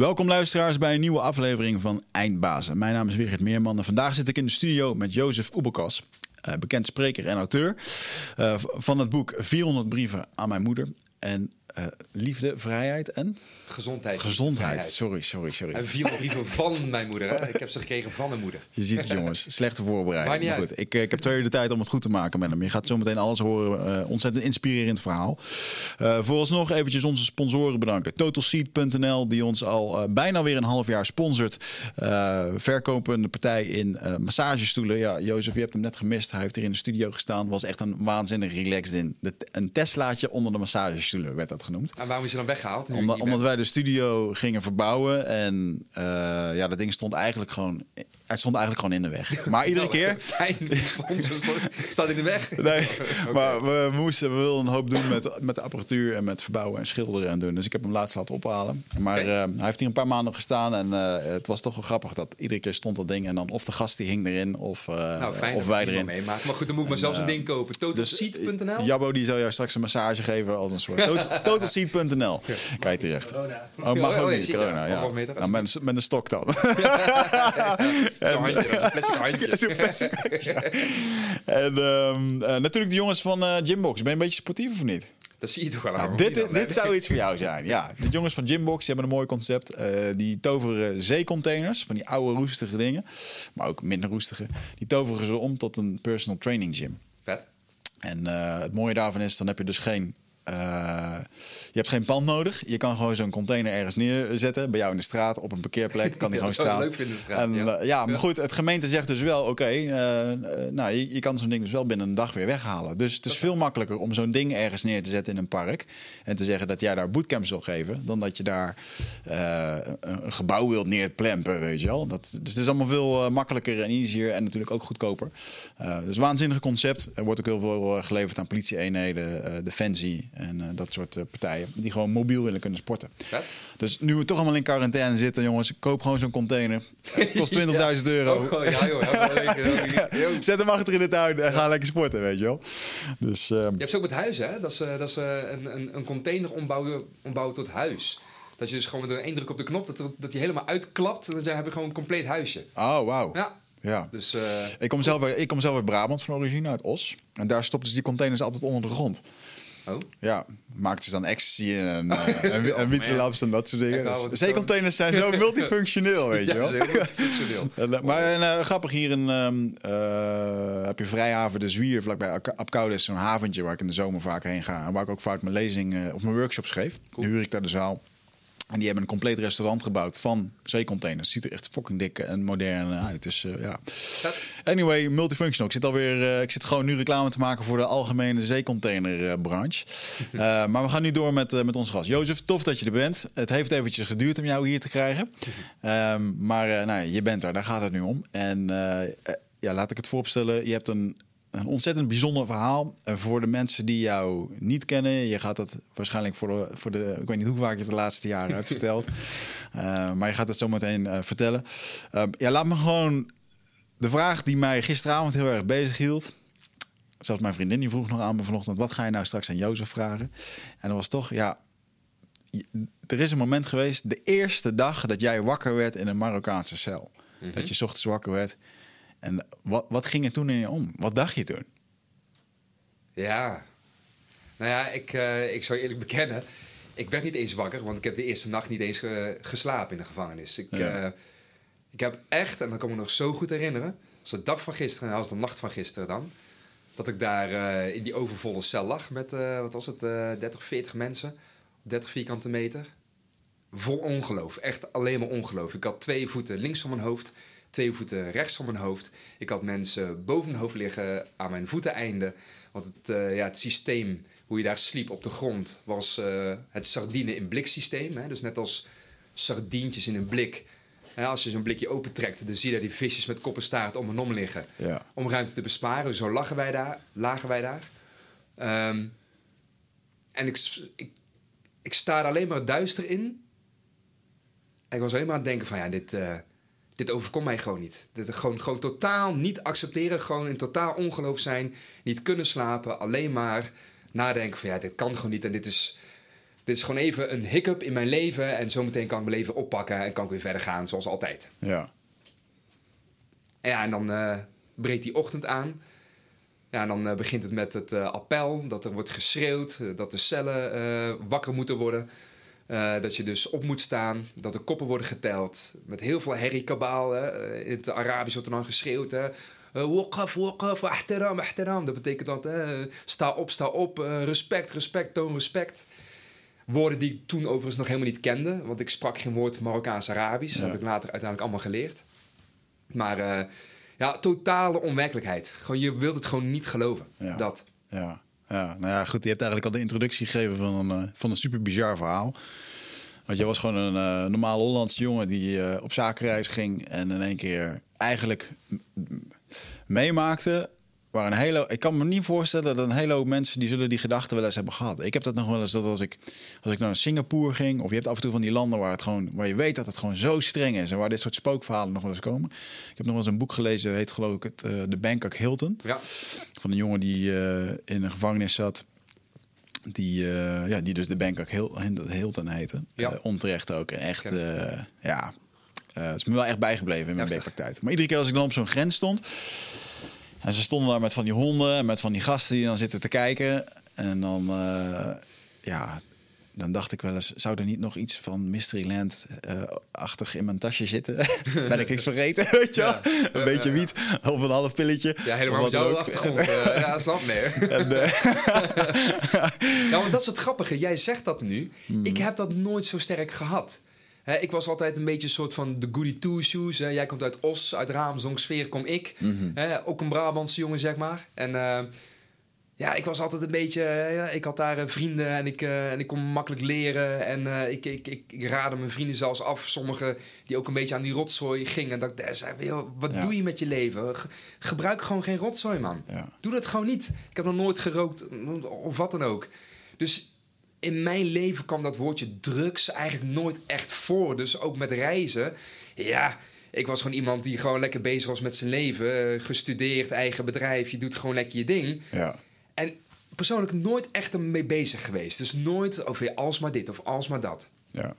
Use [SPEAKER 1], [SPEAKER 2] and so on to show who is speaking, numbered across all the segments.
[SPEAKER 1] Welkom luisteraars bij een nieuwe aflevering van Eindbazen. Mijn naam is Wigert Meerman en vandaag zit ik in de studio met Jozef Oebelkas, uh, bekend spreker en auteur uh, van het boek 400 brieven aan mijn moeder. En uh, liefde, vrijheid en?
[SPEAKER 2] Gezondheid.
[SPEAKER 1] Gezondheid, sorry, sorry, sorry.
[SPEAKER 2] En vier brieven van mijn moeder. Hè? Ik heb ze gekregen van een moeder.
[SPEAKER 1] Je ziet het jongens, slechte voorbereiding. Maar goed, ik, ik heb twee uur de tijd om het goed te maken met hem. Je gaat zo meteen alles horen. Uh, ontzettend inspirerend verhaal. Uh, vooralsnog eventjes onze sponsoren bedanken. TotalSeat.nl die ons al bijna weer een half jaar sponsort. verkopende partij in massagestoelen. Ja, Jozef, je hebt hem net gemist. Hij heeft hier in de studio gestaan. Was echt een waanzinnig relaxed in. De, een Teslaatje onder de massagestoelen werd dat genoemd.
[SPEAKER 2] En waarom is je dan weggehaald?
[SPEAKER 1] Omdat, omdat wij de studio gingen verbouwen en uh, ja, dat ding stond eigenlijk gewoon het stond eigenlijk gewoon in de weg. Maar iedere
[SPEAKER 2] nou,
[SPEAKER 1] keer...
[SPEAKER 2] Fijn, sponsor staat in de weg.
[SPEAKER 1] Nee, okay. maar we moesten, we wilden een hoop doen met, met de apparatuur en met verbouwen en schilderen en doen. Dus ik heb hem laatst laten ophalen. Maar okay. uh, hij heeft hier een paar maanden gestaan en uh, het was toch wel grappig dat iedere keer stond dat ding en dan of de gast die hing erin of, uh,
[SPEAKER 2] nou, fijn
[SPEAKER 1] of wij erin.
[SPEAKER 2] Meemaken. Maar goed, dan moet ik maar zelfs een ding kopen. Totalseat.nl?
[SPEAKER 1] Dus, Jabbo die zou jou straks een massage geven als een soort totalseat.nl. Kijk terecht.
[SPEAKER 2] Corona.
[SPEAKER 1] Oh, mag ook
[SPEAKER 2] oh,
[SPEAKER 1] niet, corona. Ja. Nou, met, met een stok dan.
[SPEAKER 2] Zo'n handje, plastic handje.
[SPEAKER 1] Zo'n plastic handje. en um, uh, natuurlijk de jongens van uh, Gymbox. Ben je een beetje sportief of niet?
[SPEAKER 2] Dat zie je toch wel aan.
[SPEAKER 1] Nou, dit, dit, dit zou iets voor jou zijn. Ja, de jongens van Gymbox die hebben een mooi concept. Uh, die toveren zeecontainers, van die oude roestige dingen, maar ook minder roestige. Die toveren ze om tot een personal training gym.
[SPEAKER 2] Vet.
[SPEAKER 1] En uh, het mooie daarvan is, dan heb je dus geen uh, je hebt geen pand nodig. Je kan gewoon zo'n container ergens neerzetten. Bij jou in de straat, op een parkeerplek. Kan die
[SPEAKER 2] ja,
[SPEAKER 1] gewoon staan.
[SPEAKER 2] leuk vinden de straat.
[SPEAKER 1] En,
[SPEAKER 2] ja.
[SPEAKER 1] Uh, ja, maar goed, het gemeente zegt dus wel: oké, okay, uh, nou, je, je, kan zo'n ding dus wel binnen een dag weer weghalen. Dus het is veel makkelijker om zo'n ding ergens neer te zetten in een park. En te zeggen dat jij daar bootcamps wil geven. Dan dat je daar een gebouw wilt neerplempen, weet je wel. Dat, dus het is allemaal veel makkelijker en easier. En natuurlijk ook goedkoper. dus waanzinnig concept. Er wordt ook heel veel geleverd aan politie-eenheden, defensie en dat soort partijen. Die gewoon mobiel willen kunnen sporten. Dus nu we toch allemaal in quarantaine zitten, jongens, koop gewoon zo'n container. Het kost 20.000 ja. euro.
[SPEAKER 2] Oh, ja, joh,
[SPEAKER 1] Zet hem achter in de tuin en ga lekker sporten, weet je wel. Dus, uh,
[SPEAKER 2] je hebt ze ook met huizen, hè? Dat ze, dat ze een, een, een container ombouwen, ombouwen tot huis. Dat je dus gewoon met één druk op de knop, dat, dat die helemaal uitklapt. En dan heb je gewoon een compleet huisje.
[SPEAKER 1] Oh, wauw.
[SPEAKER 2] Ja.
[SPEAKER 1] Ja.
[SPEAKER 2] Dus, uh,
[SPEAKER 1] ik, kom zelf, ik kom zelf uit Brabant van origine, uit Os. En daar stopten ze die containers altijd onder de grond.
[SPEAKER 2] Oh.
[SPEAKER 1] Ja, maakten ze dan ecstasy en, uh, en, labs en dat soort dingen.
[SPEAKER 2] nou,
[SPEAKER 1] Dus zeecontainers zijn zo multifunctioneel, weet je wel.
[SPEAKER 2] Ja, multifunctioneel.
[SPEAKER 1] en, maar en, uh, grappig, hier in, um, uh, heb je Vrijhaven de Zwier, vlakbij Apkoude is zo'n haventje waar ik in de zomer vaak heen ga. En waar ik ook vaak mijn lezing of mijn workshops geef. Cool. Huur ik daar de zaal. En die hebben een compleet restaurant gebouwd van zeecontainers. Ziet er echt fucking dik en modern uit. Dus uh, ja. Anyway, multifunctional. Ik zit alweer. Uh, ik zit gewoon nu reclame te maken voor de algemene zeecontainerbranche. Uh, maar we gaan nu door met, met onze gast. Jozef, tof dat je er bent. Het heeft eventjes geduurd om jou hier te krijgen. Um, maar nou, je bent er, daar gaat het nu om. En ja, laat ik het vooropstellen. Je hebt een een ontzettend bijzonder verhaal uh, voor de mensen die jou niet kennen. Je gaat het waarschijnlijk voor de, voor de ik weet niet hoe vaak je het de laatste jaren hebt verteld, uh, maar je gaat het zo meteen uh, vertellen. ja, laat me gewoon de vraag die mij gisteravond heel erg bezig hield. Zelfs mijn vriendin die vroeg nog aan me vanochtend: wat ga je nou straks aan Jozef vragen? En dat was toch, ja, er is een moment geweest, de eerste dag dat jij wakker werd in een Marokkaanse cel. Mm -hmm. Dat je ochtends wakker werd. En wat, wat ging er toen in je om? Wat dacht je toen?
[SPEAKER 2] Ja, nou ja, ik, uh, ik zou eerlijk bekennen. Ik werd niet eens wakker, want ik heb de eerste nacht niet eens uh, geslapen in de gevangenis. Ik, ja. uh, ik heb echt, en dat kan ik me nog zo goed herinneren, als de dag van gisteren, als de nacht van gisteren dan, dat ik daar in die overvolle cel lag met, wat was het, 30, 40 mensen, 30 vierkante meter. Vol ongeloof, echt alleen maar ongeloof. Ik had twee voeten links van mijn hoofd, twee voeten rechts van mijn hoofd. Ik had mensen boven mijn hoofd liggen aan mijn voeteneinde. Want het, uh, ja, het systeem, hoe je daar sliep op de grond, was uh, het sardine in blik systeem. Hè? Dus net als sardientjes in een blik. Als je zo'n blikje opentrekt, dan zie je daar die visjes met kop en staart om en om liggen.
[SPEAKER 1] Ja.
[SPEAKER 2] Om ruimte te besparen. Zo lagen wij daar, lagen wij daar. Um, en ik, ik, ik sta er alleen maar duister in. En ik was alleen maar aan het denken van ja, dit... Uh, dit overkomt mij gewoon niet. Dit gewoon, gewoon totaal niet accepteren, gewoon in totaal ongeloof zijn, niet kunnen slapen, alleen maar nadenken van ja, dit kan gewoon niet en dit is, dit is gewoon even een hiccup in mijn leven. En zometeen kan ik mijn leven oppakken en kan ik weer verder gaan zoals altijd.
[SPEAKER 1] Ja.
[SPEAKER 2] En ja, en dan uh, breekt die ochtend aan. Ja, en dan uh, begint het met het uh, appel, dat er wordt geschreeuwd, dat de cellen wakker moeten worden. Dat je dus op moet staan, dat de koppen worden geteld. Met heel veel herrie-kabaal. in het Arabisch wordt er dan geschreeuwd. Waqaf, waqaf, ahtiram, ahtiram. Dat betekent dat, sta op, sta op, respect, respect, toon respect. Woorden die ik toen overigens nog helemaal niet kende. Want ik sprak geen woord Marokkaans-Arabisch. Dat heb ik later uiteindelijk allemaal geleerd. Maar uh, ja, totale onwerkelijkheid. Gewoon, je wilt het gewoon niet geloven.
[SPEAKER 1] Ja.
[SPEAKER 2] Dat.
[SPEAKER 1] Ja. Ja, nou ja, goed. Je hebt eigenlijk al de introductie gegeven van een, uh, van een super bizar verhaal. Want je was gewoon een uh, normaal Hollandse jongen die op zakenreis ging en in één keer eigenlijk meemaakte waar een hele, ik kan me niet voorstellen dat een hele hoop mensen die zullen die gedachten wel eens hebben gehad. Ik heb dat nog wel eens dat als ik, als ik naar Singapore ging, of je hebt af en toe van die landen waar het gewoon, waar je weet dat het gewoon zo streng is en waar dit soort spookverhalen nog wel eens komen. Ik heb nog wel eens een boek gelezen, heet geloof ik het, uh, de Bangkok Hilton,
[SPEAKER 2] ja.
[SPEAKER 1] van een jongen die uh, in een gevangenis zat. Die, uh, ja, die dus de Bangkok Hilton heette.
[SPEAKER 2] Ja.
[SPEAKER 1] onterecht ook. En echt, ja, het is me wel echt bijgebleven in mijn werkpraktijk. Maar iedere keer als ik dan op zo'n grens stond, en ze stonden daar met van die honden en met van die gasten die dan zitten te kijken. En dan, uh, ja, dan dacht ik wel eens, zou er niet nog iets van Mysteryland-achtig uh, in mijn tasje zitten? ben ik niks vergeten, weet je ja. Een beetje wiet of een half pilletje.
[SPEAKER 2] Ja, helemaal met jouw achtergrond. uh, ja, snap meer. Ja, want dat is het grappige. Jij zegt dat nu. Hmm. Ik heb dat nooit zo sterk gehad. He, ik was altijd een beetje een soort van de goody two shoes. He. Jij komt uit Os, uit Raamsdonksfeer kom ik.
[SPEAKER 1] Mm -hmm.
[SPEAKER 2] He, ook een Brabantse jongen, zeg maar. En uh, ja, ik was altijd een beetje... Ja, ik had daar uh, vrienden en ik, uh, en ik kon makkelijk leren. En ik, ik, ik, ik, raadde mijn vrienden zelfs af. Sommigen die ook een beetje aan die rotzooi gingen. En dat ik zei, wat ja. doe je met je leven? Ge gebruik gewoon geen rotzooi, man.
[SPEAKER 1] Ja.
[SPEAKER 2] Doe dat gewoon niet. Ik heb nog nooit gerookt of wat dan ook. Dus in mijn leven kwam dat woordje drugs eigenlijk nooit echt voor. Dus ook met reizen. Ja, ik was gewoon iemand die gewoon lekker bezig was met zijn leven. Gestudeerd, eigen bedrijf. Je doet gewoon lekker je ding.
[SPEAKER 1] Ja.
[SPEAKER 2] En persoonlijk nooit echt ermee bezig geweest. Dus nooit over alsmaar dit of alsmaar dat.
[SPEAKER 1] Ja,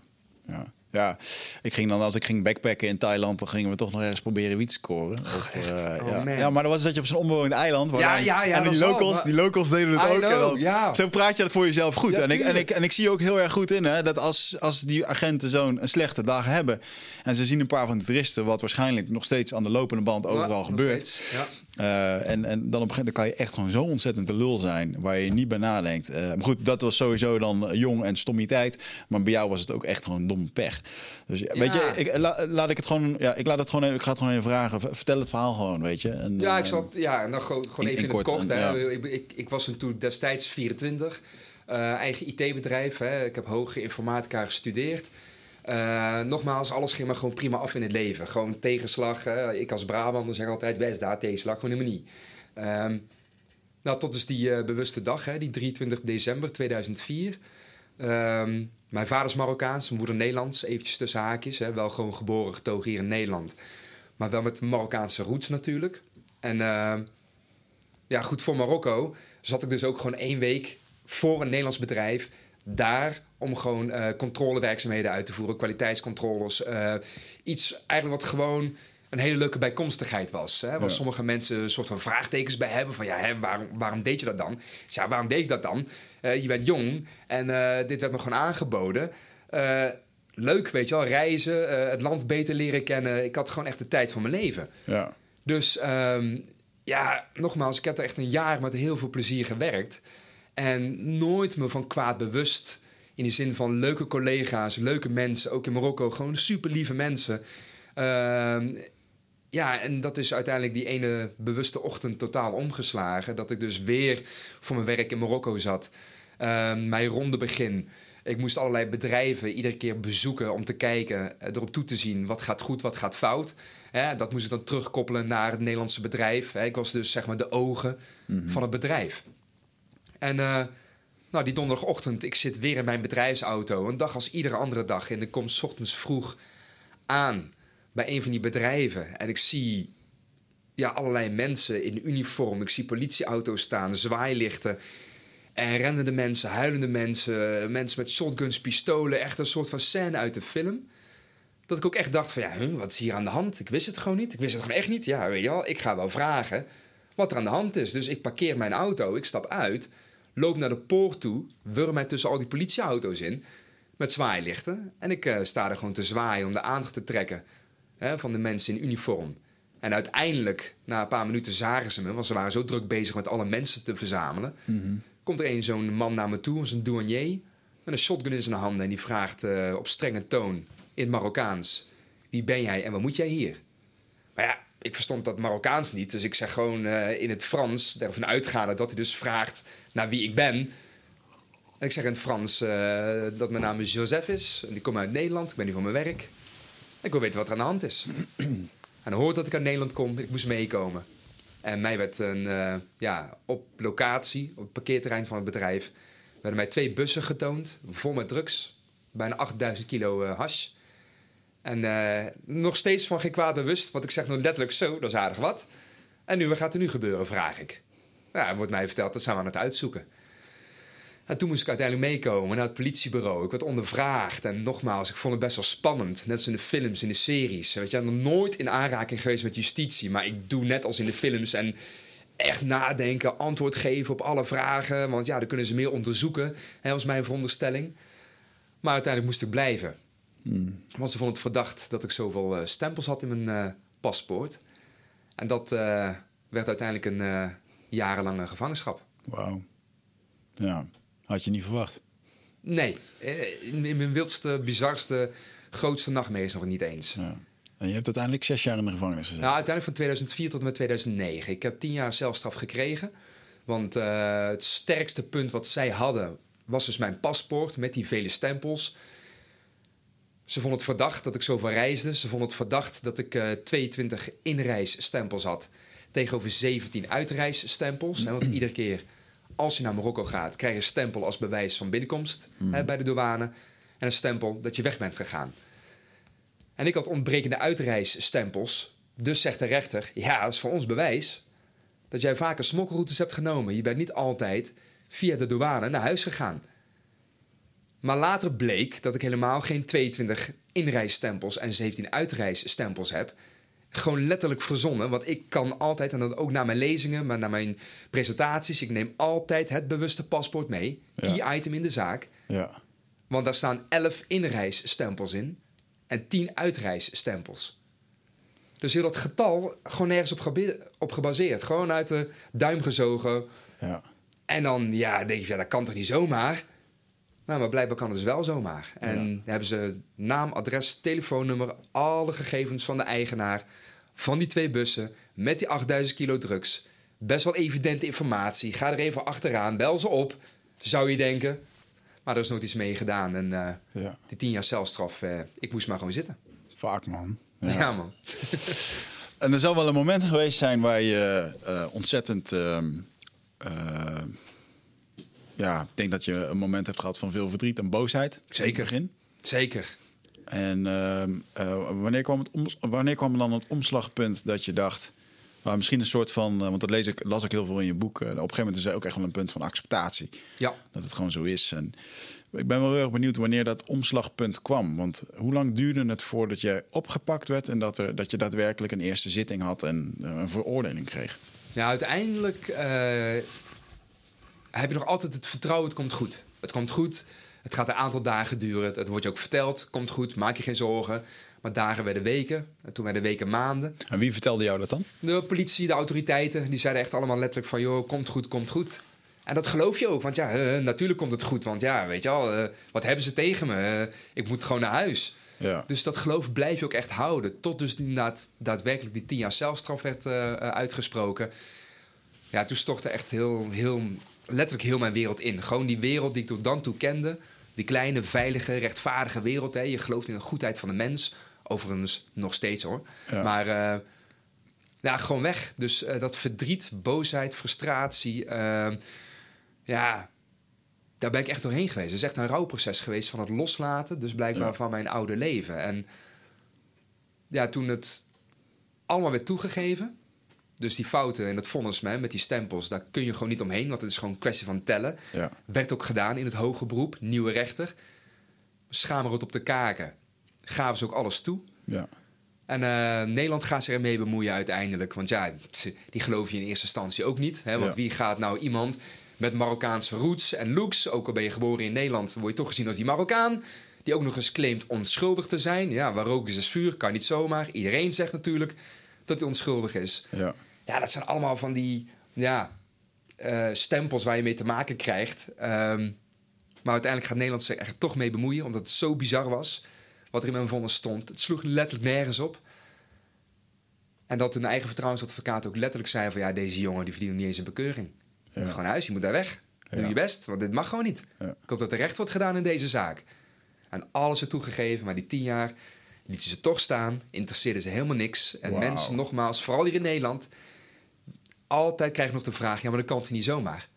[SPEAKER 1] ja. Ja, ik ging dan als ik ging backpacken in Thailand, dan gingen we toch nog ergens proberen wiet scoren. Of,
[SPEAKER 2] uh,
[SPEAKER 1] oh,
[SPEAKER 2] ja.
[SPEAKER 1] ja, maar dan was dat je op zo'n onbewoond eiland.
[SPEAKER 2] Ja, ja, ja.
[SPEAKER 1] En die locals,
[SPEAKER 2] wel,
[SPEAKER 1] die locals deden het
[SPEAKER 2] I
[SPEAKER 1] ook.
[SPEAKER 2] Know,
[SPEAKER 1] en dan,
[SPEAKER 2] ja.
[SPEAKER 1] Zo praat je dat voor jezelf goed. En, ik, en, ik, en ik zie ook heel erg goed in hè, dat als, als die agenten zo'n slechte dag hebben en ze zien een paar van de toeristen, wat waarschijnlijk nog steeds aan de lopende band overal gebeurt. Uh, en, en dan op een gegeven moment kan je echt gewoon zo ontzettend de lul zijn waar je niet bij nadenkt. Uh, maar goed, dat was sowieso dan jong en stommiteit. Maar bij jou was het ook echt gewoon dom pech. Dus ja. weet je, ik, la, laat ik het gewoon, ja, ik laat het gewoon even, ik ga het gewoon even vragen. Vertel het verhaal gewoon, weet je. En,
[SPEAKER 2] Ja, ik zal het, ja, en dan gewoon, gewoon even
[SPEAKER 1] in
[SPEAKER 2] in het
[SPEAKER 1] kort, en- ja.
[SPEAKER 2] Ik, ik, ik was toen destijds 24. eh, eigen IT-bedrijf. Ik heb hoge informatica gestudeerd. Eh, nogmaals, alles ging maar gewoon prima af in het leven. Gewoon tegenslag. hè. Ik als Brabander zeg altijd, best daar tegenslag, gewoon helemaal niet. Ehm, nou, tot dus die eh, bewuste dag, hè, die 23 december 2004. Ehm, mijn vader is Marokkaans, mijn moeder Nederlands, eventjes tussen haakjes. Hè, wel gewoon geboren, getogen hier in Nederland. Maar wel met Marokkaanse roots natuurlijk. En ehm, ja, goed, voor Marokko zat ik dus ook gewoon één week voor een Nederlands bedrijf daar om gewoon eh, controlewerkzaamheden uit te voeren, kwaliteitscontroles. eh, iets eigenlijk wat gewoon een hele leuke bijkomstigheid was. Hè? Waar
[SPEAKER 1] Ja.
[SPEAKER 2] sommige mensen een soort van vraagtekens bij hebben. Van ja, hè, waarom, waarom deed je dat dan? Zei, Ja, waarom deed ik dat dan? Eh, je bent jong en eh, dit werd me gewoon aangeboden. Eh, leuk, weet je wel, reizen, het land beter leren kennen. Ik had gewoon echt de tijd van mijn leven.
[SPEAKER 1] ja,
[SPEAKER 2] Dus ehm, ja, nogmaals, ik heb er echt een jaar met heel veel plezier gewerkt. En nooit me van kwaad bewust. In de zin van leuke collega's, leuke mensen, ook in Marokko, gewoon super lieve mensen. Ehm, ja, en dat is uiteindelijk die ene bewuste ochtend totaal omgeslagen. Dat ik dus weer voor mijn werk in Marokko zat. Ehm, mijn ronde begin. Ik moest allerlei bedrijven iedere keer bezoeken om te kijken, eh, erop toe te zien wat gaat goed, wat gaat fout. Hè, dat moest ik dan terugkoppelen naar het Nederlandse bedrijf. Ik was dus zeg maar de ogen van het bedrijf. En eh, nou, die donderdagochtend, ik zit weer in mijn bedrijfsauto. Een dag als iedere andere dag. En ik kom 's ochtends vroeg aan bij een van die bedrijven. En ik zie ja, allerlei mensen in uniform. Ik zie politieauto's staan, zwaailichten. En rennende mensen, huilende mensen, mensen met shotguns, pistolen. Echt een soort van scène uit de film. Dat ik ook echt dacht van, ja, wat is hier aan de hand? Ik wist het gewoon niet. Ik wist het gewoon echt niet. Ja, weet je wel, ik ga wel vragen wat er aan de hand is. Dus ik parkeer mijn auto, ik stap uit, loop naar de poort toe, wurm mij tussen al die politieauto's in met zwaailichten. En ik uh, sta er gewoon te zwaaien om de aandacht te trekken hè, van de mensen in uniform. En uiteindelijk, na een paar minuten, zagen ze me, want ze waren zo druk bezig met alle mensen te verzamelen.
[SPEAKER 1] Mhm.
[SPEAKER 2] Komt er een zo'n man naar me toe, zo'n douanier, met een shotgun in zijn handen. En die vraagt uh, op strenge toon, in het Marokkaans: Wie ben jij en wat moet jij hier? Maar ja, ik verstond dat Marokkaans niet. Dus ik zeg gewoon uh, in het Frans, ervan uitgaande dat hij dus vraagt naar wie ik ben. En ik zeg in het Frans uh, dat mijn naam Joseph is. En ik kom uit Nederland, ik ben hier voor mijn werk. Ik wil weten wat er aan de hand is. en dan hoort dat ik uit Nederland kom, ik moest meekomen. En mij werd een, uh, ja, op locatie, op het parkeerterrein van het bedrijf, werden mij twee bussen getoond, vol met drugs. Bijna 8000 kilo uh, hash. En uh, nog steeds van geen kwaad bewust, want ik zeg nog letterlijk zo, dat is aardig wat. En nu, wat gaat er nu gebeuren, vraag ik. Er wordt mij verteld, dat zijn we aan het uitzoeken. En toen moest ik uiteindelijk meekomen naar het politiebureau. Ik werd ondervraagd. En nogmaals, ik vond het best wel spannend. Net als in de films, in de series. Weet je, ik ben nog nooit in aanraking geweest met justitie. Maar ik doe net als in de films. En echt nadenken, antwoord geven op alle vragen. Want ja, dan kunnen ze meer onderzoeken. Dat was mijn veronderstelling. Maar uiteindelijk moest ik blijven.
[SPEAKER 1] Hmm.
[SPEAKER 2] Want ze vonden het verdacht dat ik zoveel uh, stempels had in mijn uh, paspoort. En dat uh, werd uiteindelijk een jarenlange gevangenschap.
[SPEAKER 1] Wauw. Ja. Had je niet verwacht?
[SPEAKER 2] Nee, in mijn wildste, bizarste, grootste nachtmerries nog niet eens.
[SPEAKER 1] Ja. En je hebt uiteindelijk zes jaar in de gevangenis gezeten?
[SPEAKER 2] Nou, uiteindelijk van 2004 tot en met 2009. Ik heb tien jaar celstraf gekregen. Want uh, het sterkste punt wat zij hadden was dus mijn paspoort met die vele stempels. Ze vonden het verdacht dat ik zoveel reisde. Ze vonden het verdacht dat ik uh, 22 inreisstempels had tegenover 17 uitreisstempels. Want iedere keer als je naar Marokko gaat, krijg je een stempel als bewijs van binnenkomst mm. hè, bij de douane. En een stempel dat je weg bent gegaan. En ik had ontbrekende uitreisstempels. Dus zegt de rechter: Ja, dat is voor ons bewijs dat jij vaker smokkelroutes hebt genomen. Je bent niet altijd via de douane naar huis gegaan. Maar later bleek dat ik helemaal geen 22 inreisstempels en 17 uitreisstempels heb gewoon letterlijk verzonnen. Want ik kan altijd, en dat ook naar mijn lezingen, maar naar mijn presentaties, ik neem altijd het bewuste paspoort mee. Key ja. item in de zaak.
[SPEAKER 1] Ja.
[SPEAKER 2] Want daar staan 11 inreisstempels in en 10 uitreisstempels. Dus heel dat getal gewoon nergens op, op gebaseerd. Gewoon uit de duim gezogen.
[SPEAKER 1] Ja.
[SPEAKER 2] En dan ja, denk je, ja, dat kan toch niet zomaar? Nou, maar blijkbaar kan het dus wel zomaar. En ja. hebben ze naam, adres, telefoonnummer, alle gegevens van de eigenaar van die twee bussen met die 8000 kilo drugs. Best wel evidente informatie. Ga er even achteraan, bel ze op, zou je denken. Maar er is nooit iets mee gedaan. En uh,
[SPEAKER 1] ja.
[SPEAKER 2] die tien jaar celstraf, uh, ik moest maar gewoon zitten.
[SPEAKER 1] Vaak, man.
[SPEAKER 2] Ja, ja man.
[SPEAKER 1] en er zal wel een moment geweest zijn waar je uh, ontzettend ja, ik denk dat je een moment hebt gehad van veel verdriet en boosheid.
[SPEAKER 2] Zeker.
[SPEAKER 1] begin.
[SPEAKER 2] Zeker.
[SPEAKER 1] En uh, uh, wanneer, kwam het wanneer kwam dan het omslagpunt dat je dacht... Maar misschien een soort van, uh, want dat lees ik, las ik heel veel in je boek. op een gegeven moment is er ook echt wel een punt van acceptatie.
[SPEAKER 2] Ja.
[SPEAKER 1] Dat het gewoon zo is. En ik ben wel heel erg benieuwd wanneer dat omslagpunt kwam. Want hoe lang duurde het voordat je opgepakt werd en dat, er, dat je daadwerkelijk een eerste zitting had en een veroordeling kreeg?
[SPEAKER 2] Ja, uiteindelijk heb je nog altijd het vertrouwen, het komt goed. Het komt goed, het gaat een aantal dagen duren. Het wordt je ook verteld, komt goed, maak je geen zorgen. Maar dagen werden weken, en toen werden weken maanden.
[SPEAKER 1] En wie vertelde jou dat dan?
[SPEAKER 2] De politie, de autoriteiten, die zeiden echt allemaal letterlijk van... joh, komt goed, komt goed. En dat geloof je ook, want ja, uh, natuurlijk komt het goed. Want ja, weet je al, uh, wat hebben ze tegen me? Uh, ik moet gewoon naar huis.
[SPEAKER 1] Ja.
[SPEAKER 2] Dus dat geloof blijf je ook echt houden. Tot dus inderdaad daadwerkelijk die tien jaar celstraf werd uitgesproken. Ja, toen stortte echt heel, heel letterlijk heel mijn wereld in. Gewoon die wereld die ik tot dan toe kende. Die kleine, veilige, rechtvaardige wereld. Hè. Je gelooft in de goedheid van de mens. Overigens nog steeds hoor.
[SPEAKER 1] Ja.
[SPEAKER 2] Maar uh, ja, gewoon weg. Dus uh, dat verdriet, boosheid, frustratie. Uh, ja, daar ben ik echt doorheen geweest. Het is echt een rouwproces geweest van het loslaten. Dus blijkbaar ja. van mijn oude leven. En ja, toen het allemaal werd toegegeven Dus die fouten en dat vonnis met die stempels, daar kun je gewoon niet omheen, want het is gewoon een kwestie van tellen.
[SPEAKER 1] Ja.
[SPEAKER 2] Werd ook gedaan in het hoge beroep, nieuwe rechter. Schamerot op de kaken. Gaven ze ook alles toe.
[SPEAKER 1] Ja.
[SPEAKER 2] En eh, Nederland gaat zich ermee bemoeien uiteindelijk. Want ja, die geloof je in eerste instantie ook niet. Hè? Want
[SPEAKER 1] Ja.
[SPEAKER 2] wie gaat nou iemand met Marokkaanse roots en looks... ook al ben je geboren in Nederland, word je toch gezien als die Marokkaan... die ook nog eens claimt onschuldig te zijn. Ja, waar rook is, is vuur, kan niet zomaar. Iedereen zegt natuurlijk dat hij onschuldig is.
[SPEAKER 1] Ja.
[SPEAKER 2] Ja, dat zijn allemaal van die ja, eh, stempels waar je mee te maken krijgt. Ehm, maar uiteindelijk gaat Nederland zich er toch mee bemoeien, omdat het zo bizar was wat er in mijn vonnis stond. Het sloeg letterlijk nergens op. En dat hun eigen vertrouwensadvocaat ook letterlijk zei van... ja, deze jongen die verdient niet eens een bekeuring.
[SPEAKER 1] Ja.
[SPEAKER 2] moet gewoon naar huis, die moet daar weg. Doe
[SPEAKER 1] Ja.
[SPEAKER 2] je best, want dit mag gewoon niet.
[SPEAKER 1] Ja.
[SPEAKER 2] Ik hoop dat er recht wordt gedaan in deze zaak. En alles er toegegeven, maar die tien jaar lieten ze toch staan. Interesseerden ze helemaal niks. En mensen, nogmaals, vooral hier in Nederland... altijd krijg je nog de vraag... ja, maar dat kan toch niet zomaar?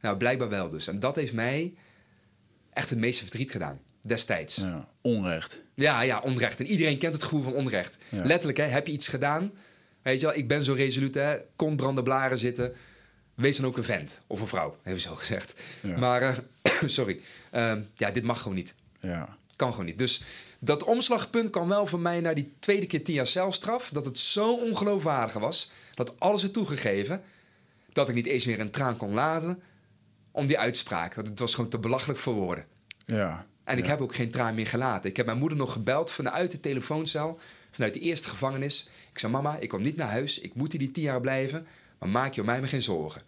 [SPEAKER 2] Nou, blijkbaar wel dus. En dat heeft mij echt het meeste verdriet gedaan. Destijds.
[SPEAKER 1] ja. Onrecht.
[SPEAKER 2] Ja, ja, onrecht. En iedereen kent het gevoel van onrecht.
[SPEAKER 1] Ja.
[SPEAKER 2] Letterlijk, hè, heb je iets gedaan? Weet je wel, ik ben zo resoluut, hè. Kon branden blaren zitten. Wees dan ook een vent. Of een vrouw, hebben ze zo gezegd.
[SPEAKER 1] Ja.
[SPEAKER 2] Maar, eh, sorry. Ehm, ja, dit mag gewoon niet.
[SPEAKER 1] Ja.
[SPEAKER 2] Kan gewoon niet. Dus dat omslagpunt kwam wel voor mij naar die tweede keer tien jaar celstraf. Dat het zo ongeloofwaardig was. Dat alles werd toegegeven. Dat ik niet eens meer een traan kon laten. Om die uitspraak. Want het was gewoon te belachelijk voor woorden.
[SPEAKER 1] Ja.
[SPEAKER 2] En ik
[SPEAKER 1] Ja.
[SPEAKER 2] heb ook geen traan meer gelaten. Ik heb mijn moeder nog gebeld vanuit de telefooncel, vanuit de eerste gevangenis. Ik zei: Mama, ik kom niet naar huis. Ik moet hier die tien jaar blijven. Maar maak je om mij maar geen zorgen.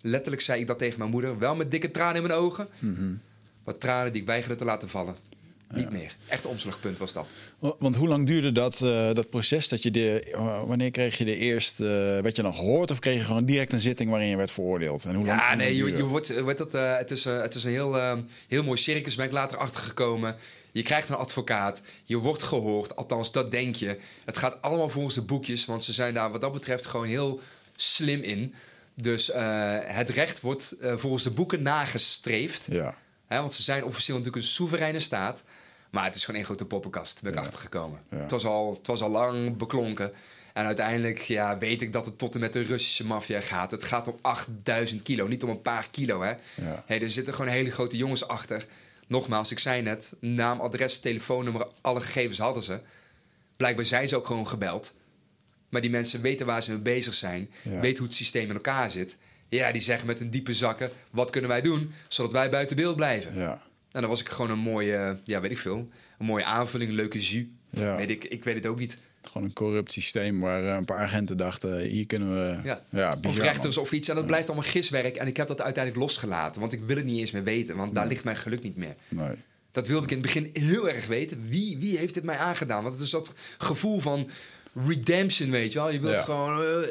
[SPEAKER 2] Letterlijk zei ik dat tegen mijn moeder, wel met dikke tranen in mijn ogen.
[SPEAKER 1] Mhm.
[SPEAKER 2] Wat tranen die ik weigerde te laten vallen. Niet meer. Echt omslagpunt was dat.
[SPEAKER 1] Want hoe lang duurde dat, eh, dat proces? Dat je de, wanneer kreeg je de eerste... werd je dan gehoord of kreeg je gewoon direct een zitting waarin je werd veroordeeld? En hoe lang,
[SPEAKER 2] Ja, nee, je, je wordt, dat, eh, het, is, eh, het is een heel, heel mooi circus, ben ik later achtergekomen. Je krijgt een advocaat, je wordt gehoord, althans dat denk je. Het gaat allemaal volgens de boekjes, want ze zijn daar wat dat betreft gewoon heel slim in. Dus het recht wordt volgens de boeken nagestreefd.
[SPEAKER 1] Ja.
[SPEAKER 2] Want ze zijn officieel natuurlijk een soevereine staat. Maar het is gewoon één grote poppenkast, ben ik
[SPEAKER 1] Ja.
[SPEAKER 2] achtergekomen.
[SPEAKER 1] Ja.
[SPEAKER 2] Het, was al, het was al lang beklonken. En uiteindelijk ja, weet ik dat het tot en met de Russische maffia gaat. Het gaat om 8000 kilo, niet om een paar kilo. Hè.
[SPEAKER 1] Ja.
[SPEAKER 2] Hey, er zitten gewoon hele grote jongens achter. Nogmaals, ik zei net, naam, adres, telefoonnummer, alle gegevens hadden ze. Blijkbaar zijn ze ook gewoon gebeld. Maar die mensen weten waar ze mee bezig zijn. Weten hoe het systeem in elkaar zit. Ja, die zeggen met hun diepe zakken, wat kunnen wij doen, zodat wij buiten beeld blijven.
[SPEAKER 1] Ja.
[SPEAKER 2] En dan was ik gewoon een mooie, ja, weet ik veel, een mooie aanvulling, een leuke jus.
[SPEAKER 1] Ja.
[SPEAKER 2] Weet ik, ik weet het ook niet.
[SPEAKER 1] Gewoon een corrupt systeem waar eh, een paar agenten dachten... hier kunnen we...
[SPEAKER 2] Ja.
[SPEAKER 1] Ja,
[SPEAKER 2] of rechters
[SPEAKER 1] man.
[SPEAKER 2] of iets. En dat blijft allemaal giswerk. En ik heb dat uiteindelijk losgelaten, want ik wil het niet eens meer weten. Want daar
[SPEAKER 1] Nee.
[SPEAKER 2] ligt mijn geluk niet meer.
[SPEAKER 1] Nee.
[SPEAKER 2] Dat wilde ik in het begin heel erg weten. Wie, wie heeft dit mij aangedaan? Want het is dat gevoel van redemption, weet je wel. Je wilt
[SPEAKER 1] Ja.
[SPEAKER 2] gewoon eh,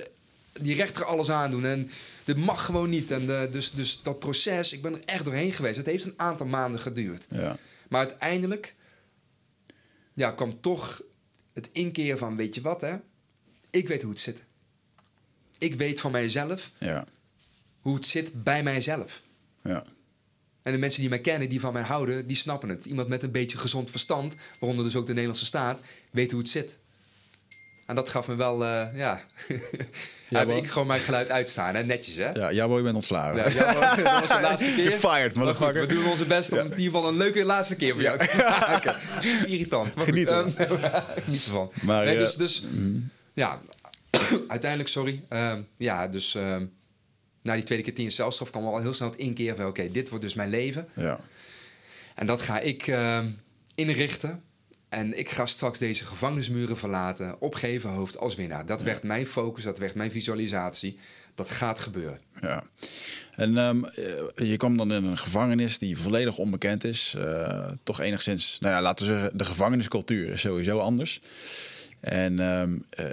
[SPEAKER 2] die rechter alles aandoen. En dit mag gewoon niet. En eh, dus, dus dat proces, ik ben er echt doorheen geweest. Het heeft een aantal maanden geduurd.
[SPEAKER 1] Ja.
[SPEAKER 2] Maar uiteindelijk ja, kwam toch het inkeren van, weet je wat hè? Ik weet hoe het zit. Ik weet van mijzelf
[SPEAKER 1] Ja.
[SPEAKER 2] hoe het zit bij mijzelf.
[SPEAKER 1] Ja.
[SPEAKER 2] En de mensen die mij kennen, die van mij houden, die snappen het. Iemand met een beetje gezond verstand, waaronder dus ook de Nederlandse staat, weet hoe het zit. En dat gaf me wel, eh, ja... Heb ik gewoon mijn geluid uitstaan, hè? netjes hè.
[SPEAKER 1] Ja, jouw boy bent ontslagen.
[SPEAKER 2] Ja, dat was de laatste keer.
[SPEAKER 1] You're fired,
[SPEAKER 2] Maar goed, we doen onze best om in ieder geval een leuke laatste keer voor jou te maken. Super irritant. Maar
[SPEAKER 1] Geniet ervan.
[SPEAKER 2] ehm, Geniet ervan.
[SPEAKER 1] Maar,
[SPEAKER 2] nee,
[SPEAKER 1] eh,
[SPEAKER 2] dus, dus ja, uiteindelijk, sorry. Ehm, ja, dus ehm, na die tweede keer tien jaar celstraf kwam al heel snel het inkeren van... oké, dit wordt dus mijn leven.
[SPEAKER 1] Ja.
[SPEAKER 2] En dat ga ik inrichten. En ik ga straks deze gevangenismuren verlaten, opgeven hoofd als winnaar. Dat werd mijn focus, dat werd mijn visualisatie. Dat gaat gebeuren.
[SPEAKER 1] Ja. En ehm, eh, je kwam dan in een gevangenis die volledig onbekend is. Eh, toch enigszins, nou ja, laten we zeggen, de gevangeniscultuur is sowieso anders. En ehm, eh,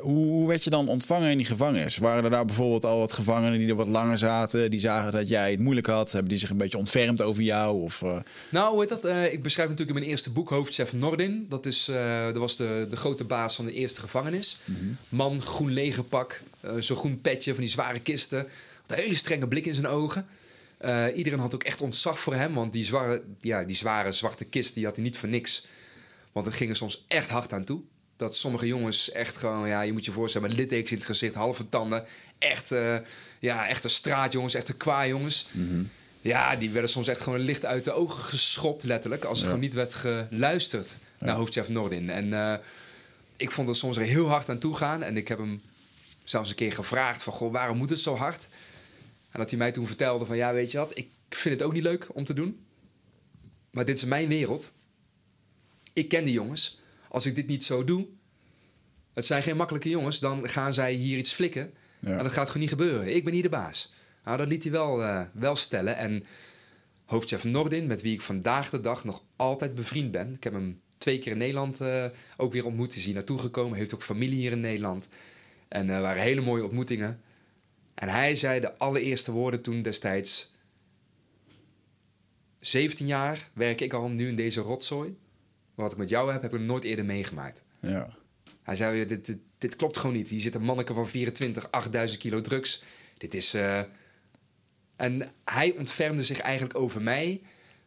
[SPEAKER 1] hoe, hoe werd je dan ontvangen in die gevangenis? Waren er daar bijvoorbeeld al wat gevangenen die er wat langer zaten, die zagen dat jij het moeilijk had? Hebben die zich een beetje ontfermd over jou? Of, eh,
[SPEAKER 2] Nou, hoe heet dat? Eh, ik beschrijf natuurlijk in mijn eerste boek Hoofdchef Nordin. Dat, is, eh, dat was de, de grote baas van de eerste gevangenis. Man, groen legerpak, eh zo'n groen petje van die zware kisten. Had een hele strenge blik in zijn ogen. Eh, iedereen had ook echt ontzag voor hem, want die zware, ja, die zware zwarte kist die had hij niet voor niks. Want het ging er soms echt hard aan toe. Dat sommige jongens echt gewoon, ja, je moet je voorstellen, met littekens in het gezicht, halve tanden. Echt, uh, ja, echte straatjongens, echte kwajongens. Mm Ja, die werden soms echt gewoon licht uit de ogen geschopt, letterlijk. Als er gewoon niet werd geluisterd naar hoofdchef Nordin. En uh, ik vond het soms er heel hard aan toe gaan. En ik heb hem zelfs een keer gevraagd van, goh, waarom moet het zo hard? En dat hij mij toen vertelde van, ja, weet je wat, ik vind het ook niet leuk om te doen. Maar dit is mijn wereld. Ik ken die jongens. Als ik dit niet zo doe, het zijn geen makkelijke jongens, dan gaan zij hier iets flikken. Ja. En dat gaat gewoon niet gebeuren. Ik ben hier de baas. Nou, dat liet hij wel, uh, wel stellen. En hoofdchef Nordin, met wie ik vandaag de dag nog altijd bevriend ben. Ik heb hem twee keer in Nederland uh, ook weer ontmoet. Is hier naartoe gekomen. Heeft ook familie hier in Nederland. En er uh, waren hele mooie ontmoetingen. En hij zei de allereerste woorden toen destijds... 17 jaar werk ik al nu in deze rotzooi. Wat ik met jou heb, heb ik nooit eerder meegemaakt.
[SPEAKER 1] Ja.
[SPEAKER 2] Hij zei, dit, dit, dit klopt gewoon niet. Hier zit een manneke van 24, 8000 kilo drugs. Dit is... Uh... En hij ontfermde zich eigenlijk over mij.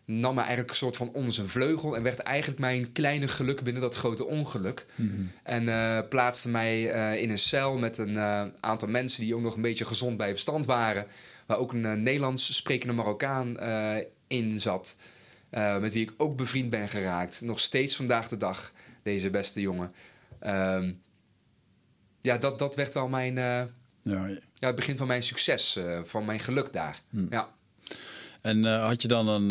[SPEAKER 2] Nam me eigenlijk een soort van onder zijn vleugel. En werd eigenlijk mijn kleine geluk binnen dat grote ongeluk.
[SPEAKER 1] Mhm.
[SPEAKER 2] En uh, plaatste mij uh, in een cel met een aantal mensen die ook nog een beetje gezond bij verstand waren. Waar ook een Nederlands sprekende Marokkaan in zat. Uh, met wie ik ook bevriend ben geraakt. Nog steeds vandaag de dag, deze beste jongen. Um, ja, dat, dat werd wel mijn... Uh,
[SPEAKER 1] ja,
[SPEAKER 2] ja, het begin van mijn succes, uh, van mijn geluk daar.
[SPEAKER 1] Hm.
[SPEAKER 2] Ja.
[SPEAKER 1] En had je dan een,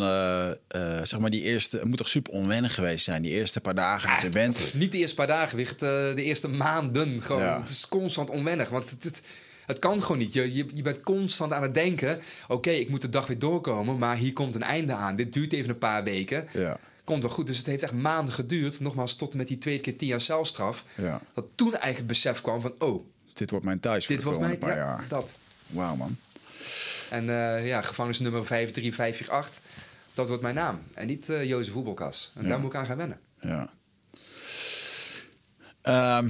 [SPEAKER 1] zeg maar die eerste, het moet toch super onwennig geweest zijn, die eerste paar dagen dat je bent?
[SPEAKER 2] Niet de eerste paar dagen, Wicht, de eerste maanden gewoon. Ja. Het is constant onwennig, want het, het, het kan gewoon niet. Je, je, je bent constant aan het denken: oké, ik moet de dag weer doorkomen, maar hier komt een einde aan. Dit duurt even een paar weken.
[SPEAKER 1] Ja.
[SPEAKER 2] Komt wel goed. Dus het heeft echt maanden geduurd. Nogmaals, tot en met die twee keer tien jaar celstraf.
[SPEAKER 1] Ja.
[SPEAKER 2] Dat toen eigenlijk het besef kwam van: oh,
[SPEAKER 1] dit wordt mijn thuis voor
[SPEAKER 2] dit wordt mijn,
[SPEAKER 1] paar
[SPEAKER 2] ja,
[SPEAKER 1] jaar.
[SPEAKER 2] Dat.
[SPEAKER 1] Wauw, man.
[SPEAKER 2] En uh, ja, gevangenisnummer 53548, dat wordt mijn naam. En niet uh, Jozef Voetbalkas. En
[SPEAKER 1] Ja.
[SPEAKER 2] daar moet ik aan gaan wennen.
[SPEAKER 1] Ja. Ehm,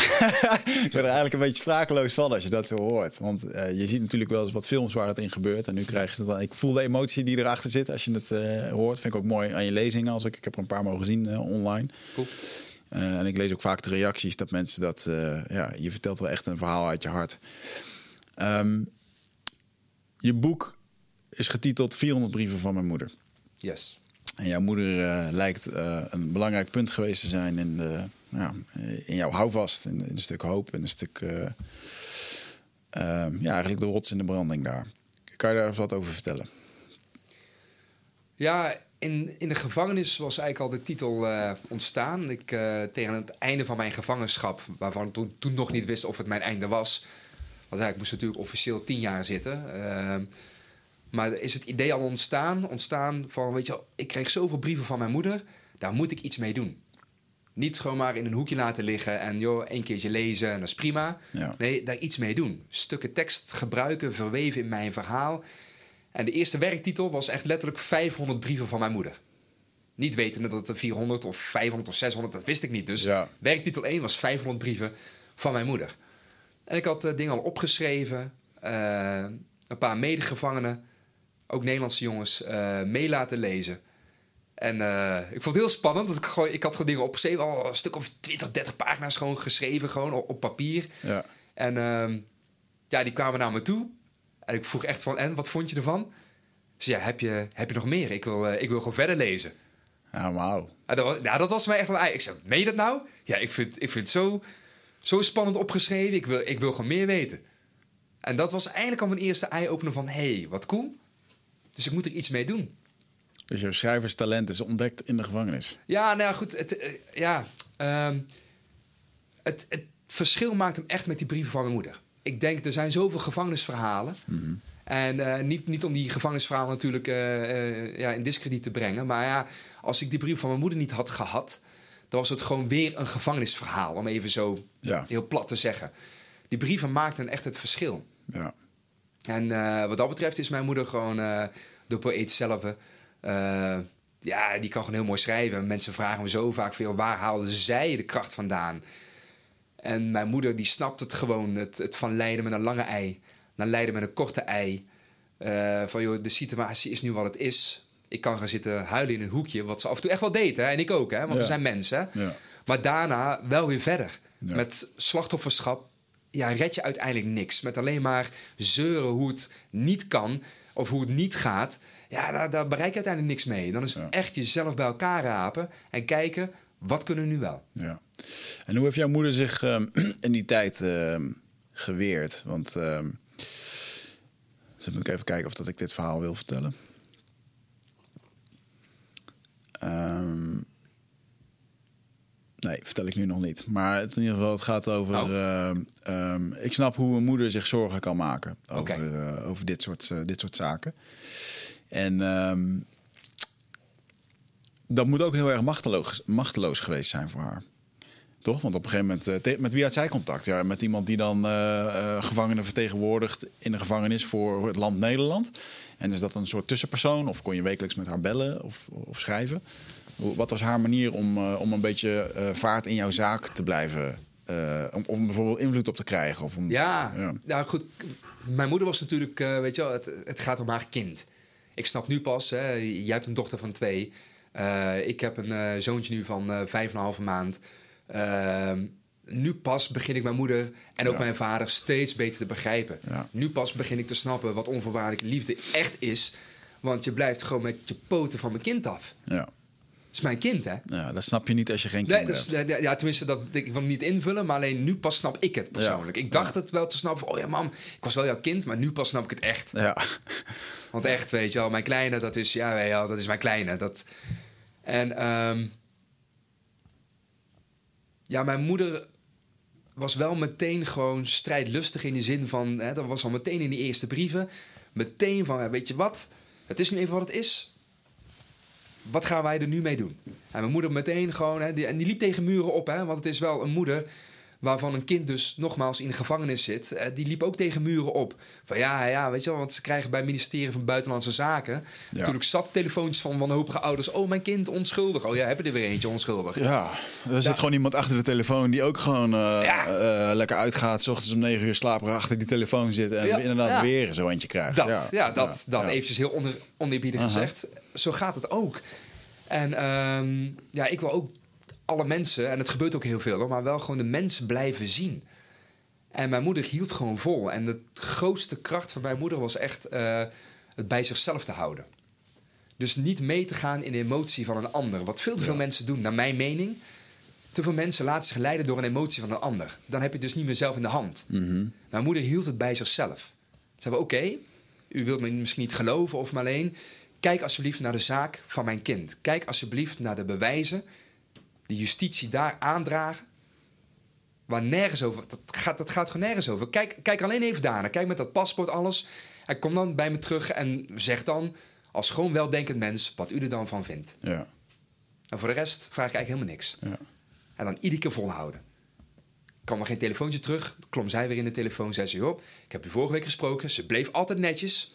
[SPEAKER 1] ik ben er eigenlijk een beetje sprakeloos van als je dat zo hoort. Want eh, je ziet natuurlijk wel eens wat films waar het in gebeurt. En nu krijg je het dan. Ik voel de emotie die erachter zit als je het eh, hoort. Vind ik ook mooi aan je lezingen. Als ik, ik heb er een paar mogen zien eh, online.
[SPEAKER 2] Cool.
[SPEAKER 1] En ik lees ook vaak de reacties dat mensen dat. ja, je vertelt wel echt een verhaal uit je hart. Ehm, je boek is getiteld 400 brieven van mijn moeder.
[SPEAKER 2] Yes.
[SPEAKER 1] En jouw moeder lijkt een belangrijk punt geweest te zijn in, de, ja, in jouw houvast, in, in een stuk hoop, in een stuk, eh, ehm, ja, eigenlijk de rots in de branding daar. Kan je daar eens wat over vertellen?
[SPEAKER 2] Ja, in, in de gevangenis was eigenlijk al de titel eh, ontstaan. Ik, eh, tegen het einde van mijn gevangenschap, waarvan ik toen, toen nog niet wist of het mijn einde was. Want eigenlijk moest natuurlijk officieel tien jaar zitten. Ehm, maar is het idee al ontstaan? Ontstaan van, weet je ik kreeg zoveel brieven van mijn moeder, daar moet ik iets mee doen. Niet gewoon maar in een hoekje laten liggen en joh, één keertje lezen en dat is prima.
[SPEAKER 1] Ja.
[SPEAKER 2] Nee, daar iets mee doen. Stukken tekst gebruiken, verweven in mijn verhaal. En de eerste werktitel was echt letterlijk 500 brieven van mijn moeder. Niet wetende dat het er 400 of 500 of 600, dat wist ik niet. Dus
[SPEAKER 1] Ja.
[SPEAKER 2] werktitel 1 was 500 brieven van mijn moeder. En ik had eh, dingen al opgeschreven. eh, een paar medegevangenen, ook Nederlandse jongens, eh, mee laten lezen. En eh, ik vond het heel spannend. Dat ik, gewoon, ik had gewoon dingen opgeschreven. Al een stuk of 20, 30 pagina's gewoon geschreven, gewoon op, op papier.
[SPEAKER 1] Ja.
[SPEAKER 2] En ehm, ja, die kwamen naar me toe. En ik vroeg echt van, en, wat vond je ervan? Ze ja, heb je, heb je nog meer? Ik wil, eh, ik wil gewoon verder lezen.
[SPEAKER 1] Ja, wauw.
[SPEAKER 2] En dat, was, ja, dat was mij echt wel... Ik zei, meen je dat nou? Ja, ik vind, ik vind het zo, zo spannend opgeschreven. Ik wil, ik wil gewoon meer weten. En dat was eigenlijk al mijn eerste eye-opener van... hé, hey, wat cool. Dus ik moet er iets mee doen.
[SPEAKER 1] Dus jouw schrijverstalent is ontdekt in de gevangenis.
[SPEAKER 2] Ja, nou ja, goed. Het, eh, ja, ehm, het, het verschil maakt hem echt met die brieven van mijn moeder. Ik denk, er zijn zoveel gevangenisverhalen. En eh, niet, niet om die gevangenisverhalen natuurlijk eh, ja, in discrediet te brengen. Maar ja, als ik die brief van mijn moeder niet had gehad... dan was het gewoon weer een gevangenisverhaal. Om even zo
[SPEAKER 1] Ja.
[SPEAKER 2] heel plat te zeggen. Die brieven maakten echt het verschil.
[SPEAKER 1] Ja.
[SPEAKER 2] En wat dat betreft is mijn moeder gewoon de poëet zelf. Eh, ja, die kan gewoon heel mooi schrijven. Mensen vragen me zo vaak veel, waar haalde zij de kracht vandaan? En mijn moeder die snapt het gewoon, het, het van lijden met een lange ei naar lijden met een korte ei. Eh, van joh, de situatie is nu wat het is. Ik kan gaan zitten huilen in een hoekje, wat ze af en toe echt wel deed. Hè? En ik ook, hè? want
[SPEAKER 1] Ja.
[SPEAKER 2] we zijn mensen.
[SPEAKER 1] Ja.
[SPEAKER 2] Maar daarna wel weer verder.
[SPEAKER 1] Ja.
[SPEAKER 2] Met slachtofferschap ja, red je uiteindelijk niks. Met alleen maar zeuren hoe het niet kan of hoe het niet gaat. Ja, daar, daar bereik je uiteindelijk niks mee. Dan is het
[SPEAKER 1] Ja.
[SPEAKER 2] echt jezelf bij elkaar rapen en kijken, wat kunnen we nu wel?
[SPEAKER 1] Ja. En hoe heeft jouw moeder zich ehm, in die tijd ehm, geweerd? Want dus moet ik even kijken of dat ik dit verhaal wil vertellen. Nee, vertel ik nu nog niet. Maar in ieder geval, het gaat over.
[SPEAKER 2] Oh.
[SPEAKER 1] ik snap hoe een moeder zich zorgen kan maken over, eh, over dit, soort, eh, dit soort zaken. En ehm, dat moet ook heel erg machteloos, machteloos geweest zijn voor haar. Toch? Want op een gegeven moment, eh, met wie had zij contact? Ja, met iemand die dan eh, eh, gevangenen vertegenwoordigt in de gevangenis voor het land Nederland. En is dat een soort tussenpersoon? Of kon je wekelijks met haar bellen of, of schrijven? Wat was haar manier om, om een beetje vaart in jouw zaak te blijven? om, om bijvoorbeeld invloed op te krijgen? Of om,
[SPEAKER 2] Ja,
[SPEAKER 1] ja.
[SPEAKER 2] nou goed. Mijn moeder was natuurlijk, weet je wel, het, het gaat om haar kind. Ik snap nu pas, hè, jij hebt een dochter van twee. Eh, ik heb een eh, zoontje nu van eh, vijf en een halve maand. Ehm, nu pas begin ik mijn moeder en ook
[SPEAKER 1] Ja.
[SPEAKER 2] mijn vader steeds beter te begrijpen.
[SPEAKER 1] Ja.
[SPEAKER 2] Nu pas begin ik te snappen wat onvoorwaardelijke liefde echt is. Want je blijft gewoon met je poten van mijn kind af.
[SPEAKER 1] Ja.
[SPEAKER 2] Het is mijn kind, hè?
[SPEAKER 1] ja, dat snap je niet als je geen
[SPEAKER 2] Nee,
[SPEAKER 1] kinderen
[SPEAKER 2] dus,
[SPEAKER 1] hebt.
[SPEAKER 2] ja, tenminste, dat, ik wil hem niet invullen, maar alleen nu pas snap ik het persoonlijk.
[SPEAKER 1] Ja.
[SPEAKER 2] Ik dacht het wel te snappen van, oh ja mam, ik was wel jouw kind, maar nu pas snap ik het echt.
[SPEAKER 1] Ja.
[SPEAKER 2] Want echt, weet je wel, mijn kleine, dat is, ja, weet je wel, dat is mijn kleine. Dat... En ehm, ja, mijn moeder was wel meteen gewoon strijdlustig in de zin van, hè, dat was al meteen in die eerste brieven, meteen van, weet je wat, het is nu even wat het is. Wat gaan wij er nu mee doen? En mijn moeder meteen gewoon, hè, die, en die liep tegen muren op, hè, want het is wel een moeder waarvan een kind dus nogmaals in de gevangenis zit, eh, die liep ook tegen muren op. Van ja, ja, weet je wel, want ze krijgen bij het ministerie van Buitenlandse Zaken natuurlijk zat telefoontjes van wanhopige ouders. Oh, mijn kind onschuldig. Oh ja, hebben er weer eentje onschuldig.
[SPEAKER 1] Ja, er zit gewoon iemand achter de telefoon die ook gewoon eh,
[SPEAKER 2] Ja.
[SPEAKER 1] eh, lekker uitgaat. 's ochtends om negen uur slaperig achter die telefoon zit. En inderdaad weer zo eentje krijgt.
[SPEAKER 2] Dat, ja, dat, dat eventjes heel onder, oneerbiedig gezegd. Zo gaat het ook. En ehm, ja, ik wil ook alle mensen, en het gebeurt ook heel veel, hoor, maar wel gewoon de mensen blijven zien. En mijn moeder hield gewoon vol. En de grootste kracht van mijn moeder was echt eh, het bij zichzelf te houden. Dus niet mee te gaan in de emotie van een ander. Wat veel te veel
[SPEAKER 1] Ja.
[SPEAKER 2] mensen doen, naar mijn mening. Te veel mensen laten zich leiden door een emotie van een ander. Dan heb je het dus niet meer zelf in de hand.
[SPEAKER 1] Mhm.
[SPEAKER 2] Mijn moeder hield het bij zichzelf. Ze zei, oké, u wilt me misschien niet geloven of maar alleen... kijk alsjeblieft naar de zaak van mijn kind. Kijk alsjeblieft naar de bewijzen die justitie daar aandragen. Waar nergens over... Dat gaat, dat gaat gewoon nergens over. Kijk, kijk alleen even daarna. Kijk met dat paspoort alles. En kom dan bij me terug en zeg dan... als gewoon weldenkend mens wat u er dan van vindt.
[SPEAKER 1] Ja,
[SPEAKER 2] En voor de rest vraag ik eigenlijk helemaal niks.
[SPEAKER 1] ja.
[SPEAKER 2] En dan iedere keer volhouden. kwam er geen telefoontje terug. Klom zij weer in de telefoon. Zei ze, joh, ik heb u vorige week gesproken. Ze bleef altijd netjes.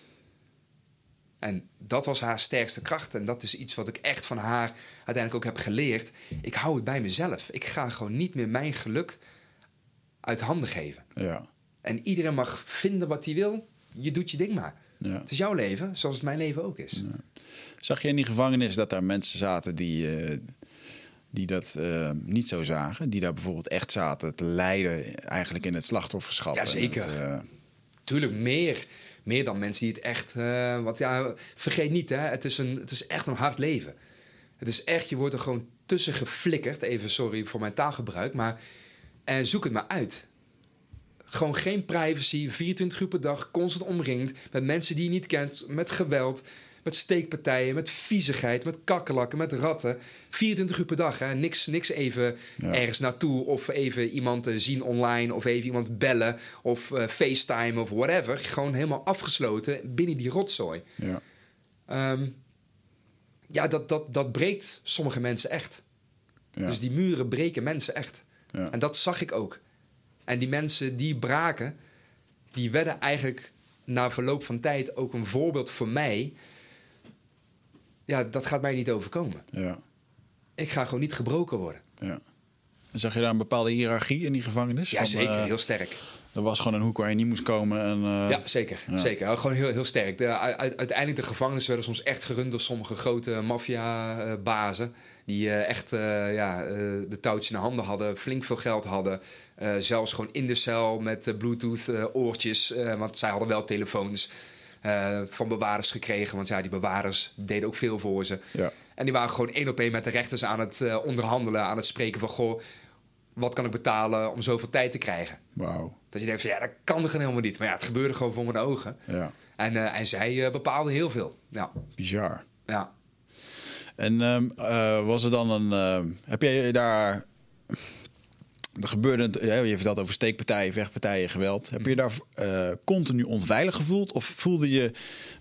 [SPEAKER 2] En dat was haar sterkste kracht. En dat is iets wat ik echt van haar uiteindelijk ook heb geleerd. Ik hou het bij mezelf. Ik ga gewoon niet meer mijn geluk uit handen geven.
[SPEAKER 1] ja.
[SPEAKER 2] En iedereen mag vinden wat hij wil. Je doet je ding maar.
[SPEAKER 1] ja.
[SPEAKER 2] Het is jouw leven, zoals het mijn leven ook is.
[SPEAKER 1] Zag je in die gevangenis dat daar mensen zaten die, eh, die dat eh, niet zo zagen? Die daar bijvoorbeeld echt zaten te lijden eigenlijk in het slachtofferschap?
[SPEAKER 2] Ja,
[SPEAKER 1] en
[SPEAKER 2] zeker.
[SPEAKER 1] het, eh,
[SPEAKER 2] Tuurlijk, meer. Meer dan mensen die het echt... eh, want ja, vergeet niet, hè, het, is een, het is echt een hard leven. Het is echt, je wordt er gewoon tussen geflikkerd. Even sorry voor mijn taalgebruik, maar... En zoek het maar uit. Gewoon geen privacy, 24 uur per dag, constant omringd... met mensen die je niet kent, met geweld... met steekpartijen, met viezigheid, met kakkelakken, met ratten. 24 uur per dag, hè. Niks, niks even
[SPEAKER 1] Ja.
[SPEAKER 2] ergens naartoe... of even iemand eh, zien online, of even iemand bellen... of eh, FaceTime of whatever. Gewoon helemaal afgesloten binnen die rotzooi.
[SPEAKER 1] ja.
[SPEAKER 2] Ehm, ja, dat, dat, dat breekt sommige mensen echt.
[SPEAKER 1] Ja.
[SPEAKER 2] Dus die muren breken mensen echt.
[SPEAKER 1] ja.
[SPEAKER 2] En dat zag ik ook. En die mensen die braken, die werden eigenlijk na verloop van tijd ook een voorbeeld voor mij. Ja, dat gaat mij niet overkomen.
[SPEAKER 1] ja.
[SPEAKER 2] Ik ga gewoon niet gebroken worden.
[SPEAKER 1] ja. En zag je daar een bepaalde hiërarchie in die gevangenis?
[SPEAKER 2] Ja,
[SPEAKER 1] Van,
[SPEAKER 2] zeker.
[SPEAKER 1] eh,
[SPEAKER 2] heel sterk.
[SPEAKER 1] Dat was gewoon een hoek waar je niet moest komen. En, uh,
[SPEAKER 2] ja, zeker.
[SPEAKER 1] ja.
[SPEAKER 2] zeker. Gewoon heel, heel sterk. De, uit, uiteindelijk de gevangenissen werden soms echt gerund door sommige grote maffiabazen. Die uh, echt ja, de touwtjes in de handen hadden, flink veel geld hadden. zelfs gewoon in de cel met Bluetooth-oortjes. want zij hadden wel telefoons van bewaarders gekregen. Want ja, die bewaarders deden ook veel voor ze.
[SPEAKER 1] Ja.
[SPEAKER 2] En die waren gewoon één op één met de rechters aan het onderhandelen, aan het spreken van... Goh, wat kan ik betalen om zoveel tijd te krijgen?
[SPEAKER 1] Wauw.
[SPEAKER 2] Dat je denkt van ja, dat kan er helemaal niet. Maar ja, het gebeurde gewoon voor mijn ogen.
[SPEAKER 1] Ja.
[SPEAKER 2] En, uh, en zij bepaalde heel veel. Ja.
[SPEAKER 1] Bizar.
[SPEAKER 2] Ja.
[SPEAKER 1] En um, uh, was er dan een. heb jij daar. Er gebeurde, je vertelt over steekpartijen, vechtpartijen, geweld. Heb je daar continu onveilig gevoeld? Of voelde je.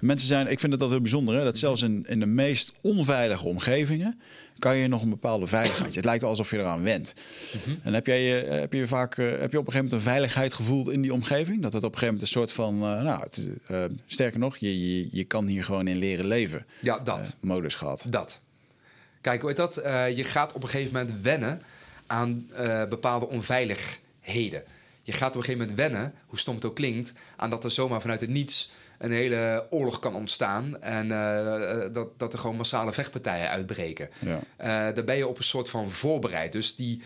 [SPEAKER 1] Mensen zijn. Ik vind het dat heel bijzonder, hè, dat zelfs in, in de meest onveilige omgevingen kan je nog een bepaalde veiligheid. Het lijkt alsof je eraan went. Mm -hmm. En heb, jij, heb je vaak heb je op een gegeven moment een veiligheid gevoeld in die omgeving? Dat het op een gegeven moment een soort van, uh, nou, het, uh, sterker nog, je, je, je kan hier gewoon in leren leven.
[SPEAKER 2] Ja, dat.
[SPEAKER 1] Modus gehad.
[SPEAKER 2] Dat. Kijk, hoe heet dat? je gaat op een gegeven moment wennen aan bepaalde onveiligheden. Je gaat op een gegeven moment wennen, hoe stom het ook klinkt, aan dat er zomaar vanuit het niets een hele oorlog kan ontstaan. En uh, dat, dat er gewoon massale vechtpartijen uitbreken.
[SPEAKER 1] Ja.
[SPEAKER 2] Uh, daar ben je op een soort van voorbereid. Dus die,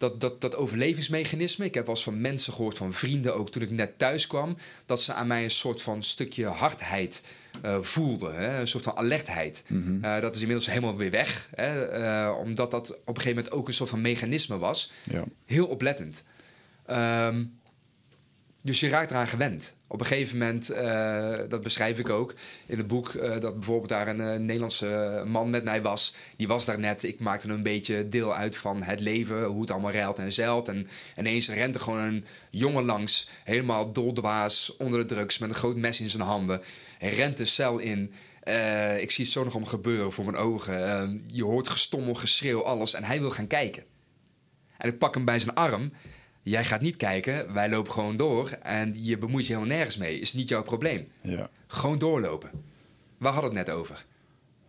[SPEAKER 2] dat, dat, dat overlevingsmechanisme. Ik heb wel eens van mensen gehoord, van vrienden ook, toen ik net thuis kwam, dat ze aan mij een soort van stukje hardheid uh, voelden. Hè? Een soort van alertheid.
[SPEAKER 1] Mhm.
[SPEAKER 2] Mm -hmm. dat is inmiddels helemaal weer weg. Hè? omdat dat op een gegeven moment ook een soort van mechanisme was.
[SPEAKER 1] Ja.
[SPEAKER 2] Heel oplettend. Um, dus je raakt eraan gewend. Op een gegeven moment, uh, dat beschrijf ik ook in het boek, uh, dat bijvoorbeeld daar een uh, Nederlandse man met mij was. Die was daar net. Ik maakte een beetje deel uit van het leven, hoe het allemaal reilt en zeilt. En ineens rent er gewoon een jongen langs, helemaal doldwaas, onder de drugs, met een groot mes in zijn handen. Hij rent de cel in. ik zie het zo nog om gebeuren voor mijn ogen. je hoort gestommel, geschreeuw, alles. En hij wil gaan kijken. En ik pak hem bij zijn arm. Jij gaat niet kijken, wij lopen gewoon door en je bemoeit je helemaal nergens mee. Is niet jouw probleem.
[SPEAKER 1] Ja.
[SPEAKER 2] Gewoon doorlopen. We hadden het net over.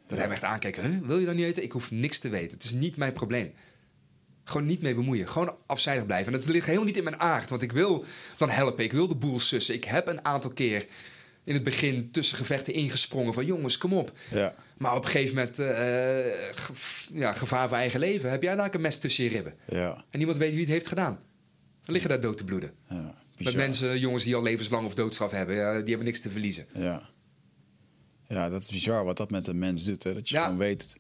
[SPEAKER 2] Dat hij me echt aankijken. Huh? Wil je dan niet eten? Ik hoef niks te weten. Het is niet mijn probleem. Gewoon niet mee bemoeien. Gewoon afzijdig blijven. En dat ligt helemaal niet in mijn aard. Want ik wil dan helpen. Ik wil de boel sussen. Ik heb een aantal keer in het begin tussen gevechten ingesprongen. Van jongens, kom op.
[SPEAKER 1] Ja.
[SPEAKER 2] Maar op een gegeven moment, eh, ge- ja, gevaar voor eigen leven. Heb jij daar een mes tussen je ribben?
[SPEAKER 1] Ja.
[SPEAKER 2] En niemand weet wie het heeft gedaan. Dan liggen daar dood te bloeden.
[SPEAKER 1] ja.
[SPEAKER 2] Met mensen, jongens die al levenslang of doodstraf hebben, ja, die hebben niks te verliezen.
[SPEAKER 1] Ja. Ja, dat is bizar wat dat met een mens doet. Hè? Dat je
[SPEAKER 2] Ja.
[SPEAKER 1] gewoon weet.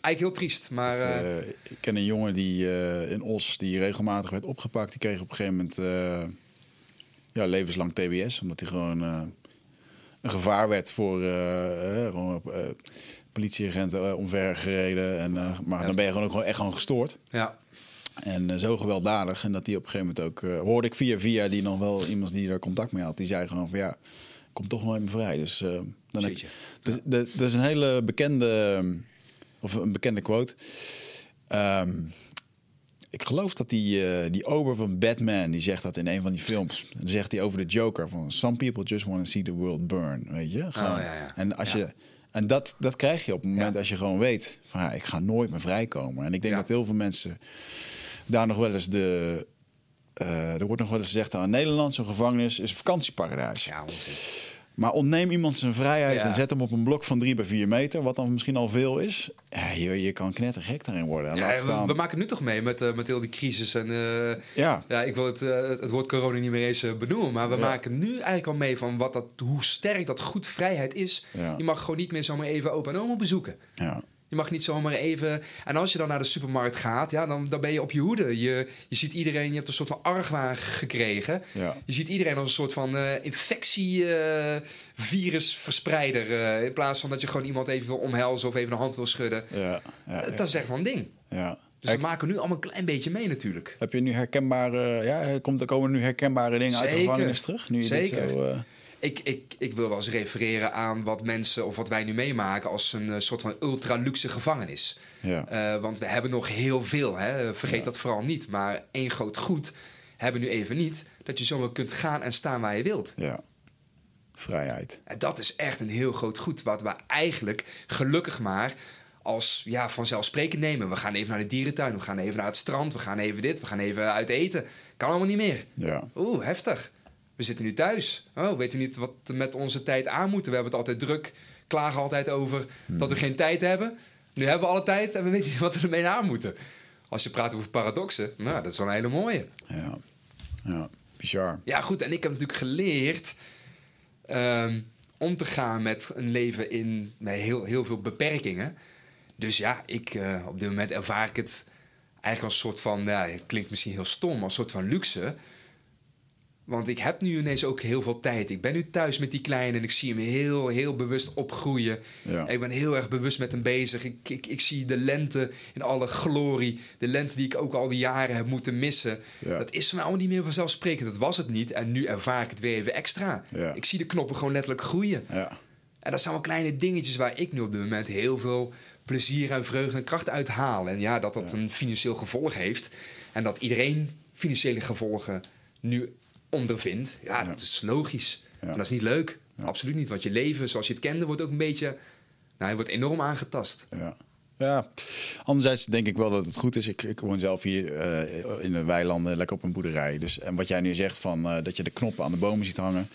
[SPEAKER 2] Eigenlijk heel triest, maar
[SPEAKER 1] dat,
[SPEAKER 2] eh,
[SPEAKER 1] eh, ik ken een jongen die eh, in Os die regelmatig werd opgepakt. Die kreeg op een gegeven moment ja, levenslang TBS. Omdat hij gewoon een gevaar werd voor gewoon, politieagenten eh, omver gereden. En, maar
[SPEAKER 2] Ja.
[SPEAKER 1] dan ben je gewoon ook gewoon echt gewoon gestoord.
[SPEAKER 2] ja.
[SPEAKER 1] En eh, zo gewelddadig. En dat die op een gegeven moment ook... eh, hoorde ik via via die nog wel iemand die daar contact mee had. Die zei gewoon van ja, komt toch nooit meer vrij. Dus eh, dan heb je... Dus, dat is een hele bekende... Of een bekende quote. Ehm, ik geloof dat die, die ober van Batman... die zegt dat in een van die films. Dan zegt hij over de Joker van... Some people just want to see the world burn. Weet je? Gewoon.
[SPEAKER 2] Oh, ja, ja.
[SPEAKER 1] En, als je, en dat, dat krijg je op het moment als je gewoon weet... van ja, ik ga nooit meer vrijkomen. En ik denk dat heel veel mensen daar nog wel eens de. eh, er wordt nog wel eens gezegd aan Nederland, zo'n gevangenis is een vakantieparadijs.
[SPEAKER 2] ja.
[SPEAKER 1] Maar ontneem iemand zijn vrijheid
[SPEAKER 2] Ja.
[SPEAKER 1] en zet hem op een blok van 3 bij 4 meter, wat dan misschien al veel is. Ja, je, je kan knettergek daarin worden. En
[SPEAKER 2] Ja,
[SPEAKER 1] laat
[SPEAKER 2] we,
[SPEAKER 1] staan.
[SPEAKER 2] we maken nu toch mee met, eh, met heel die crisis. En, eh,
[SPEAKER 1] ja,
[SPEAKER 2] ja, ik wil het, het, woord corona niet meer eens benoemen. Maar we
[SPEAKER 1] Ja.
[SPEAKER 2] maken nu eigenlijk al mee van wat dat, hoe sterk dat goed vrijheid is.
[SPEAKER 1] Ja.
[SPEAKER 2] Je mag gewoon niet meer zomaar even opa en oma bezoeken.
[SPEAKER 1] ja,
[SPEAKER 2] Je mag niet zomaar even. En als je dan naar de supermarkt gaat, ja, dan, dan ben je op je hoede. Je, je ziet iedereen, je hebt een soort van argwaan gekregen.
[SPEAKER 1] ja,
[SPEAKER 2] Je ziet iedereen als een soort van eh infectie-virusverspreider. in plaats van dat je gewoon iemand even wil omhelzen of even een hand wil schudden.
[SPEAKER 1] ja, ja,
[SPEAKER 2] Dat is echt wel een ding.
[SPEAKER 1] ja.
[SPEAKER 2] Dus we maken nu allemaal een klein beetje mee natuurlijk.
[SPEAKER 1] Heb je nu herkenbare, ja, komt, er komen nu herkenbare dingen uit de gevangenis terug? Nu je dit
[SPEAKER 2] Zeker.
[SPEAKER 1] zo, eh,
[SPEAKER 2] Ik, ik, ik wil wel eens refereren aan wat mensen of wat wij nu meemaken als een eh, soort van ultra-luxe gevangenis.
[SPEAKER 1] ja,
[SPEAKER 2] Eh, want we hebben nog heel veel, hè? vergeet
[SPEAKER 1] Ja.
[SPEAKER 2] dat vooral niet. Maar één groot goed hebben we nu even niet. Dat je zomaar kunt gaan en staan waar je wilt.
[SPEAKER 1] ja. Vrijheid.
[SPEAKER 2] En dat is echt een heel groot goed. Wat we eigenlijk gelukkig maar als ja, vanzelfsprekend nemen. We gaan even naar de dierentuin, we gaan even naar het strand, we gaan even dit, we gaan even uit eten. Kan allemaal niet meer.
[SPEAKER 1] Ja.
[SPEAKER 2] Oeh, heftig. We zitten nu thuis. Oh, weten we niet wat we met onze tijd aan moeten. We hebben het altijd druk, klagen altijd over dat we geen tijd hebben. Nu hebben we alle tijd en we weten niet wat we ermee aan moeten. Als je praat over paradoxen, nou, dat is wel een hele mooie.
[SPEAKER 1] Ja. Ja. Bizar.
[SPEAKER 2] Ja, goed. En ik heb natuurlijk geleerd ehm, om te gaan met een leven in met heel, heel veel beperkingen. Dus ja, ik, eh, op dit moment ervaar ik het eigenlijk als een soort van, ja, het klinkt misschien heel stom, als een soort van luxe. Want ik heb nu ineens ook heel veel tijd. Ik ben nu thuis met die kleine en ik zie hem heel, heel bewust opgroeien.
[SPEAKER 1] Ja.
[SPEAKER 2] Ik ben heel erg bewust met hem bezig. Ik, ik, ik zie de lente in alle glorie. De lente die ik ook al die jaren heb moeten missen.
[SPEAKER 1] Ja.
[SPEAKER 2] Dat is voor mij allemaal niet meer vanzelfsprekend. Dat was het niet. En nu ervaar ik het weer even extra.
[SPEAKER 1] Ja.
[SPEAKER 2] Ik zie de knoppen gewoon letterlijk groeien.
[SPEAKER 1] Ja.
[SPEAKER 2] En dat zijn wel kleine dingetjes waar ik nu op dit moment heel veel plezier en vreugde en kracht uit haal. En ja, dat dat een financieel gevolg heeft. En dat iedereen financiële gevolgen nu ondervindt. Ja, dat is logisch. En dat is niet leuk. Absoluut niet. Want je leven zoals je het kende wordt ook een beetje... Nou, hij wordt enorm aangetast.
[SPEAKER 1] Ja. Ja, anderzijds denk ik wel dat het goed is. Ik, ik woon zelf hier eh, in de weilanden, lekker op een boerderij. Dus, en wat jij nu zegt van eh, dat je de knoppen aan de bomen ziet hangen.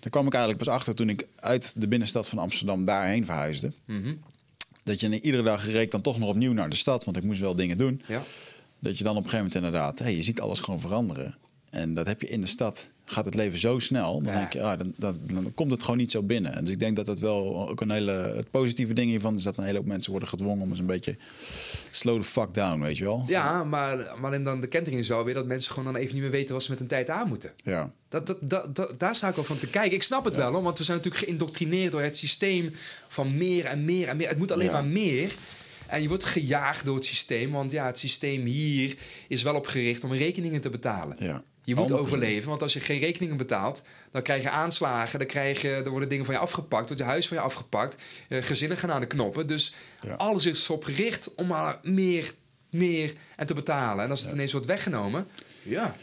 [SPEAKER 1] Daar kwam ik eigenlijk pas achter toen ik uit de binnenstad van Amsterdam daarheen verhuisde.
[SPEAKER 2] Mhm.
[SPEAKER 1] Dat je iedere dag reed dan toch nog opnieuw naar de stad, want ik moest wel dingen doen.
[SPEAKER 2] Ja.
[SPEAKER 1] Dat je dan op een gegeven moment inderdaad, hey, je ziet alles gewoon veranderen. En dat heb je in de stad. Gaat het leven zo snel, dan
[SPEAKER 2] Ja.
[SPEAKER 1] denk je, ah, dan, dan, dan komt het gewoon niet zo binnen. En dus ik denk dat dat wel ook een hele. Het positieve ding hiervan is dat een hele hoop mensen worden gedwongen om eens een beetje slow the fuck down, weet je wel?
[SPEAKER 2] Ja, maar, maar alleen dan de kentering is wel weer dat mensen gewoon dan even niet meer weten wat ze met hun tijd aan moeten.
[SPEAKER 1] Ja,
[SPEAKER 2] Dat, dat, dat, dat- daar sta ik wel van te kijken. Ik snap het wel, hoor, want we zijn natuurlijk geïndoctrineerd door het systeem van meer en meer en meer. Het moet alleen
[SPEAKER 1] Ja.
[SPEAKER 2] maar meer. En je wordt gejaagd door het systeem, want ja, het systeem hier is wel op gericht om rekeningen te betalen.
[SPEAKER 1] ja.
[SPEAKER 2] Je moet
[SPEAKER 1] 100%.
[SPEAKER 2] overleven, want als je geen rekeningen betaalt, dan krijg je aanslagen, dan, krijg je, dan worden dingen van je afgepakt, wordt je huis van je afgepakt, eh, gezinnen gaan aan de knoppen. Dus
[SPEAKER 1] Ja.
[SPEAKER 2] alles is erop gericht om maar meer, meer en te betalen. En als het ineens wordt weggenomen, ja,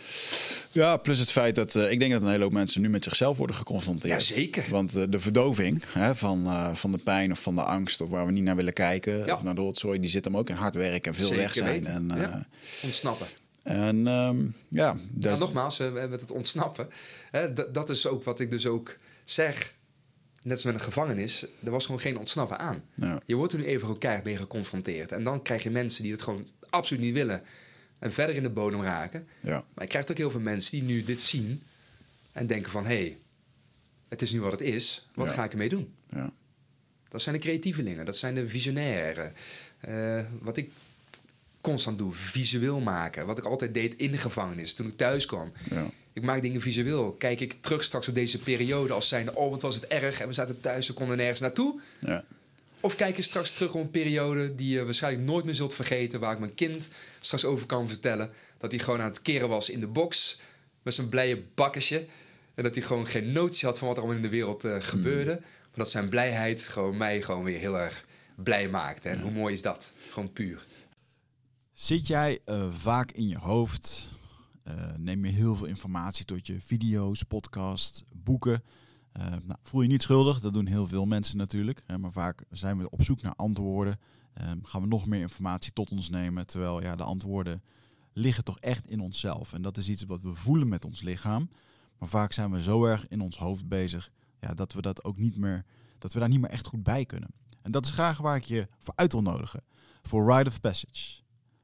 [SPEAKER 1] Ja, plus het feit dat eh, ik denk dat een hele hoop mensen nu met zichzelf worden geconfronteerd.
[SPEAKER 2] Jazeker.
[SPEAKER 1] Want eh, de verdoving hè, van, van de pijn of van de angst of waar we niet naar willen kijken,
[SPEAKER 2] Ja.
[SPEAKER 1] of naar de rotzooi, die zit hem ook in hard werken en veel
[SPEAKER 2] Zeker
[SPEAKER 1] weg zijn.
[SPEAKER 2] weten.
[SPEAKER 1] En,
[SPEAKER 2] Ja. ontsnappen.
[SPEAKER 1] En ehm, ja, dat-
[SPEAKER 2] nogmaals, met het ontsnappen. Hè, dat is ook wat ik dus ook zeg. Net als met een gevangenis, er was gewoon geen ontsnappen aan.
[SPEAKER 1] ja,
[SPEAKER 2] Je wordt er nu even keihard mee geconfronteerd. En dan krijg je mensen die het gewoon absoluut niet willen. En verder in de bodem raken.
[SPEAKER 1] ja,
[SPEAKER 2] Maar je krijgt ook heel veel mensen die nu dit zien. En denken van, hé, hey, het is nu wat het is. Wat
[SPEAKER 1] Ja.
[SPEAKER 2] ga ik ermee doen?
[SPEAKER 1] ja,
[SPEAKER 2] Dat zijn de creatievelingen. Dat zijn de visionairen. Eh, wat ik constant doe, visueel maken. Wat ik altijd deed in de gevangenis toen ik thuis kwam.
[SPEAKER 1] ja,
[SPEAKER 2] Ik maak dingen visueel. Kijk ik terug straks op deze periode als zijnde... oh, wat was het erg en we zaten thuis, we konden nergens naartoe.
[SPEAKER 1] ja,
[SPEAKER 2] Of kijk je straks terug op een periode die je waarschijnlijk nooit meer zult vergeten... waar ik mijn kind straks over kan vertellen... dat hij gewoon aan het keren was in de box met zijn blije bakkesje... en dat hij gewoon geen notie had van wat er allemaal in de wereld eh, gebeurde... maar dat zijn blijheid gewoon mij gewoon weer heel erg blij maakte. En hoe mooi is dat? Gewoon puur.
[SPEAKER 3] Zit jij eh, vaak in je hoofd? Eh, neem je heel veel informatie tot je video's, podcasts, boeken? Eh, nou, voel je niet schuldig, dat doen heel veel mensen natuurlijk. Maar vaak zijn we op zoek naar antwoorden. Gaan we nog meer informatie tot ons nemen. Terwijl ja, de antwoorden liggen toch echt in onszelf. En dat is iets wat we voelen met ons lichaam. Maar vaak zijn we zo erg in ons hoofd bezig ja, dat we dat ook niet meer, dat we daar niet meer echt goed bij kunnen. En dat is graag waar ik je voor uit wil nodigen. Voor Rite of Passage.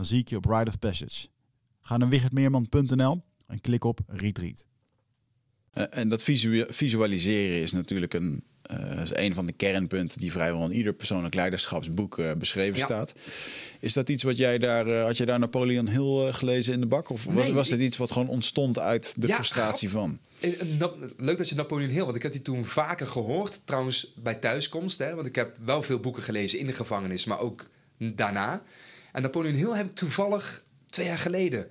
[SPEAKER 3] Dan zie ik je op Ride of Passage. Ga naar wichertmeerman.nl en klik op Retreat.
[SPEAKER 1] Eh, en dat visu visualiseren is natuurlijk een, uh, is een van de kernpunten die vrijwel in ieder persoonlijk leiderschapsboek uh, beschreven
[SPEAKER 2] Ja.
[SPEAKER 1] staat. Is dat iets wat jij daar, uh, had je daar Napoleon Hill uh, gelezen in de bak? Of was,
[SPEAKER 2] Nee,
[SPEAKER 1] was dit
[SPEAKER 2] ik-
[SPEAKER 1] iets wat gewoon ontstond uit de
[SPEAKER 2] Ja,
[SPEAKER 1] frustratie van?
[SPEAKER 2] Eh, Leuk dat je Napoleon Hill, want ik heb die toen vaker gehoord. Trouwens, bij thuiskomst, hè, want ik heb wel veel boeken gelezen in de gevangenis, maar ook daarna. En Napoleon Hill heb ik toevallig twee jaar geleden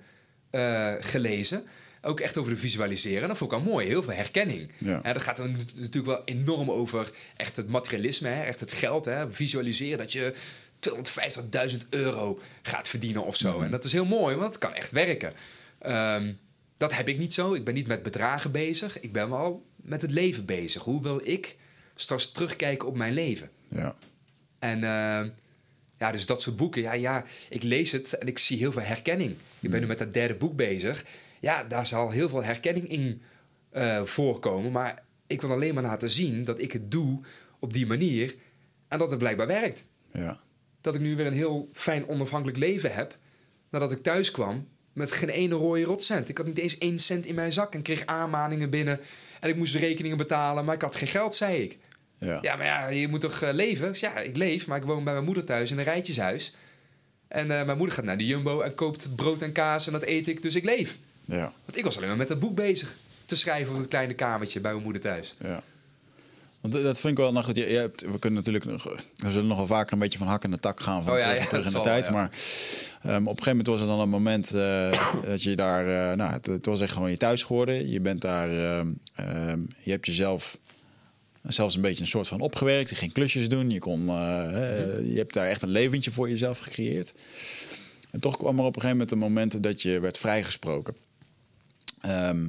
[SPEAKER 2] eh, gelezen. Ook echt over de visualiseren. En dat vond ik wel mooi. Heel veel herkenning.
[SPEAKER 1] Ja.
[SPEAKER 2] En dat gaat dan natuurlijk wel enorm over echt het materialisme, hè, echt het geld. Hè, visualiseren dat je 250.000 euro gaat verdienen of zo. En dat is heel mooi, want het kan echt werken. Ehm, dat heb ik niet zo. Ik ben niet met bedragen bezig. Ik ben wel met het leven bezig. Hoe wil ik straks terugkijken op mijn leven?
[SPEAKER 1] Ja.
[SPEAKER 2] En ehm, ja, dus dat soort boeken. Ja, ja, ik lees het en ik zie heel veel herkenning. Ik ben nu met dat derde boek bezig. Ja, daar zal heel veel herkenning in eh, voorkomen. Maar ik wil alleen maar laten zien dat ik het doe op die manier. En dat het blijkbaar werkt.
[SPEAKER 1] ja.
[SPEAKER 2] Dat ik nu weer een heel fijn onafhankelijk leven heb. Nadat ik thuis kwam met geen ene rode rotcent. Ik had niet eens één cent in mijn zak en kreeg aanmaningen binnen. En ik moest de rekeningen betalen, maar ik had geen geld, zei ik.
[SPEAKER 1] Ja.
[SPEAKER 2] Ja, maar ja, je moet toch eh, leven? Ja, ik leef, maar ik woon bij mijn moeder thuis in een rijtjeshuis. En eh, mijn moeder gaat naar de Jumbo en koopt brood en kaas en dat eet ik, dus ik leef.
[SPEAKER 1] ja.
[SPEAKER 2] Want ik was alleen maar met dat boek bezig te schrijven op het kleine kamertje bij mijn moeder thuis.
[SPEAKER 1] Ja. Want dat- dat vind ik wel nog goed. Je, je hebt, we kunnen natuurlijk nog, we zullen nog wel vaker een beetje van hak in de tak gaan van
[SPEAKER 2] Oh ja,
[SPEAKER 1] terug,
[SPEAKER 2] ja,
[SPEAKER 1] terug in de
[SPEAKER 2] zal
[SPEAKER 1] tijd.
[SPEAKER 2] ja.
[SPEAKER 1] Maar ehm, op een gegeven moment was er dan een moment eh, dat je daar, eh, nou, het, het was echt gewoon je thuis geworden. Je bent daar, ehm, ehm, je hebt jezelf zelfs een beetje een soort van opgewerkt. Je ging klusjes doen. Je kon, eh, je hebt daar echt een leventje voor jezelf gecreëerd. En toch kwam er op een gegeven moment een moment dat je werd vrijgesproken. Ehm,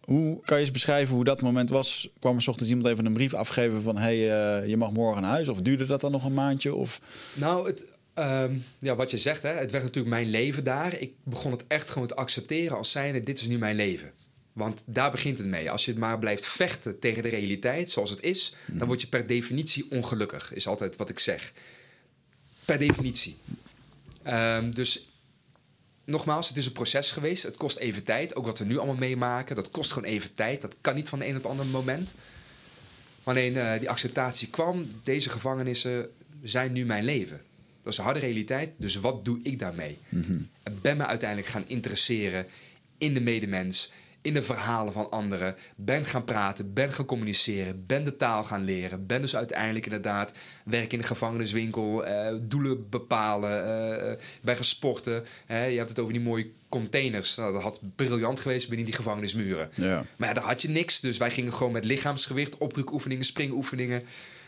[SPEAKER 1] hoe kan je eens beschrijven hoe dat moment was? Kwam er ochtends iemand even een brief afgeven van... hey, eh, je mag morgen naar huis? Of duurde dat dan nog een maandje? Of...
[SPEAKER 2] Nou, het, ehm, ja, wat je zegt, hè, het werd natuurlijk mijn leven daar. Ik begon het echt gewoon te accepteren als zijnde, dit is nu mijn leven. Want daar begint het mee. Als je het maar blijft vechten tegen de realiteit zoals het is... dan word je per definitie ongelukkig, is altijd wat ik zeg. Per definitie. Ehm, dus nogmaals, het is een proces geweest. Het kost even tijd. Ook wat we nu allemaal meemaken, dat kost gewoon even tijd. Dat kan niet van de een op het andere moment. Wanneer eh, die acceptatie kwam, deze gevangenissen zijn nu mijn leven. Dat is een harde realiteit, dus wat doe ik daarmee? Ik ben me uiteindelijk gaan interesseren in de medemens, in de verhalen van anderen. Ben gaan praten, ben gaan communiceren, ben de taal gaan leren. Ben dus uiteindelijk inderdaad werk in de gevangeniswinkel, eh, doelen bepalen, eh, eh, ben gaan sporten. Je hebt het over die mooie containers. Nou, dat had briljant geweest binnen die gevangenismuren.
[SPEAKER 1] Ja.
[SPEAKER 2] Maar ja, daar had je niks. Dus wij gingen gewoon met lichaamsgewicht, opdrukoefeningen, springoefeningen,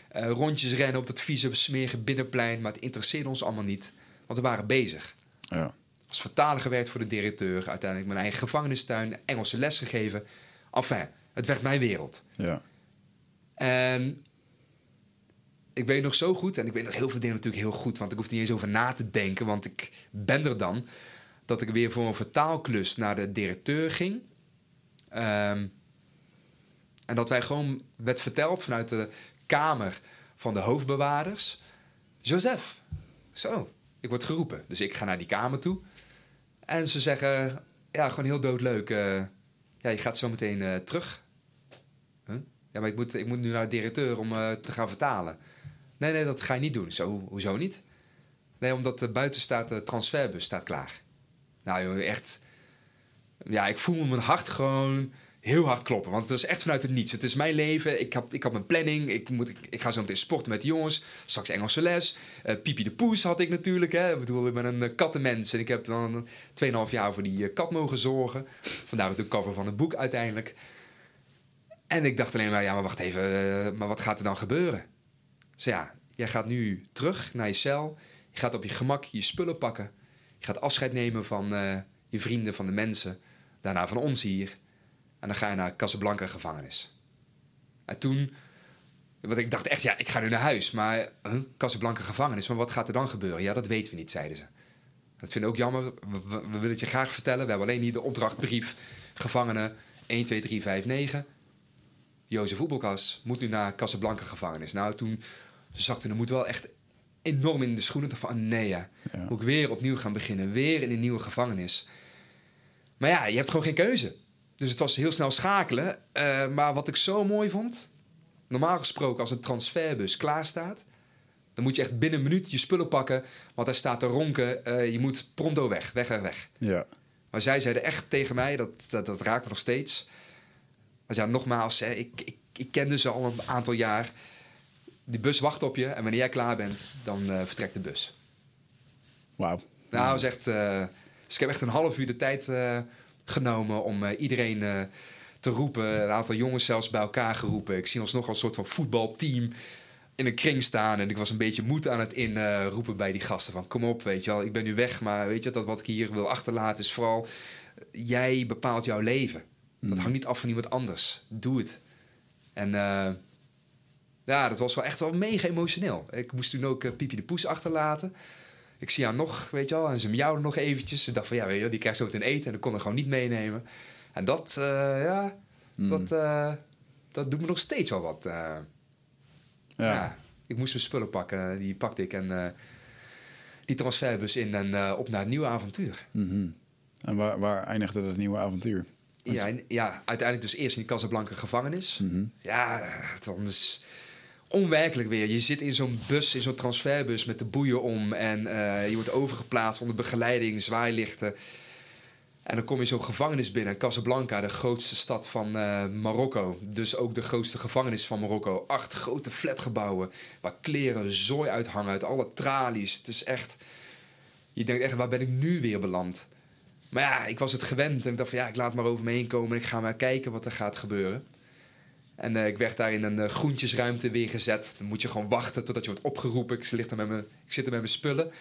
[SPEAKER 2] eh, rondjes rennen op dat vieze, smerige binnenplein. Maar het interesseerde ons allemaal niet, want we waren bezig.
[SPEAKER 1] Ja.
[SPEAKER 2] Als vertaler gewerkt voor de directeur, uiteindelijk mijn eigen gevangenistuin, Engelse les gegeven. Enfin, het werd mijn wereld.
[SPEAKER 1] Ja.
[SPEAKER 2] En ik weet nog zo goed, en ik weet nog heel veel dingen natuurlijk heel goed, want ik hoef er niet eens over na te denken, want ik ben er dan, dat ik weer voor een vertaalklus naar de directeur ging. Ehm, en dat wij gewoon werd verteld vanuit de kamer van de hoofdbewaarders: Joseph, zo, ik word geroepen. Dus ik ga naar die kamer toe. En ze zeggen: Ja, gewoon heel doodleuk. eh, ja, je gaat zo meteen eh, terug. Ja, maar ik moet, ik moet nu naar de directeur om eh, te gaan vertalen. Nee, nee, dat ga je niet doen. Zo, hoezo niet? Nee, omdat buiten staat de transferbus staat klaar. Nou, joh, echt. Ja, ik voel mijn hart gewoon heel hard kloppen. Want het was echt vanuit het niets. Het is mijn leven. Ik had, ik had mijn planning. Ik, moet, ik, ga zo meteen sporten met de jongens. Straks Engelse les. Eh, Pipi de Poes had ik natuurlijk. Hè. Ik bedoel, ik ben een uh, kattenmens. En ik heb dan 2,5 jaar voor die uh, kat mogen zorgen. Vandaar ook de cover van het boek uiteindelijk. En ik dacht alleen maar, ja, maar wacht even. Uh, maar wat gaat er dan gebeuren? Dus ja, jij gaat nu terug naar je cel. Je gaat op je gemak je spullen pakken. Je gaat afscheid nemen van uh, je vrienden, van de mensen. Daarna van ons hier. En dan ga je naar Casablanca gevangenis. En toen... Want ik dacht echt, ja, ik ga nu naar huis. Maar huh, Casablanca gevangenis, maar wat gaat er dan gebeuren? Ja, dat weten we niet, zeiden ze. Dat vinden we ook jammer. We, we, we willen het je graag vertellen. We hebben alleen hier de opdrachtbrief. Gevangenen 1, 2, 3, 5, 9. Jozef Voetbalkas moet nu naar Casablanca gevangenis. Nou, toen zakte de moed wel echt enorm in de schoenen. Van, nee ja, moet ik weer opnieuw gaan beginnen. Weer in een nieuwe gevangenis. Maar ja, je hebt gewoon geen keuze. Dus het was heel snel schakelen. Eh, maar wat ik zo mooi vond... Normaal gesproken als een transferbus klaar staat... dan moet je echt binnen een minuut je spullen pakken... want hij staat te ronken. eh, je moet pronto weg, weg, weg, weg.
[SPEAKER 1] Ja.
[SPEAKER 2] Maar zij zeiden echt tegen mij, dat, dat, dat raakt me nog steeds. Want ja, nogmaals, hè, ik, ik, ik kende ze al een aantal jaar. Die bus wacht op je en wanneer jij klaar bent, dan eh, vertrekt de bus.
[SPEAKER 1] Wauw.
[SPEAKER 2] Nou, is echt, dus ik heb echt een half uur de tijd genomen om eh, iedereen eh, te roepen. Een aantal jongens zelfs bij elkaar geroepen. Ik zie ons nog als een soort van voetbalteam in een kring staan. En ik was een beetje moed aan het inroepen bij die gasten. Van kom op, weet je wel, ik ben nu weg. Maar weet je, dat wat ik hier wil achterlaten is vooral... Jij bepaalt jouw leven. Dat hangt niet af van iemand anders. Doe het. En eh, ja, dat was wel echt wel mega emotioneel. Ik moest toen ook eh, Piepje de Poes achterlaten. Ik zie haar nog, weet je wel, en ze miauwde nog eventjes. Ze dacht van, ja, weet je wel, die krijgt zo meteen eten. En ik kon haar gewoon niet meenemen. En dat, eh, ja, dat, eh, dat doet me nog steeds wel wat. eh.
[SPEAKER 1] Ja.
[SPEAKER 2] ja. ik moest mijn spullen pakken. Die pakte ik en die transferbus in en op naar het nieuwe avontuur.
[SPEAKER 1] Mhm. En waar, waar eindigde dat nieuwe avontuur?
[SPEAKER 2] Ja, en, ja, uiteindelijk dus eerst in die Casablanca gevangenis.
[SPEAKER 1] Mhm.
[SPEAKER 2] Ja, dan is onwerkelijk weer. Je zit in zo'n bus, in zo'n transferbus met de boeien om. En eh, je wordt overgeplaatst onder begeleiding, zwaailichten. En dan kom je zo'n gevangenis binnen. Casablanca, de grootste stad van eh, Marokko. Dus ook de grootste gevangenis van Marokko. Acht grote flatgebouwen waar kleren zooi uithangen uit alle tralies. Het is echt... Je denkt echt, waar ben ik nu weer beland? Maar ja, ik was het gewend en ik dacht van ja, ik laat maar over me heen komen en ik ga maar kijken wat er gaat gebeuren. En eh, ik werd daar in een eh, groentjesruimte weer gezet. Dan moet je gewoon wachten totdat je wordt opgeroepen. Ik, lig er met mijn, ik zit er met mijn spullen.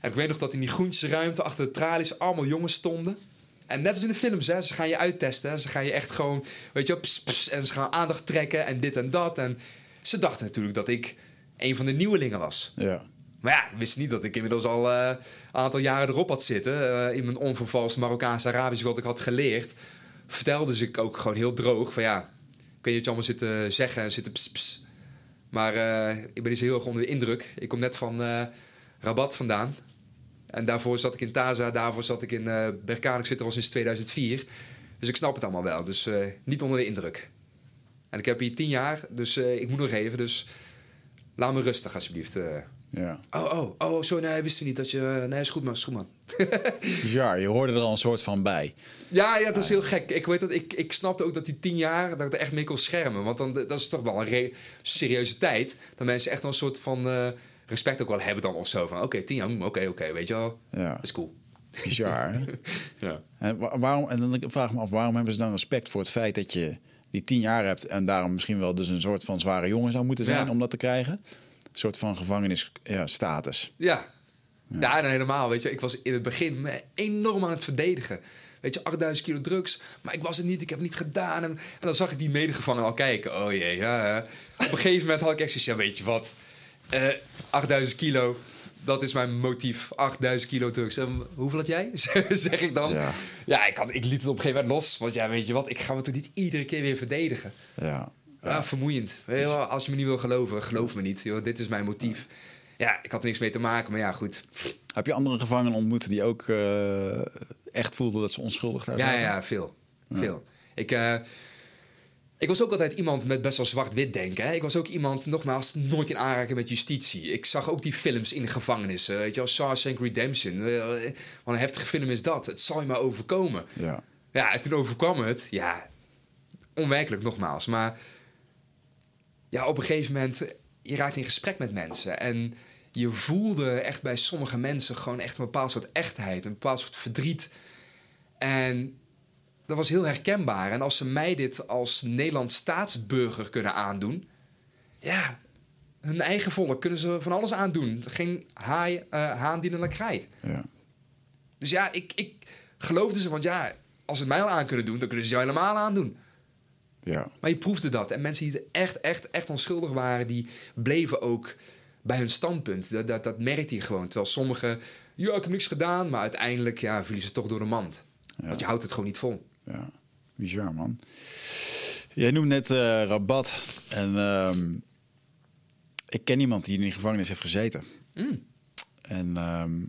[SPEAKER 2] En ik weet nog dat in die groentjesruimte achter de tralies allemaal jongens stonden. En net als in de films, hè, ze gaan je uittesten. hè. Ze gaan je echt gewoon, weet je, ps, ps, en ze gaan aandacht trekken en dit en dat. En ze dachten natuurlijk dat ik een van de nieuwelingen was.
[SPEAKER 1] Ja.
[SPEAKER 2] Maar ja, wist niet dat ik inmiddels al eh, een aantal jaren erop had zitten. in mijn onvervalst Marokkaans-Arabisch wat ik had geleerd. Vertelde ze ik ook gewoon heel droog van ja... Weet niet wat je allemaal zit te zeggen en zit te ps. Maar eh, ik ben niet zo heel erg onder de indruk. Ik kom net van eh, Rabat vandaan. En daarvoor zat ik in Taza, daarvoor zat ik in eh Berkane. Ik zit er al sinds 2004. Dus ik snap het allemaal wel. Dus eh, niet onder de indruk. En ik heb hier tien jaar, dus eh, ik moet nog even. Dus laat me rustig alsjeblieft. Eh.
[SPEAKER 1] Ja.
[SPEAKER 2] Oh, oh, oh, zo, nee, wist u niet dat je... Nee, is goed man, is goed man.
[SPEAKER 1] Bizar. Je hoorde er al een soort van bij.
[SPEAKER 2] Ja, ja, dat is heel gek. Ik, weet dat, ik, ik snapte ook dat die tien jaar, dat ik er echt mee kon schermen. Want dan, dat is toch wel een serieuze tijd. Dat mensen echt wel een soort van eh, respect ook wel hebben dan of zo. Van oké, tien jaar, mm, oké, oké, weet je wel.
[SPEAKER 1] Ja.
[SPEAKER 2] Dat is cool.
[SPEAKER 1] Bizar.
[SPEAKER 2] Ja.
[SPEAKER 1] En, wa- waarom, en dan vraag ik me af, waarom hebben ze dan respect voor het feit dat je die tien jaar hebt en daarom misschien wel dus een soort van zware jongen zou moeten zijn
[SPEAKER 2] Ja.
[SPEAKER 1] om dat te krijgen? Een soort van gevangenisstatus.
[SPEAKER 2] Ja. Ja, en helemaal. Weet je, ik was in het begin me enorm aan het verdedigen. Weet je, 8000 kilo drugs. Maar ik was het niet, ik heb het niet gedaan. En, en dan zag ik die medegevangenen al kijken. Oh jee, ja. ja. Op een gegeven moment had ik echt zoiets, ja, weet je wat? Eh 8000 kilo, dat is mijn motief. 8000 kilo drugs. En hoeveel had jij? zeg ik dan.
[SPEAKER 1] Ja.
[SPEAKER 2] Ja, ik, had, ik liet het op een gegeven moment los. Want ja, weet je wat? Ik ga me toch niet iedere keer weer verdedigen.
[SPEAKER 1] Ja.
[SPEAKER 2] Ja, vermoeiend. Als je me niet wil geloven, geloof me niet. Joh, dit is mijn motief. Ja, ik had er niks mee te maken, maar ja, goed.
[SPEAKER 1] Heb je andere gevangenen ontmoet die ook eh, echt voelden dat ze onschuldig daar
[SPEAKER 2] Ja,
[SPEAKER 1] zaten?
[SPEAKER 2] ja, veel. Veel. Ik, eh, ik was ook altijd iemand met best wel zwart-wit denken. Hè? Ik was ook iemand, nogmaals, nooit in aanraking met justitie. Ik zag ook die films in de gevangenissen. Weet je wel, Shawshank Redemption. Eh, Wat een heftige film is dat. Het zal je maar overkomen.
[SPEAKER 1] Ja.
[SPEAKER 2] Ja, en toen overkwam het. Ja, onwerkelijk nogmaals. Maar ja, op een gegeven moment, je raakt in gesprek met mensen. En je voelde echt bij sommige mensen gewoon echt een bepaald soort echtheid. Een bepaald soort verdriet. En dat was heel herkenbaar. En als ze mij dit als Nederlands staatsburger kunnen aandoen... Ja, hun eigen volk kunnen ze van alles aandoen. Geen haai, eh, haan die naar krijt.
[SPEAKER 1] ja.
[SPEAKER 2] Dus ja, ik, ik geloofde ze, want ja, als ze het mij al aan kunnen doen, dan kunnen ze jou helemaal aandoen.
[SPEAKER 1] Ja.
[SPEAKER 2] Maar je proefde dat. En mensen die echt, echt, echt onschuldig waren, die bleven ook bij hun standpunt. Dat, dat, dat merkte je gewoon. Terwijl sommigen, ja, ik heb niks gedaan, maar uiteindelijk ja, vielen ze toch door de mand. Want je houdt het gewoon niet vol.
[SPEAKER 1] Ja, bizar man. Jij noemt net eh, Rabat. En ehm, ik ken iemand die in die gevangenis heeft gezeten.
[SPEAKER 2] Mm.
[SPEAKER 1] En ehm,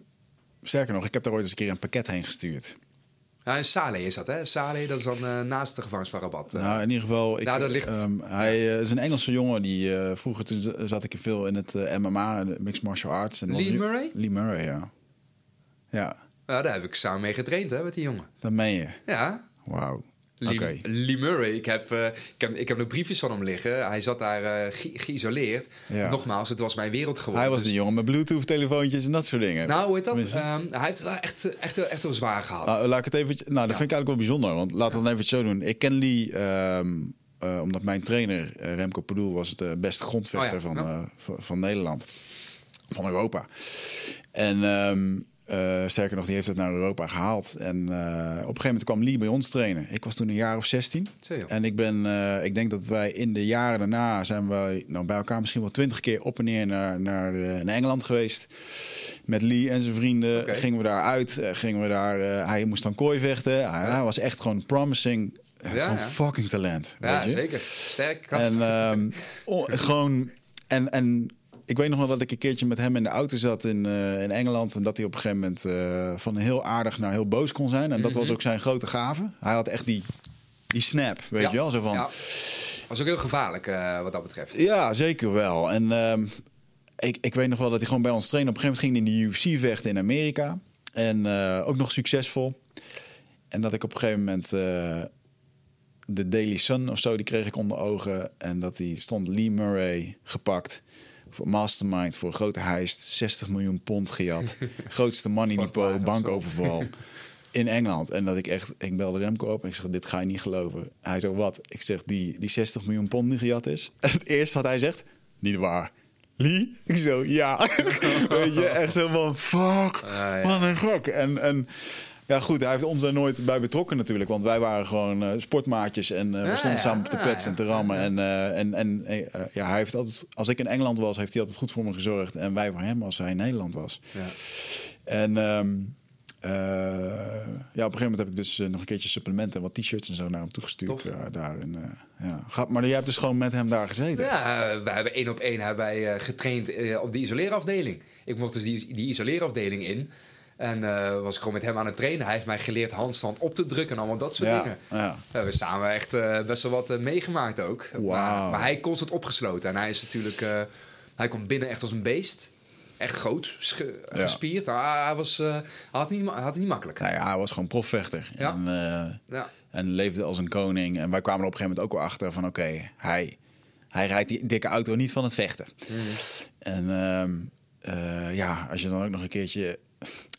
[SPEAKER 1] sterker nog, ik heb daar ooit eens een keer een pakket heen gestuurd.
[SPEAKER 2] Ja, in Saleh is dat, hè? Saleh, dat is dan eh, naast de gevangenis van Rabat. eh.
[SPEAKER 1] Nou, in ieder geval. Ik,
[SPEAKER 2] Nou, dat ligt-
[SPEAKER 1] ehm, hij eh, is een Engelse jongen die vroeger toen zat ik veel in het MMA, mixed martial arts. En
[SPEAKER 2] Lee Murray?
[SPEAKER 1] Lee Murray, ja. Ja,
[SPEAKER 2] Ja, daar heb ik samen mee getraind, hè, met die jongen.
[SPEAKER 1] dat meen je.
[SPEAKER 2] Ja,
[SPEAKER 1] Wauw.
[SPEAKER 2] Lee, Murray. Ik heb, eh, ik, heb, ik heb nog briefjes van hem liggen. Hij zat daar eh, ge- geïsoleerd.
[SPEAKER 1] Ja.
[SPEAKER 2] Nogmaals, het was mijn wereld geworden.
[SPEAKER 1] Hij was
[SPEAKER 2] Dus-
[SPEAKER 1] de jongen met Bluetooth-telefoontjes en dat soort dingen.
[SPEAKER 2] Nou, hoe heet dat? Ehm, hij heeft het wel echt, echt, echt wel zwaar gehad.
[SPEAKER 1] Nou, laat ik het even. Nou, dat
[SPEAKER 2] Ja.
[SPEAKER 1] vind ik eigenlijk wel bijzonder. Want laten we het even zo doen. Ik ken Lee ehm, eh, omdat mijn trainer Remco Padoel was de beste grondvechter
[SPEAKER 2] Oh
[SPEAKER 1] van, van Nederland, van Europa. En ehm, eh, sterker nog, die heeft het naar Europa gehaald. En eh, op een gegeven moment kwam Lee bij ons trainen. Ik was toen een jaar of 16.
[SPEAKER 2] Zo, joh.
[SPEAKER 1] En ik ben, eh, ik denk dat wij in de jaren daarna zijn wij nou, bij elkaar misschien wel twintig keer op en neer naar, naar, naar Engeland geweest. Met Lee en zijn vrienden gingen we daar uit. gingen we daar, hij moest dan kooi vechten. Hij, hij was echt gewoon promising.
[SPEAKER 2] Ja,
[SPEAKER 1] gewoon
[SPEAKER 2] ja.
[SPEAKER 1] fucking talent.
[SPEAKER 2] ja,
[SPEAKER 1] weet je?
[SPEAKER 2] zeker. Sterk.
[SPEAKER 1] En oh, gewoon. En, en ik weet nog wel dat ik een keertje met hem in de auto zat in, eh, in Engeland. En dat hij op een gegeven moment eh, van heel aardig naar heel boos kon zijn. En dat was ook zijn grote gave. Hij had echt die, die snap, weet
[SPEAKER 2] Ja.
[SPEAKER 1] je wel? Zo van,
[SPEAKER 2] Ja. Was ook heel gevaarlijk eh, wat dat betreft.
[SPEAKER 1] ja, zeker wel. En ehm, ik, ik weet nog wel dat hij gewoon bij ons trainde. Op een gegeven moment ging hij in de UFC vechten in Amerika. En ook nog succesvol. En dat ik op een gegeven moment de Daily Sun of zo, die kreeg ik onder ogen. En dat die stond Lee Murray gepakt. Voor mastermind, voor een grote heist. 60 miljoen pond gejat. Grootste money depot, bankoverval. In Engeland. En dat ik echt, ik belde Remco op en ik zeg, dit ga je niet geloven. Hij zo, wat? Ik zeg, die, die 60 miljoen pond die gejat is. Het eerste had hij zegt, niet waar. Lee? Ik zo, ja. Weet je, echt zo van, fuck.
[SPEAKER 2] Ah, ja.
[SPEAKER 1] Wat een gek. En, en ja, goed, hij heeft ons daar nooit bij betrokken natuurlijk. Want wij waren gewoon eh, sportmaatjes en eh, we
[SPEAKER 2] Ja,
[SPEAKER 1] stonden
[SPEAKER 2] ja,
[SPEAKER 1] samen te
[SPEAKER 2] ja,
[SPEAKER 1] kletsen en te rammen. En, eh, en, en eh, ja, hij heeft altijd, als ik in Engeland was, heeft hij altijd goed voor me gezorgd. En wij voor hem als hij in Nederland was.
[SPEAKER 2] Ja.
[SPEAKER 1] En ehm, eh, ja, op een gegeven moment heb ik dus nog een keertje supplementen en wat t-shirts en zo naar hem toegestuurd. Daar en, ja. Maar jij hebt dus gewoon met hem daar gezeten.
[SPEAKER 2] Ja, we hebben één op één hebben wij getraind op die isoleerafdeling. Ik mocht dus die, die isoleerafdeling in. En eh, was ik gewoon met hem aan het trainen. Hij heeft mij geleerd handstand op te drukken en allemaal dat soort
[SPEAKER 1] ja,
[SPEAKER 2] dingen.
[SPEAKER 1] ja.
[SPEAKER 2] We hebben samen echt eh, best wel wat eh, meegemaakt ook. Maar, maar hij constant opgesloten. En hij is natuurlijk... hij komt binnen echt als een beest. Echt groot,
[SPEAKER 1] Ja.
[SPEAKER 2] gespierd. Hij, hij was, hij had, het niet, hij had het niet makkelijk.
[SPEAKER 1] Nou ja, hij was gewoon profvechter.
[SPEAKER 2] Ja.
[SPEAKER 1] En,
[SPEAKER 2] Ja.
[SPEAKER 1] en leefde als een koning. En wij kwamen er op een gegeven moment ook wel achter van... oké, hij, hij rijdt die dikke auto niet van het vechten.
[SPEAKER 2] Mhm.
[SPEAKER 1] En ehm, eh, ja, als je dan ook nog een keertje...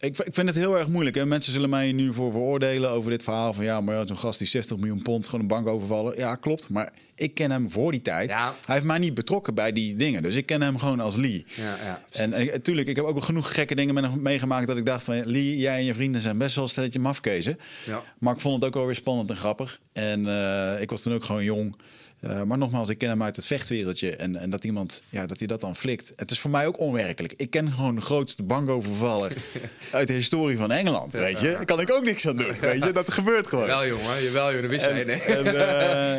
[SPEAKER 1] Ik, ik vind het heel erg moeilijk. Hè? Mensen zullen mij nu voor veroordelen over dit verhaal. Van ja, maar ja, zo'n gast die 60 miljoen pond gewoon een bank overvallen. Ja, klopt. Maar ik ken hem voor die tijd.
[SPEAKER 2] Ja.
[SPEAKER 1] Hij heeft mij niet betrokken bij die dingen. Dus ik ken hem gewoon als Lee.
[SPEAKER 2] Ja, ja.
[SPEAKER 1] En natuurlijk, ik heb ook wel genoeg gekke dingen met hem meegemaakt dat ik dacht van Lee, jij en je vrienden zijn best wel een stelletje mafkezen.
[SPEAKER 2] Ja.
[SPEAKER 1] Maar ik vond het ook wel weer spannend en grappig. En eh, ik was toen ook gewoon jong. Eh, maar nogmaals, ik ken hem uit het vechtwereldje. En, en dat iemand, ja, dat hij dat dan flikt. Het is voor mij ook onwerkelijk. Ik ken gewoon de grootste bankovervaller uit de historie van Engeland. Weet je, daar kan ik ook niks aan doen. Weet je, dat gebeurt gewoon.
[SPEAKER 2] Jawel, jongen. Jawel, jongen. Dat wist
[SPEAKER 1] En-
[SPEAKER 2] jij, nee.
[SPEAKER 1] en,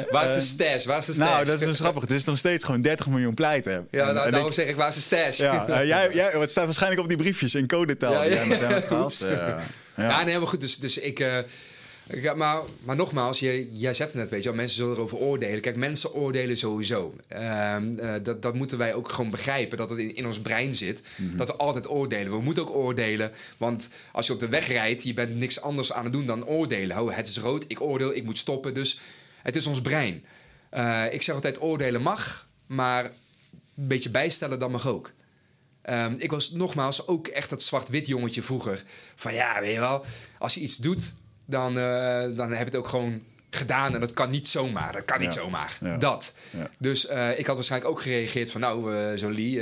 [SPEAKER 1] eh,
[SPEAKER 2] waar is de
[SPEAKER 1] eh,
[SPEAKER 2] stash? Waar is de stash?
[SPEAKER 1] Nou, dat is een grappig. Het is nog steeds gewoon 30 miljoen pleiten.
[SPEAKER 2] Ja,
[SPEAKER 1] En-
[SPEAKER 2] nou,
[SPEAKER 1] en
[SPEAKER 2] daarom
[SPEAKER 1] ik-
[SPEAKER 2] zeg ik, waar is de stash?
[SPEAKER 1] Ja, jij, jij, het staat waarschijnlijk op die briefjes in codetaal.
[SPEAKER 2] Ja,
[SPEAKER 1] die
[SPEAKER 2] ja.
[SPEAKER 1] jij met hem hebt gehad.
[SPEAKER 2] Oeps.
[SPEAKER 1] Eh,
[SPEAKER 2] Ja,
[SPEAKER 1] ja.
[SPEAKER 2] nee, maar goed. Dus, dus ik... maar, maar nogmaals, je, jij zegt het net, weet je wel, mensen zullen erover oordelen. Kijk, mensen oordelen sowieso. Ehm, eh, dat, dat moeten wij ook gewoon begrijpen, dat het in, in ons brein zit.
[SPEAKER 1] Mhm.
[SPEAKER 2] Dat we altijd oordelen. We moeten ook oordelen, want als je op de weg rijdt, je bent niks anders aan het doen dan oordelen. Oh, het is rood, ik oordeel, ik moet stoppen. Dus het is ons brein. Eh, ik zeg altijd, oordelen mag, maar een beetje bijstellen, dat mag ook. Ehm, ik was nogmaals ook echt dat zwart-wit jongetje vroeger. Van ja, weet je wel, als je iets doet, dan, eh, dan heb je het ook gewoon gedaan. En dat kan niet zomaar. Dat kan niet zomaar.
[SPEAKER 1] Ja.
[SPEAKER 2] Dat.
[SPEAKER 1] Ja.
[SPEAKER 2] Dus eh, ik had waarschijnlijk ook gereageerd van... nou, eh Jolie,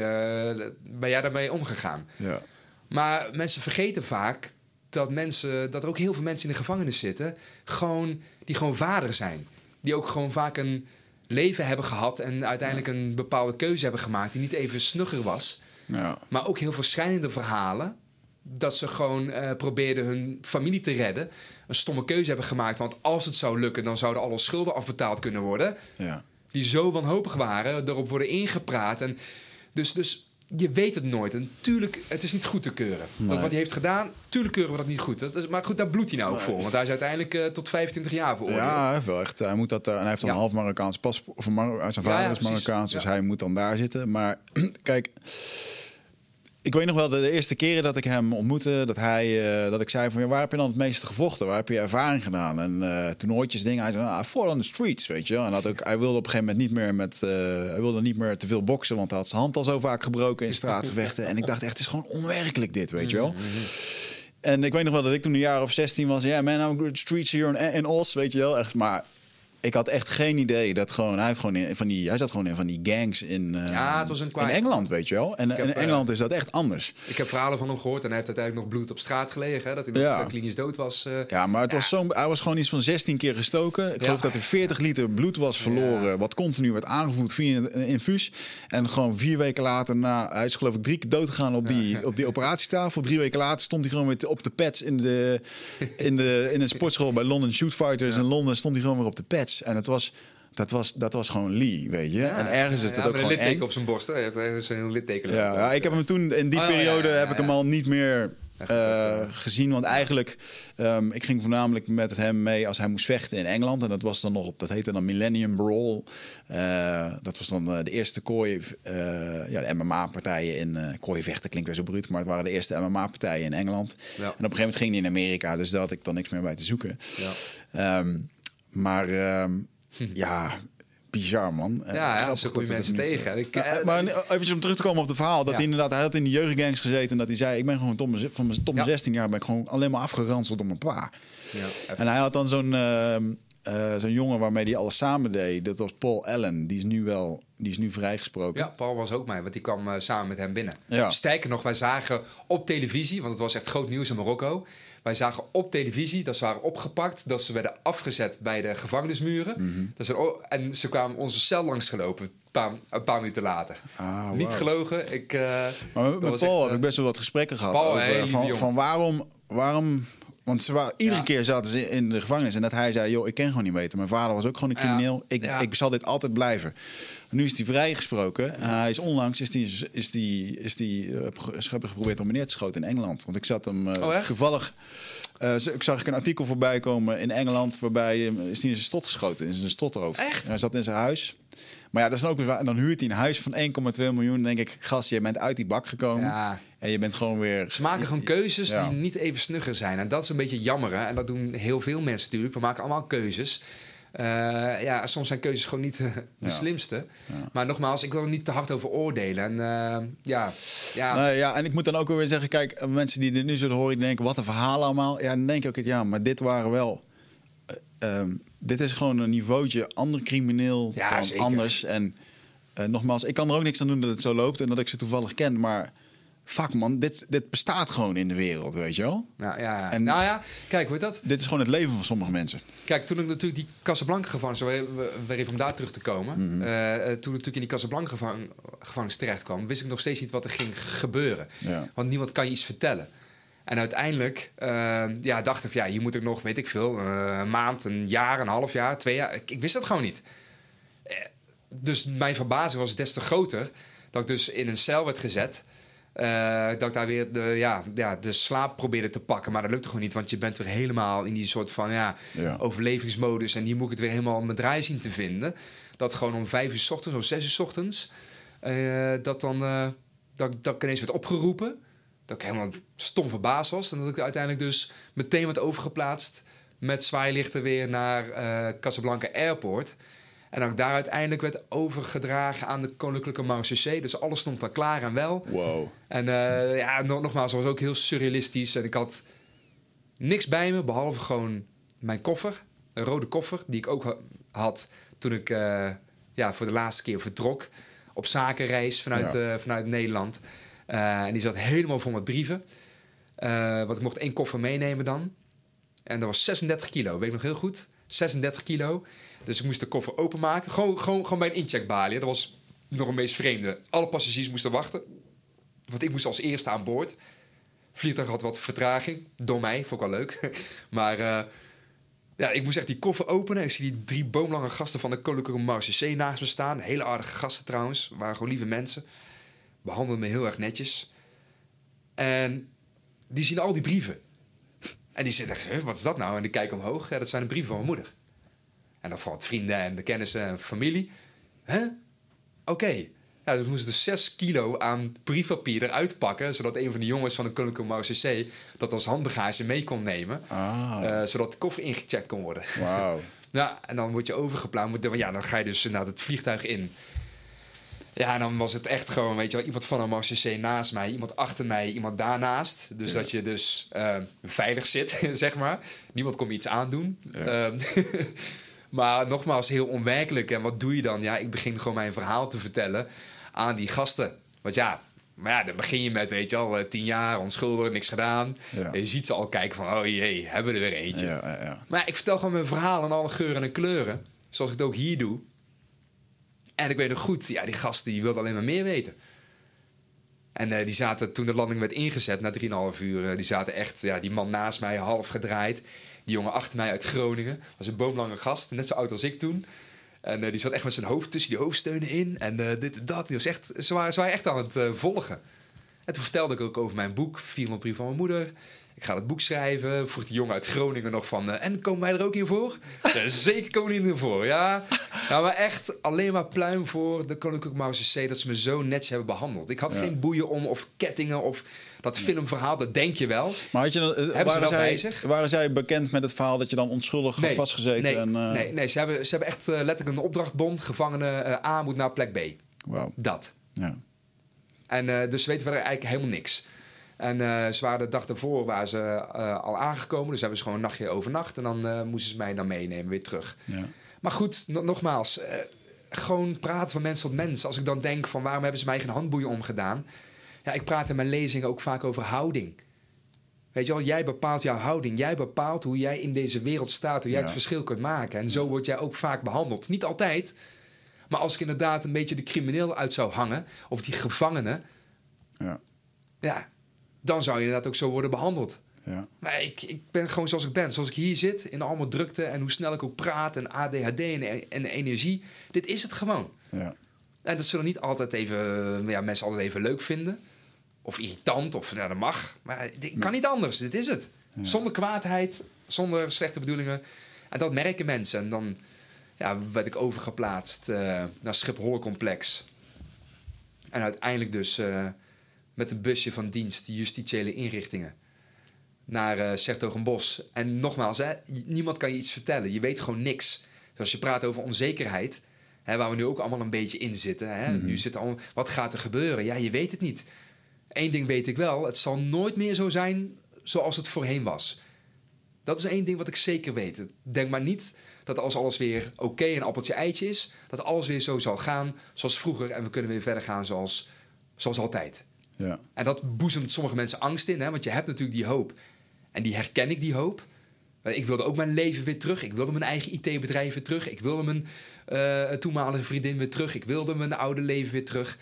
[SPEAKER 2] ben jij daarmee omgegaan?
[SPEAKER 1] Ja.
[SPEAKER 2] Maar mensen vergeten vaak dat, mensen, dat er ook heel veel mensen in de gevangenis zitten... Gewoon, die gewoon vader zijn. Die ook gewoon vaak een leven hebben gehad... en uiteindelijk een bepaalde keuze hebben gemaakt... die niet even snugger was...
[SPEAKER 1] Ja.
[SPEAKER 2] Maar ook heel verschillende verhalen. Dat ze gewoon eh, probeerden hun familie te redden. Een stomme keuze hebben gemaakt. Want als het zou lukken, dan zouden alle schulden afbetaald kunnen worden.
[SPEAKER 1] Ja.
[SPEAKER 2] Die zo wanhopig waren, erop worden ingepraat. En dus, dus je weet het nooit. En tuurlijk, het is niet goed te keuren. Dat wat hij heeft gedaan, tuurlijk keuren we dat niet goed. Dat is, maar goed, daar bloedt hij nou ook voor. Want hij is uiteindelijk eh, tot 25 jaar veroordeeld.
[SPEAKER 1] Ja, hij heeft wel echt. Hij moet dat. eh, en hij heeft dan
[SPEAKER 2] Ja.
[SPEAKER 1] een half Marokkaans paspoort. Mar- zijn vader
[SPEAKER 2] ja,
[SPEAKER 1] is. Marokkaans, dus hij moet dan daar zitten. Maar kijk, ik weet nog wel de, de eerste keren dat ik hem ontmoette, dat hij, eh, dat ik zei van, ja, waar heb je dan het meeste gevochten? Waar heb je ervaring gedaan? En eh toernooitjes, dingen. Hij zei, ah, I fought on the streets, weet je. wel. En had ook, hij wilde op een gegeven moment niet meer met, eh, hij wilde niet meer te veel boksen, want hij had zijn hand al zo vaak gebroken in straatgevechten. en ik dacht echt, het is gewoon onwerkelijk dit, weet je wel. En ik weet nog wel dat ik toen een jaar of 16 was. Ja, man, I'm good streets here in, in Os, weet je wel. Echt, maar ik had echt geen idee dat gewoon... Hij, heeft gewoon in, van die, hij zat gewoon in van die gangs in,
[SPEAKER 2] Ja, het was een
[SPEAKER 1] in Engeland, weet je wel. En
[SPEAKER 2] heb,
[SPEAKER 1] in
[SPEAKER 2] eh,
[SPEAKER 1] Engeland is dat echt anders.
[SPEAKER 2] Ik heb verhalen van hem gehoord en hij heeft uiteindelijk nog bloed op straat gelegen. Hè, dat hij nog
[SPEAKER 1] Ja.
[SPEAKER 2] eh, klinisch dood was. eh.
[SPEAKER 1] Ja, maar het was zo, hij was gewoon iets van 16 keer gestoken. Ik geloof dat er 40 liter bloed was verloren. Wat continu werd aangevoerd via een infuus. En gewoon vier weken later, na, hij is geloof ik drie keer dood gegaan op die, op die operatietafel. Drie weken later stond hij gewoon weer op de pads in, de, in, de, in een sportschool bij London Shoot Fighters in Londen. Stond hij gewoon weer op de pads. En het was, dat, was, dat was gewoon Lee, weet je. en ergens is het
[SPEAKER 2] ja,
[SPEAKER 1] ook
[SPEAKER 2] een
[SPEAKER 1] gewoon
[SPEAKER 2] litteken
[SPEAKER 1] eng.
[SPEAKER 2] op zijn borst. hè. Hij heeft ergens een litteken.
[SPEAKER 1] Ja, ja, ik heb hem toen in die
[SPEAKER 2] Oh,
[SPEAKER 1] periode heb ik hem al niet meer eh,
[SPEAKER 2] eh,
[SPEAKER 1] gezien. Want eigenlijk, ehm, ik ging voornamelijk met hem mee als hij moest vechten in Engeland. En dat was dan nog op, dat heette dan Millennium Brawl. Eh, dat was dan de eerste kooi, ja, de MMA-partijen in uh, kooivechten klinkt weer zo bruut, maar het waren de eerste MMA-partijen in Engeland. En op een gegeven moment ging hij in Amerika, dus daar had ik dan niks meer bij te zoeken.
[SPEAKER 2] Ja.
[SPEAKER 1] Ehm, maar ehm, ja, bizar man. Eh,
[SPEAKER 2] Ja, ja, zo
[SPEAKER 1] dat
[SPEAKER 2] mensen tegen. Ik,
[SPEAKER 1] Ja,
[SPEAKER 2] eh,
[SPEAKER 1] maar eventjes om terug te komen op het verhaal. Dat
[SPEAKER 2] Ja.
[SPEAKER 1] hij inderdaad, hij had in de jeugdgangs gezeten. En dat hij zei, ik ben gewoon tot mijn, van mijn, tot mijn
[SPEAKER 2] Ja.
[SPEAKER 1] 16 jaar ben ik gewoon alleen maar afgeranseld door mijn pa.
[SPEAKER 2] ja,
[SPEAKER 1] En hij had dan zo'n ehm, eh, zo'n jongen waarmee hij alles samen deed. Dat was Paul Allen. Die is nu wel, die is nu vrijgesproken.
[SPEAKER 2] Ja, Paul was ook mij, want die kwam eh, samen met hem binnen.
[SPEAKER 1] Ja.
[SPEAKER 2] Sterker nog, wij zagen op televisie, want het was echt groot nieuws in Marokko. Wij zagen op televisie dat ze waren opgepakt, dat ze werden afgezet bij de gevangenismuren.
[SPEAKER 1] Mhm.
[SPEAKER 2] dat ze, en ze kwamen onze cel langsgelopen, een paar, een paar minuten later.
[SPEAKER 1] Ah,
[SPEAKER 2] Niet gelogen. Ik, eh,
[SPEAKER 1] Maar met, Paul
[SPEAKER 2] echt,
[SPEAKER 1] heb
[SPEAKER 2] eh,
[SPEAKER 1] ik best wel wat gesprekken gehad.
[SPEAKER 2] Paul,
[SPEAKER 1] over, van, van waarom, waarom... Want ze waren, iedere
[SPEAKER 2] Ja.
[SPEAKER 1] keer zaten ze in de gevangenis. En dat hij zei, joh, ik ken gewoon niet weten. Mijn vader was ook gewoon een
[SPEAKER 2] Ja.
[SPEAKER 1] crimineel. Ik,
[SPEAKER 2] Ja.
[SPEAKER 1] ik zal dit altijd blijven. Nu is hij vrijgesproken. En hij is onlangs is die, is die, is die, hebben geprobeerd om neer te schoten in Engeland. Want ik zat hem
[SPEAKER 2] Oh, echt?
[SPEAKER 1] toevallig... eh, ik zag ik een artikel voorbij komen in Engeland... waarbij is hij in zijn stot geschoten, in zijn stothoofd.
[SPEAKER 2] Echt?
[SPEAKER 1] En hij zat in zijn huis. Maar ja, dat is dan ook weer waar. En dan huurt hij een huis van 1,2 miljoen. Dan denk ik, gast, je bent uit die bak gekomen.
[SPEAKER 2] Ja.
[SPEAKER 1] En je bent gewoon weer...
[SPEAKER 2] Ze maken gewoon keuzes
[SPEAKER 1] Ja.
[SPEAKER 2] die niet even snugger zijn. En dat is een beetje jammer. Hè? En dat doen heel veel mensen natuurlijk. We maken allemaal keuzes. Eh, ja, soms zijn keuzes gewoon niet eh, de
[SPEAKER 1] Ja.
[SPEAKER 2] slimste. Maar nogmaals, ik wil er niet te hard over oordelen. En eh, ja, ja.
[SPEAKER 1] Nou ja, en ik moet dan ook weer zeggen, kijk, mensen die dit nu zullen horen, die denken, wat een verhaal allemaal. Ja, dan denk ik ook, ja, maar dit waren wel... eh, ehm, dit is gewoon een niveautje ander crimineel
[SPEAKER 2] Ja,
[SPEAKER 1] dan
[SPEAKER 2] zeker.
[SPEAKER 1] anders. En nogmaals, ik kan er ook niks aan doen dat het zo loopt en dat ik ze toevallig ken, maar... Fuck man, dit, dit bestaat gewoon in de wereld, weet je wel?
[SPEAKER 2] Nou ja,
[SPEAKER 1] En-
[SPEAKER 2] nou ja, kijk, weet dat?
[SPEAKER 1] Dit is gewoon het leven van sommige mensen.
[SPEAKER 2] Kijk, toen ik natuurlijk die Casablanca gevangenis, weer, weer even om daar terug te komen.
[SPEAKER 1] Mhm.
[SPEAKER 2] eh, eh, toen ik natuurlijk in die Casablanca gevang, gevangenis terecht kwam, wist ik nog steeds niet wat er ging gebeuren.
[SPEAKER 1] Ja.
[SPEAKER 2] Want niemand kan je iets vertellen. En uiteindelijk eh, ja, dacht ik, ja, hier moet ik nog, weet ik veel, eh, een maand, een jaar, een half jaar, twee jaar. Ik, ik wist dat gewoon niet. Dus mijn verbazing was des te groter dat ik dus in een cel werd gezet. Eh, dat ik daar weer de, ja, ja, de slaap probeerde te pakken. Maar dat lukte gewoon niet, want je bent weer helemaal in die soort van ja,
[SPEAKER 1] Ja.
[SPEAKER 2] overlevingsmodus. En hier moet ik het weer helemaal mijn draai zien te vinden. Dat gewoon om vijf uur s ochtends of zes uur s ochtends... eh, dat, dan, eh, dat, dat ik ineens werd opgeroepen. Dat ik helemaal stom verbaasd was. En dat ik uiteindelijk dus meteen werd overgeplaatst... met zwaailichten weer naar Casablanca Airport... En ik daar uiteindelijk werd overgedragen aan de Koninklijke Marechaussee. Dus alles stond daar klaar en wel.
[SPEAKER 1] Wow.
[SPEAKER 2] En eh, ja, nog, nogmaals, het was ook heel surrealistisch. En ik had niks bij me, behalve gewoon mijn koffer. Een rode koffer, die ik ook ha- had toen ik eh, ja, voor de laatste keer vertrok. Op zakenreis vanuit,
[SPEAKER 1] Ja.
[SPEAKER 2] eh, vanuit Nederland. En die zat helemaal vol met brieven. Want ik mocht één koffer meenemen dan. En dat was 36 kilo, weet ik nog heel goed. 36 kilo. Dus ik moest de koffer openmaken. Gewoon, gewoon, gewoon bij een incheckbalie. Dat was nog een meest vreemde. Alle passagiers moesten wachten. Want ik moest als eerste aan boord. Vliegtuig had wat vertraging. Door mij, vond ik wel leuk. maar eh, ja, ik moest echt die koffer openen. En ik zie die drie boomlange gasten van de Koninklijke Marechaussee naast me staan. Hele aardige gasten trouwens. Waren gewoon lieve mensen. behandelen me heel erg netjes. En die zien al die brieven. En die zitten, "Huh, wat is dat nou? En die kijken omhoog. Ja, dat zijn de brieven van mijn moeder. En dan valt vrienden en de kennissen en familie. Hè? Oké. Ja, dus moesten dus 6 kilo aan briefpapier eruit pakken... zodat een van de jongens van de Koninklijke Marseillais... dat als handbagage mee kon nemen...
[SPEAKER 1] Ah,
[SPEAKER 2] eh, zodat de koffer ingecheckt kon worden.
[SPEAKER 1] wauw.
[SPEAKER 2] Ja, en dan word je overgeplaatst. Ja, dan ga je dus naar het vliegtuig in. Ja, en dan was het echt gewoon, weet je wel, iemand van een Marseillais naast mij, iemand achter mij, iemand daarnaast. Dus
[SPEAKER 1] Ja.
[SPEAKER 2] dat je dus eh, veilig zit, zeg maar. Niemand kon me iets aandoen.
[SPEAKER 1] Ja.
[SPEAKER 2] Ehm, maar nogmaals, heel onwerkelijk. En wat doe je dan? Ja, ik begin gewoon mijn verhaal te vertellen aan die gasten. Want ja, maar ja, dan begin je met, weet je al, eh, tien jaar, onschuldig, niks gedaan.
[SPEAKER 1] Ja.
[SPEAKER 2] En je ziet ze al kijken van, oh jee, hebben we er weer eentje.
[SPEAKER 1] Ja, ja, ja.
[SPEAKER 2] Maar ik vertel gewoon mijn verhaal in alle geuren en kleuren. Zoals ik het ook hier doe. En ik weet nog goed, ja, die gasten die wilden alleen maar meer weten. En eh, die zaten toen de landing werd ingezet, na 3,5 uur, eh, die zaten echt, ja, die man naast mij half gedraaid. Die jongen achter mij uit Groningen, was een boomlange gast, net zo oud als ik toen. En eh, die zat echt met zijn hoofd tussen die hoofdsteunen in. En dit en dat. Die was echt, ze, waren, ze waren echt aan het volgen. En toen vertelde ik ook over mijn boek, 400 brief van mijn moeder. Ik ga het boek schrijven. Vroeg die jongen uit Groningen nog van... eh, en komen wij er ook in voor? Zeker komen die erin voor, ja. ja. Maar echt alleen maar pluim voor de Koninklijke Marseillais... dat ze me zo netjes hebben behandeld. Ik had
[SPEAKER 1] Ja.
[SPEAKER 2] geen boeien om of kettingen of dat filmverhaal. Dat denk je wel.
[SPEAKER 1] Maar had je, eh,
[SPEAKER 2] ze
[SPEAKER 1] waren,
[SPEAKER 2] wel
[SPEAKER 1] zij,
[SPEAKER 2] zich?
[SPEAKER 1] waren zij bekend met het verhaal dat je dan onschuldig had vastgezeten?
[SPEAKER 2] nee,
[SPEAKER 1] en, eh,
[SPEAKER 2] nee, nee ze, hebben, ze hebben echt letterlijk een opdrachtbond. Gevangene A moet naar plek B.
[SPEAKER 1] Wauw.
[SPEAKER 2] Dat.
[SPEAKER 1] Ja.
[SPEAKER 2] En dus weten we er eigenlijk helemaal niks. En eh, ze waren de dag daarvoor waren ze eh, al aangekomen. Dus hebben ze gewoon een nachtje overnacht. En dan eh, moesten ze mij dan meenemen weer terug.
[SPEAKER 1] Ja.
[SPEAKER 2] Maar goed, no- nogmaals. gewoon praten van mens tot mens. Als ik dan denk van waarom hebben ze mij geen handboeien omgedaan. Ja, ik praat in mijn lezingen ook vaak over houding. Weet je wel, jij bepaalt jouw houding. Jij bepaalt hoe jij in deze wereld staat. Hoe jij
[SPEAKER 1] Ja.
[SPEAKER 2] het verschil kunt maken. En zo word jij ook vaak behandeld. Niet altijd. Maar als ik inderdaad een beetje de crimineel uit zou hangen. Of die gevangene.
[SPEAKER 1] Ja.
[SPEAKER 2] Ja, dan zou je inderdaad ook zo worden behandeld.
[SPEAKER 1] Ja.
[SPEAKER 2] Maar ik, ik ben gewoon zoals ik ben. Zoals ik hier zit, in allemaal drukte en hoe snel ik ook praat en ADHD en, en energie. Dit is het gewoon.
[SPEAKER 1] Ja.
[SPEAKER 2] En dat zullen niet altijd even, ja, mensen altijd even leuk vinden. Of irritant, of ja, dat mag. Maar dit kan niet anders, dit is het.
[SPEAKER 1] Ja.
[SPEAKER 2] Zonder kwaadheid, zonder slechte bedoelingen. En dat merken mensen. En dan ja, werd ik overgeplaatst eh, naar Schiphol-complex. En uiteindelijk dus eh, met een busje van dienst, die justitiële inrichtingen, naar eh Sertogenbos. En nogmaals, hè, niemand kan je iets vertellen. Je weet gewoon niks. Dus als je praat over onzekerheid, hè, waar we nu ook allemaal een beetje in zitten. Hè,
[SPEAKER 1] Mhm.
[SPEAKER 2] Nu zit allemaal, wat gaat er gebeuren? Ja, je weet het niet. Eén ding weet ik wel, het zal nooit meer zo zijn zoals het voorheen was. Dat is één ding wat ik zeker weet. Denk maar niet dat als alles weer oké en appeltje eitje is, dat alles weer zo zal gaan zoals vroeger en we kunnen weer verder gaan zoals, zoals altijd.
[SPEAKER 1] Ja.
[SPEAKER 2] En dat boezemt sommige mensen angst in, hè? want je hebt natuurlijk die hoop. En die herken ik, die hoop. Ik wilde ook mijn leven weer terug. Ik wilde mijn eigen IT-bedrijf weer terug. Ik wilde mijn eh, toenmalige vriendin weer terug. Ik wilde mijn oude leven weer terug.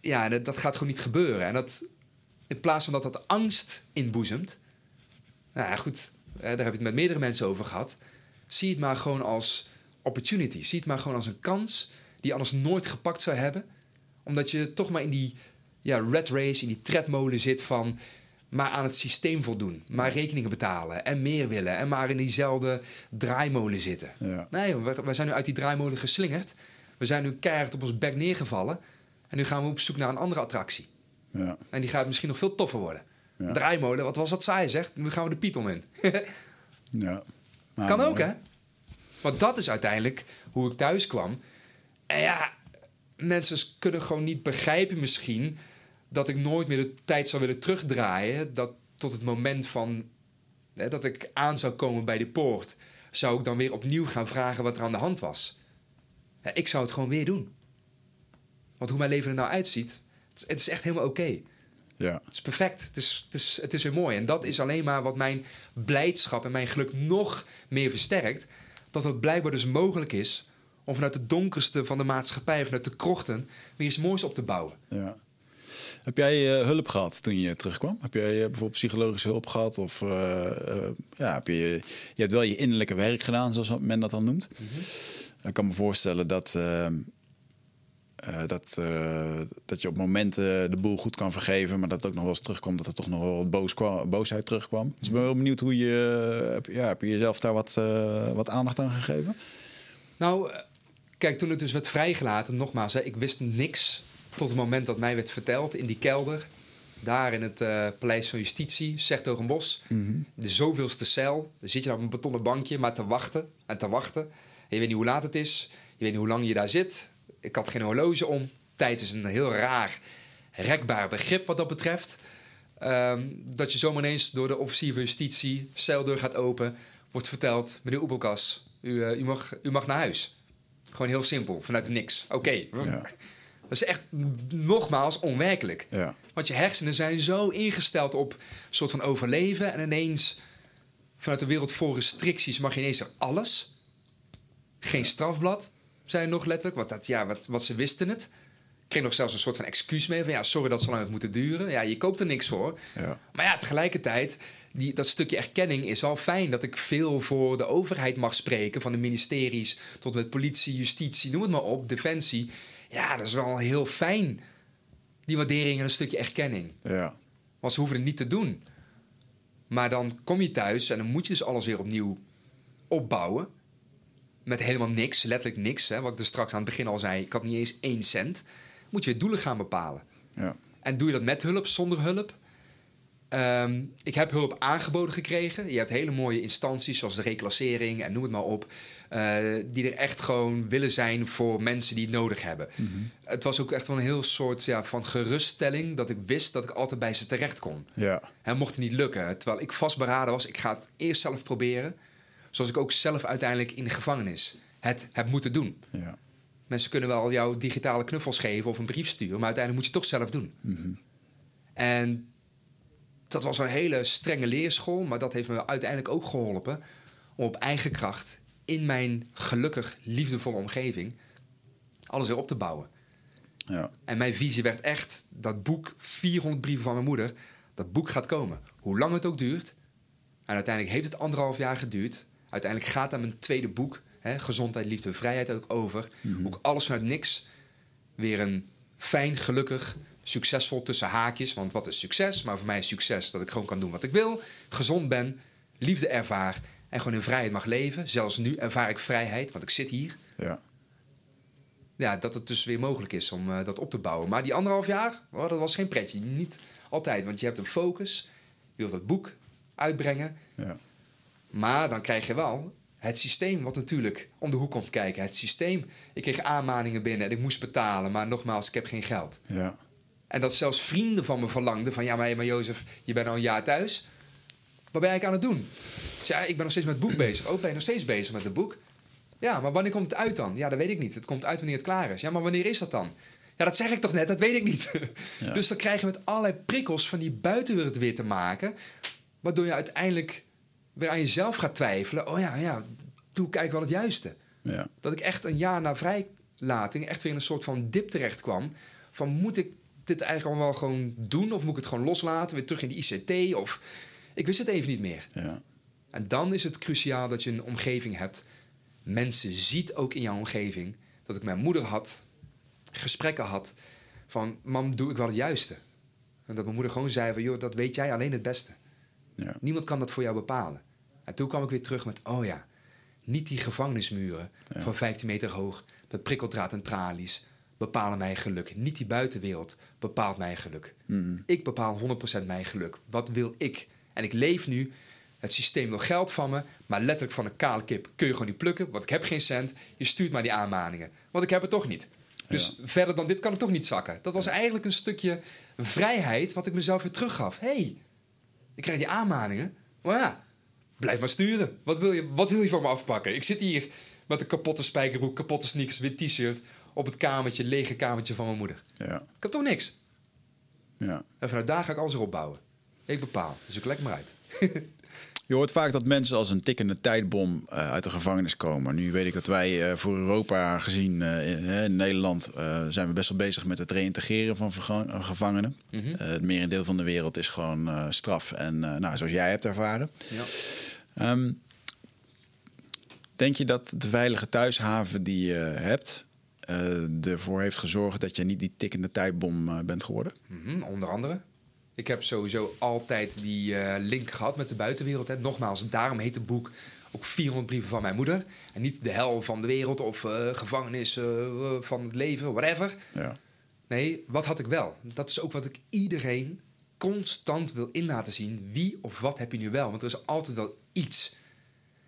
[SPEAKER 2] Ja, dat, gaat gewoon niet gebeuren. En dat, in plaats van dat dat angst inboezemt... Nou ja, goed, eh, daar heb je het met meerdere mensen over gehad. Zie het maar gewoon als opportunity. Zie het maar gewoon als een kans die je anders nooit gepakt zou hebben. Omdat je toch maar in die ja, red race, in die tredmolen zit van... maar aan het systeem voldoen, maar rekeningen betalen en meer willen... en maar in diezelfde draaimolen zitten.
[SPEAKER 1] Ja.
[SPEAKER 2] Nee, we, we zijn nu uit die draaimolen geslingerd. We zijn nu keihard op ons bek neergevallen. En nu gaan we op zoek naar een andere attractie.
[SPEAKER 1] Ja.
[SPEAKER 2] En die gaat misschien nog veel toffer worden.
[SPEAKER 1] Ja.
[SPEAKER 2] Draaimolen, wat was dat saai zeg? Nu gaan we de Python in.
[SPEAKER 1] Ja. Nou,
[SPEAKER 2] kan
[SPEAKER 1] mooi.
[SPEAKER 2] ook, hè? Want dat is uiteindelijk hoe ik thuis kwam. En ja, mensen kunnen gewoon niet begrijpen misschien... dat ik nooit meer de tijd zou willen terugdraaien... dat tot het moment van... Hè, dat ik aan zou komen bij de poort... zou ik dan weer opnieuw gaan vragen wat er aan de hand was. Ja, ik zou het gewoon weer doen. Want hoe mijn leven er nou uitziet... het is, het is echt helemaal oké.
[SPEAKER 1] Ja.
[SPEAKER 2] Het is perfect. Het is, het, is, het is weer mooi. En dat is alleen maar wat mijn blijdschap en mijn geluk nog meer versterkt. Dat het blijkbaar dus mogelijk is om vanuit het donkerste van de maatschappij, vanuit de krochten, weer iets moois op te bouwen.
[SPEAKER 1] ja. Heb jij eh, hulp gehad toen je terugkwam? Heb jij eh, bijvoorbeeld psychologische hulp gehad? Of eh, ja, heb je, je hebt wel je innerlijke werk gedaan, zoals men dat dan noemt. Ik kan me voorstellen dat, dat, dat je op momenten de boel goed kan vergeven, maar dat het ook nog wel eens terugkomt dat er toch nog wel wat boos kwam, boosheid terugkwam. Dus ik ben wel benieuwd hoe je, heb, ja, heb je jezelf daar wat, wat aandacht aan gegeven?
[SPEAKER 2] Nou, kijk, toen het dus werd vrijgelaten, nogmaals, hè, ik wist niks tot het moment dat mij werd verteld in die kelder. Daar in het eh, Paleis van Justitie, Sertogenbos. De zoveelste cel. Dan zit je daar op een betonnen bankje, maar te wachten en te wachten. En je weet niet hoe laat het is. Je weet niet hoe lang je daar zit. Ik had geen horloge om. Tijd is een heel raar, rekbaar begrip wat dat betreft. Ehm, dat je zomaar ineens door de officier van justitie, celdeur gaat open, wordt verteld: meneer Oebelkas, u, eh, u, mag, u mag naar huis. Gewoon heel simpel, vanuit niks. Oké.
[SPEAKER 1] Ja.
[SPEAKER 2] Dat is echt nogmaals onwerkelijk.
[SPEAKER 1] Ja,
[SPEAKER 2] Want je hersenen zijn zo ingesteld op een soort van overleven. En ineens, vanuit de wereld vol restricties, mag je ineens er alles. Geen strafblad, zei nog letterlijk. Want dat, ja, wat, wat ze wisten het. Ik kreeg nog zelfs een soort van excuus mee. Van ja, sorry dat het zo lang heeft moeten duren. Ja, je koopt er niks voor.
[SPEAKER 1] ja,
[SPEAKER 2] Maar ja, tegelijkertijd, die, dat stukje erkenning is wel fijn. Dat ik veel voor de overheid mag spreken. Van de ministeries tot met politie, justitie, noem het maar op, defensie. Ja, dat is wel heel fijn. Die waardering en een stukje erkenning.
[SPEAKER 1] ja,
[SPEAKER 2] Want ze hoeven het niet te doen. Maar dan kom je thuis en dan moet je dus alles weer opnieuw opbouwen. Met helemaal niks, letterlijk niks. Hè, wat ik er straks aan het begin al zei, ik had niet eens één cent. Moet je weer doelen gaan bepalen.
[SPEAKER 1] ja,
[SPEAKER 2] En doe je dat met hulp, zonder hulp? Ehm, ik heb hulp aangeboden gekregen. Je hebt hele mooie instanties zoals de reclassering en noem het maar op. eh, die er echt gewoon willen zijn voor mensen die het nodig hebben. Het was ook echt wel een heel soort ja, van geruststelling dat ik wist dat ik altijd bij ze terecht kon.
[SPEAKER 1] ja,
[SPEAKER 2] Hè, mocht het niet lukken. Terwijl ik vastberaden was, ik ga het eerst zelf proberen. Zoals ik ook zelf uiteindelijk in de gevangenis het heb moeten doen.
[SPEAKER 1] ja,
[SPEAKER 2] Mensen kunnen wel jou digitale knuffels geven of een brief sturen, maar uiteindelijk moet je het toch zelf doen. En dat was een hele strenge leerschool, maar dat heeft me uiteindelijk ook geholpen om op eigen kracht in mijn gelukkig liefdevolle omgeving alles weer op te bouwen.
[SPEAKER 1] ja,
[SPEAKER 2] En mijn visie werd echt dat boek, 400 brieven van mijn moeder, dat boek gaat komen. Hoe lang het ook duurt. En uiteindelijk heeft het anderhalf jaar geduurd. Uiteindelijk gaat daar mijn tweede boek, hè, Gezondheid, Liefde, Vrijheid, ook over. Hoe ik alles vanuit niks weer een fijn, gelukkig, succesvol tussen haakjes. Want wat is succes? Maar voor mij is succes dat ik gewoon kan doen wat ik wil. Gezond ben, liefde ervaar en gewoon in vrijheid mag leven. Zelfs nu ervaar ik vrijheid, want ik zit hier
[SPEAKER 1] ja,
[SPEAKER 2] ja, dat het dus weer mogelijk is om eh, dat op te bouwen. Maar die anderhalf jaar, oh, dat was geen pretje. Niet altijd, want je hebt een focus. Je wilt dat boek uitbrengen.
[SPEAKER 1] ja,
[SPEAKER 2] Maar dan krijg je wel het systeem wat natuurlijk om de hoek komt kijken. Het systeem. Ik kreeg aanmaningen binnen en ik moest betalen. Maar nogmaals, ik heb geen geld.
[SPEAKER 1] ja,
[SPEAKER 2] En dat zelfs vrienden van me verlangden van... ja, maar, maar Jozef, je bent al een jaar thuis. Wat ben eigenlijk aan het doen? Dus ja, ik ben nog steeds met het boek bezig. Ook ben je nog steeds bezig met het boek? Ja, maar wanneer komt het uit dan? Ja, dat weet ik niet. Het komt uit wanneer het klaar is. Ja, maar wanneer is dat dan? Ja, dat zeg ik toch net, dat weet ik niet.
[SPEAKER 1] Ja.
[SPEAKER 2] Dus dan krijg je met allerlei prikkels van die buitenwereld weer te maken... waardoor je uiteindelijk weer aan jezelf gaat twijfelen. Oh ja, ja, doe ik eigenlijk wel het juiste?
[SPEAKER 1] ja,
[SPEAKER 2] Dat ik echt een jaar na vrijlating echt weer in een soort van dip terecht kwam. Van moet ik dit eigenlijk al wel gewoon doen? Of moet ik het gewoon loslaten? Weer terug in de ICT? Of ik wist het even niet meer.
[SPEAKER 1] ja,
[SPEAKER 2] En dan is het cruciaal dat je een omgeving hebt. Mensen ziet ook in jouw omgeving dat ik mijn moeder had, gesprekken had van mam, doe ik wel het juiste? En dat mijn moeder gewoon zei van joh, dat weet jij alleen het beste.
[SPEAKER 1] ja,
[SPEAKER 2] Niemand kan dat voor jou bepalen. En toen kwam ik weer terug met, oh ja, niet die gevangenismuren
[SPEAKER 1] Ja.
[SPEAKER 2] van 15 meter hoog met prikkeldraad en tralies bepalen mijn geluk. Niet die buitenwereld bepaalt mijn geluk.
[SPEAKER 1] Mhm.
[SPEAKER 2] Ik bepaal 100% mijn geluk. Wat wil ik? En ik leef nu. Het systeem wil geld van me, maar letterlijk van een kale kip kun je gewoon niet plukken, want ik heb geen cent. Je stuurt maar die aanmaningen, want ik heb het toch niet. Dus verder dan dit kan ik toch niet zakken. Dat was eigenlijk een stukje vrijheid wat ik mezelf weer teruggaf. Hé, hey, ik krijg die aanmaningen. Maar ja, blijf maar sturen. Wat wil, je, wat wil je van me afpakken? Ik zit hier met een kapotte spijkerbroek, kapotte sneakers, wit t-shirt... op het kamertje, lege kamertje van mijn moeder.
[SPEAKER 1] ja,
[SPEAKER 2] Ik heb toch niks.
[SPEAKER 1] ja.
[SPEAKER 2] En vanuit daar ga ik alles weer opbouwen. Ik bepaal. Dus ik leg maar uit.
[SPEAKER 1] Je hoort vaak dat mensen als een tikkende tijdbom eh, uit de gevangenis komen. Nu weet ik dat wij eh, voor Europa gezien eh, in, in Nederland eh, zijn we best wel bezig met het reïntegreren van eh, gevangenen.
[SPEAKER 2] Mhm.
[SPEAKER 1] Eh, het merendeel van de wereld is gewoon eh, straf. En eh, nou, zoals jij hebt ervaren.
[SPEAKER 2] Ja.
[SPEAKER 1] Ehm, denk je dat de veilige thuishaven die je hebt eh, ervoor heeft gezorgd dat je niet die tikkende tijdbom eh, bent geworden?
[SPEAKER 2] Mhm, onder andere. Ik heb sowieso altijd die eh, link gehad met de buitenwereld. Hè. Nogmaals, daarom heet het boek ook 400 brieven van mijn moeder. En niet de hel van de wereld of eh, gevangenis eh, van het leven, whatever.
[SPEAKER 1] Ja.
[SPEAKER 2] Nee, wat had ik wel? Dat is ook wat ik iedereen constant wil in laten zien. Wie of wat heb je nu wel? Want er is altijd wel iets.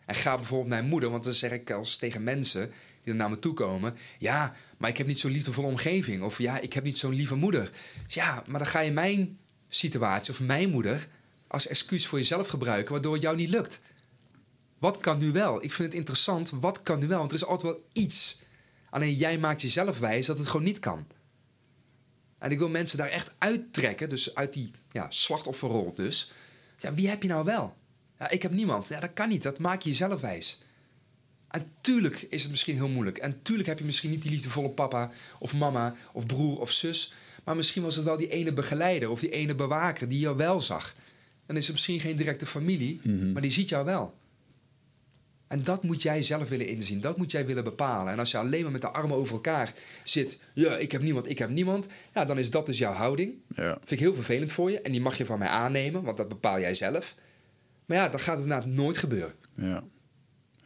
[SPEAKER 2] En ga bijvoorbeeld naar mijn moeder, want dan zeg ik als tegen mensen die er naar me toe komen: Ja, maar ik heb niet zo'n liefdevolle omgeving. Of ja, ik heb niet zo'n lieve moeder. Dus ja, maar dan ga je mijn situatie of mijn moeder als excuus voor jezelf gebruiken, waardoor het jou niet lukt. Wat kan nu wel? Ik vind het interessant. Wat kan nu wel? Want er is altijd wel iets. Alleen jij maakt jezelf wijs dat het gewoon niet kan. En ik wil mensen daar echt uittrekken, dus uit die ja, slachtofferrol dus. Ja, wie heb je nou wel? Ja, ik heb niemand. Ja, dat kan niet. Dat maak je jezelf wijs. En tuurlijk is het misschien heel moeilijk. En tuurlijk heb je misschien niet die liefdevolle papa of mama of broer of zus. Maar misschien was het wel die ene begeleider of die ene bewaker die jou wel zag. Dan is het misschien geen directe familie, maar die ziet jou wel. En dat moet jij zelf willen inzien. Dat moet jij willen bepalen. En als je alleen maar met de armen over elkaar zit. Ja, ik heb niemand, ik heb niemand. Ja, dan is dat dus jouw houding.
[SPEAKER 1] Ja.
[SPEAKER 2] Vind ik heel vervelend voor je. En die mag je van mij aannemen, want dat bepaal jij zelf. Maar ja, dan gaat het inderdaad nooit gebeuren.
[SPEAKER 1] Ja.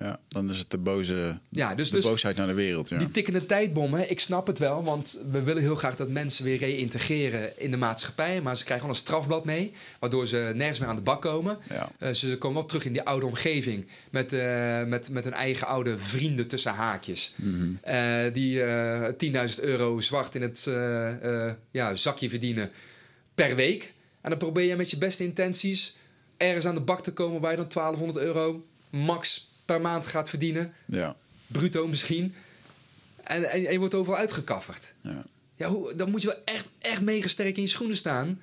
[SPEAKER 1] Ja. Dan is het de, boze,
[SPEAKER 2] Ja, dus,
[SPEAKER 1] de
[SPEAKER 2] dus
[SPEAKER 1] boosheid naar de wereld. Ja.
[SPEAKER 2] die tikkende tijdbom, hè, ik snap het wel. Want we willen heel graag dat mensen weer reïntegreren in de maatschappij. Maar ze krijgen wel een strafblad mee. Waardoor ze nergens meer aan de bak komen.
[SPEAKER 1] Ja.
[SPEAKER 2] Eh, ze komen wel terug in die oude omgeving. Met, eh, met, met hun eigen oude vrienden tussen haakjes.
[SPEAKER 1] Mhm.
[SPEAKER 2] Eh, die eh 10.000 euro zwart in het ja, zakje verdienen per week. En dan probeer je met je beste intenties ergens aan de bak te komen waar je dan 1200 euro max per maand gaat verdienen.
[SPEAKER 1] Ja.
[SPEAKER 2] Bruto misschien. En, en, en je wordt overal uitgekafferd.
[SPEAKER 1] Ja.
[SPEAKER 2] Ja, hoe, dan moet je wel echt, echt mega sterk in je schoenen staan.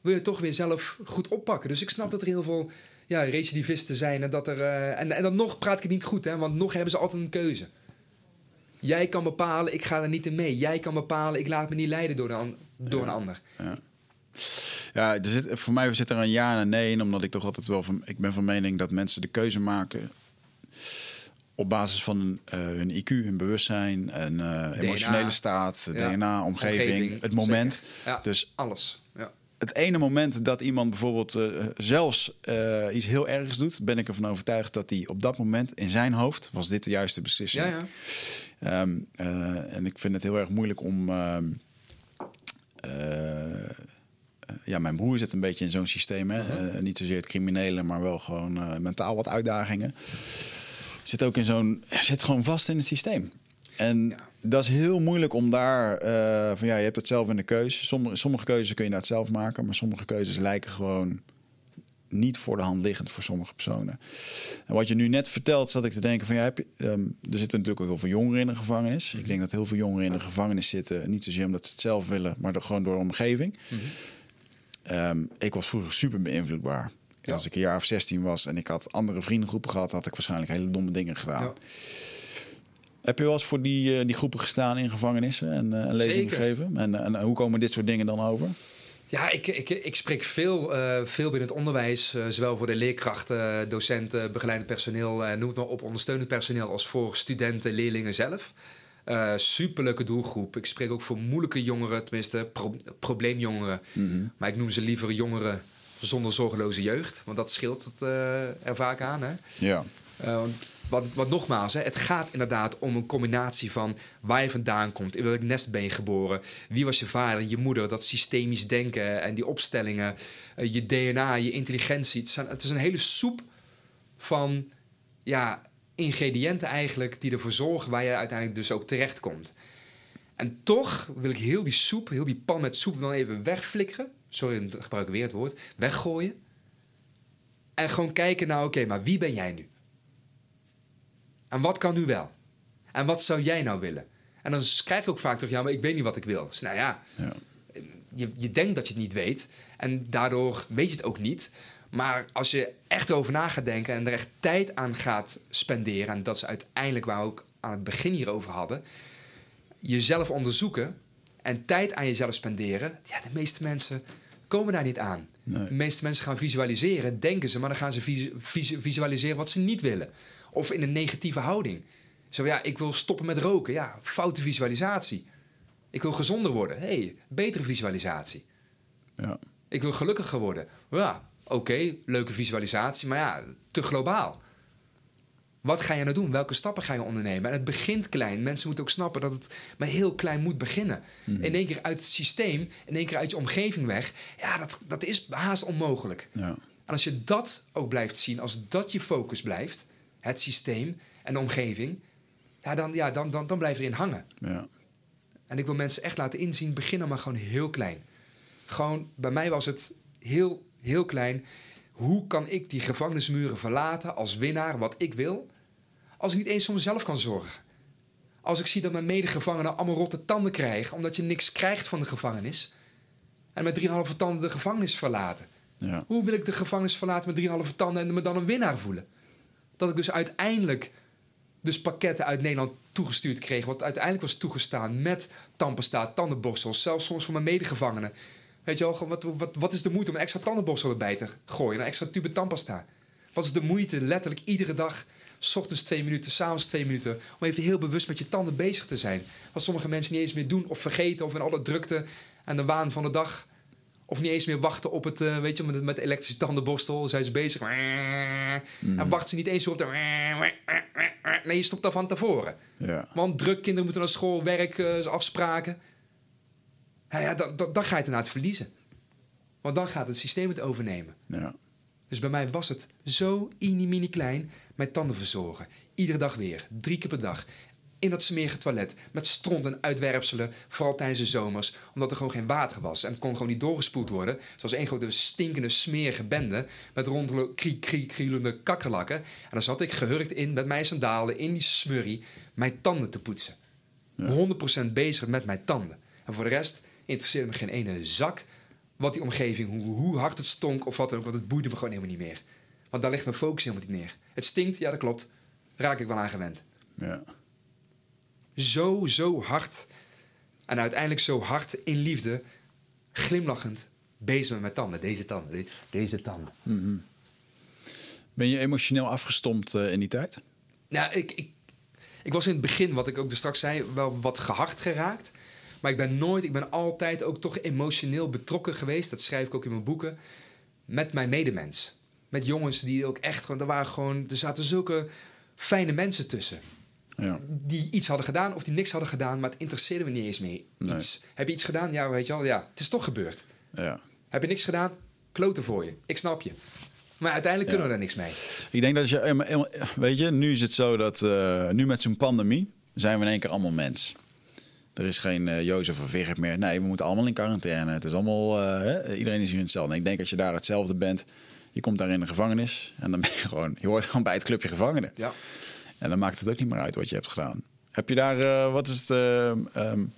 [SPEAKER 2] Wil je toch weer zelf goed oppakken. Dus ik snap dat er heel veel ja, recidivisten zijn. En, dat er, eh, en, en dan nog praat ik het niet goed, hè, want nog hebben ze altijd een keuze. Jij kan bepalen, ik ga er niet in mee. Jij kan bepalen, ik laat me niet leiden door, de door een ander.
[SPEAKER 1] Ja, er zit, voor mij zit er een ja en een nee in, omdat ik toch altijd wel van, ik ben van mening dat mensen de keuze maken op basis van eh, hun IQ, hun bewustzijn, en eh, emotionele staat,
[SPEAKER 2] Ja.
[SPEAKER 1] DNA, omgeving,
[SPEAKER 2] Omgeving,
[SPEAKER 1] het moment.
[SPEAKER 2] Ja.
[SPEAKER 1] Dus
[SPEAKER 2] Alles. Ja.
[SPEAKER 1] het ene moment dat iemand bijvoorbeeld eh, zelfs eh, iets heel ergs doet, ben ik ervan overtuigd dat hij op dat moment in zijn hoofd was dit de juiste beslissing.
[SPEAKER 2] Ja, ja.
[SPEAKER 1] Ehm, eh, en ik vind het heel erg moeilijk om. ehm, eh, eh, ja, mijn broer zit een beetje in zo'n systeem. Hè? Eh, niet zozeer het criminele, maar wel gewoon eh, mentaal wat uitdagingen. Zit ook in zo'n. Zit gewoon vast in het systeem. En
[SPEAKER 2] Ja.
[SPEAKER 1] dat is heel moeilijk om daar. eh, van ja, je hebt het zelf in de keuze. Sommige, sommige keuzes kun je inderdaad zelf maken, maar sommige keuzes lijken gewoon niet voor de hand liggend voor sommige personen. En wat je nu net vertelt, zat ik te denken van ja, heb je, ehm, er zitten natuurlijk ook heel veel jongeren in de gevangenis. Ik denk dat heel veel jongeren in de gevangenis zitten, niet zozeer omdat ze het zelf willen, maar door- gewoon door de omgeving. Ehm, ik was vroeger super beïnvloedbaar.
[SPEAKER 2] Ja.
[SPEAKER 1] Als ik een jaar of 16 was en ik had andere vriendengroepen gehad, had ik waarschijnlijk hele domme dingen gedaan.
[SPEAKER 2] Ja.
[SPEAKER 1] Heb je wel eens voor die, eh, die groepen gestaan in gevangenissen en uh, een lezing
[SPEAKER 2] Zeker.
[SPEAKER 1] gegeven? En, en hoe komen dit soort dingen dan over?
[SPEAKER 2] Ja, ik, ik, ik spreek veel, eh, veel binnen het onderwijs, eh, zowel voor de leerkrachten, docenten, begeleidend personeel, eh, noem het maar op, ondersteunend personeel, als voor studenten, leerlingen zelf. Eh superleuke doelgroep. Ik spreek ook voor moeilijke jongeren, tenminste pro- probleemjongeren. Maar ik noem ze liever jongeren zonder zorgeloze jeugd, want dat scheelt het eh, er vaak aan. Hè?
[SPEAKER 1] Ja.
[SPEAKER 2] Eh, want wat, nogmaals, hè, het gaat inderdaad om een combinatie van waar je vandaan komt, in welk nest ben je geboren, wie was je vader, je moeder, dat systemisch denken en die opstellingen, eh, je DNA, je intelligentie. Het, zijn, het is een hele soep van ja, ingrediënten eigenlijk die ervoor zorgen waar je uiteindelijk dus ook terechtkomt. En toch wil ik heel die soep, heel die pan met soep dan even wegflikkeren. Sorry, ik gebruik weer het woord. Weggooien. En gewoon kijken naar, oké, maar wie ben jij nu? En wat kan nu wel? En wat zou jij nou willen? En dan krijg je ook vaak toch, ja, maar ik weet niet wat ik wil. Dus nou ja,
[SPEAKER 1] Ja.
[SPEAKER 2] je, je denkt dat je het niet weet. En daardoor weet je het ook niet. Maar als je echt over na gaat denken en er echt tijd aan gaat spenderen... en dat is uiteindelijk waar we ook aan het begin hierover hadden... jezelf onderzoeken en tijd aan jezelf spenderen... ja, de meeste mensen komen daar niet aan.
[SPEAKER 1] Nee.
[SPEAKER 2] De meeste mensen gaan visualiseren, denken ze... maar dan gaan ze vis- vis- visualiseren wat ze niet willen. Of in een negatieve houding. Zo ja, ik wil stoppen met roken. Ja, foute visualisatie. Ik wil gezonder worden. hey, betere visualisatie.
[SPEAKER 1] Ja.
[SPEAKER 2] Ik wil gelukkiger worden. Ja, oké, leuke visualisatie, maar ja, te globaal. Wat ga je nou doen? Welke stappen ga je ondernemen? En het begint klein. Mensen moeten ook snappen dat het maar heel klein moet beginnen. In één keer uit het systeem, in één keer uit je omgeving weg. Ja, dat, dat is haast onmogelijk.
[SPEAKER 1] Ja.
[SPEAKER 2] En als je dat ook blijft zien, als dat je focus blijft, het systeem en de omgeving, ja, dan, ja, dan, dan, dan blijf je erin hangen.
[SPEAKER 1] Ja.
[SPEAKER 2] En ik wil mensen echt laten inzien, begin dan maar gewoon heel klein. Gewoon, bij mij was het heel, heel klein. Hoe kan ik die gevangenismuren verlaten als winnaar, wat ik wil, als ik niet eens voor mezelf kan zorgen? Als ik zie dat mijn medegevangenen allemaal rotte tanden krijgen, omdat je niks krijgt van de gevangenis, en met 3,5 tanden de gevangenis verlaten.
[SPEAKER 1] Ja.
[SPEAKER 2] Hoe wil ik de gevangenis verlaten met 3,5 tanden en me dan een winnaar voelen? Dat ik dus uiteindelijk dus pakketten uit Nederland toegestuurd kreeg. Wat uiteindelijk was toegestaan met tandpasta, tandenborstels. Zelfs soms voor mijn medegevangenen. Weet je wel, wat, wat, wat is de moeite om een extra tandenborstel erbij te gooien? Een extra tube tandpasta. Wat is de moeite, letterlijk iedere dag, s ochtends twee minuten, s'avonds twee minuten, om even heel bewust met je tanden bezig te zijn? Wat sommige mensen niet eens meer doen of vergeten of in alle drukte en de waan van de dag. Of niet eens meer wachten op het, eh, weet je, met, met de elektrische tandenborstel. Zijn ze bezig. En wachten ze niet eens meer op de... Nee, je stopt daar van tevoren.
[SPEAKER 1] Ja.
[SPEAKER 2] Want druk, kinderen moeten naar school, werk, eh, afspraken. Ja, ja dan, dan, dan ga je het inderdaad verliezen. Want dan gaat het systeem het overnemen.
[SPEAKER 1] Ja.
[SPEAKER 2] Dus bij mij was het zo mini klein mijn tanden verzorgen. Iedere dag weer, drie keer per dag. In dat smerige toilet, met stront en uitwerpselen, vooral tijdens de zomers, omdat er gewoon geen water was. En het kon gewoon niet doorgespoeld worden. Zoals één grote stinkende, smerige bende, met rondelen, kriek, kriek, krielende kakkerlakken. En dan zat ik gehurkt in, met mijn sandalen, in die smurrie, mijn tanden te poetsen. 100% bezig met mijn tanden. En voor de rest interesseerde me geen ene zak wat die omgeving, hoe, hoe hard het stonk of wat dan ook, want het boeide me gewoon helemaal niet meer. Want daar ligt mijn focus helemaal niet meer. Het stinkt, ja dat klopt. Raak ik wel aan gewend.
[SPEAKER 1] Ja.
[SPEAKER 2] Zo, zo hard. En uiteindelijk zo hard in liefde, glimlachend, bezig met mijn tanden. Deze tanden, de- deze tanden.
[SPEAKER 1] Ben je emotioneel afgestompt eh, in die tijd?
[SPEAKER 2] Nou, ik, ik, ik was in het begin, wat ik ook dus straks zei, wel wat gehard geraakt. Maar ik ben nooit, ik ben altijd ook toch emotioneel betrokken geweest. Dat schrijf ik ook in mijn boeken. Met mijn medemens. Met jongens die ook echt, want er waren gewoon, er zaten zulke fijne mensen tussen.
[SPEAKER 1] Ja.
[SPEAKER 2] Die iets hadden gedaan of die niks hadden gedaan, maar het interesseerde me niet eens meer.
[SPEAKER 1] Nee.
[SPEAKER 2] Iets. Heb je iets gedaan? Ja, weet je wel, ja. Het is toch gebeurd.
[SPEAKER 1] ja.
[SPEAKER 2] Heb je niks gedaan? Kloten voor je. Ik snap je. Maar uiteindelijk kunnen we daar niks mee.
[SPEAKER 1] Ik denk dat je, em- em- weet je, nu is het zo dat uh, nu met zo'n pandemie zijn we in één keer allemaal mens. Er is geen uh, Jozef of Vigert meer. Nee, we moeten allemaal in quarantaine. Het is allemaal, uh, hè? iedereen is hier hetzelfde. En ik denk als je daar hetzelfde bent, je komt daar in de gevangenis en dan ben je gewoon, je hoort gewoon bij het clubje gevangenen.
[SPEAKER 2] Ja.
[SPEAKER 1] En dan maakt het ook niet meer uit wat je hebt gedaan. Heb je daar, uh, wat is het, um,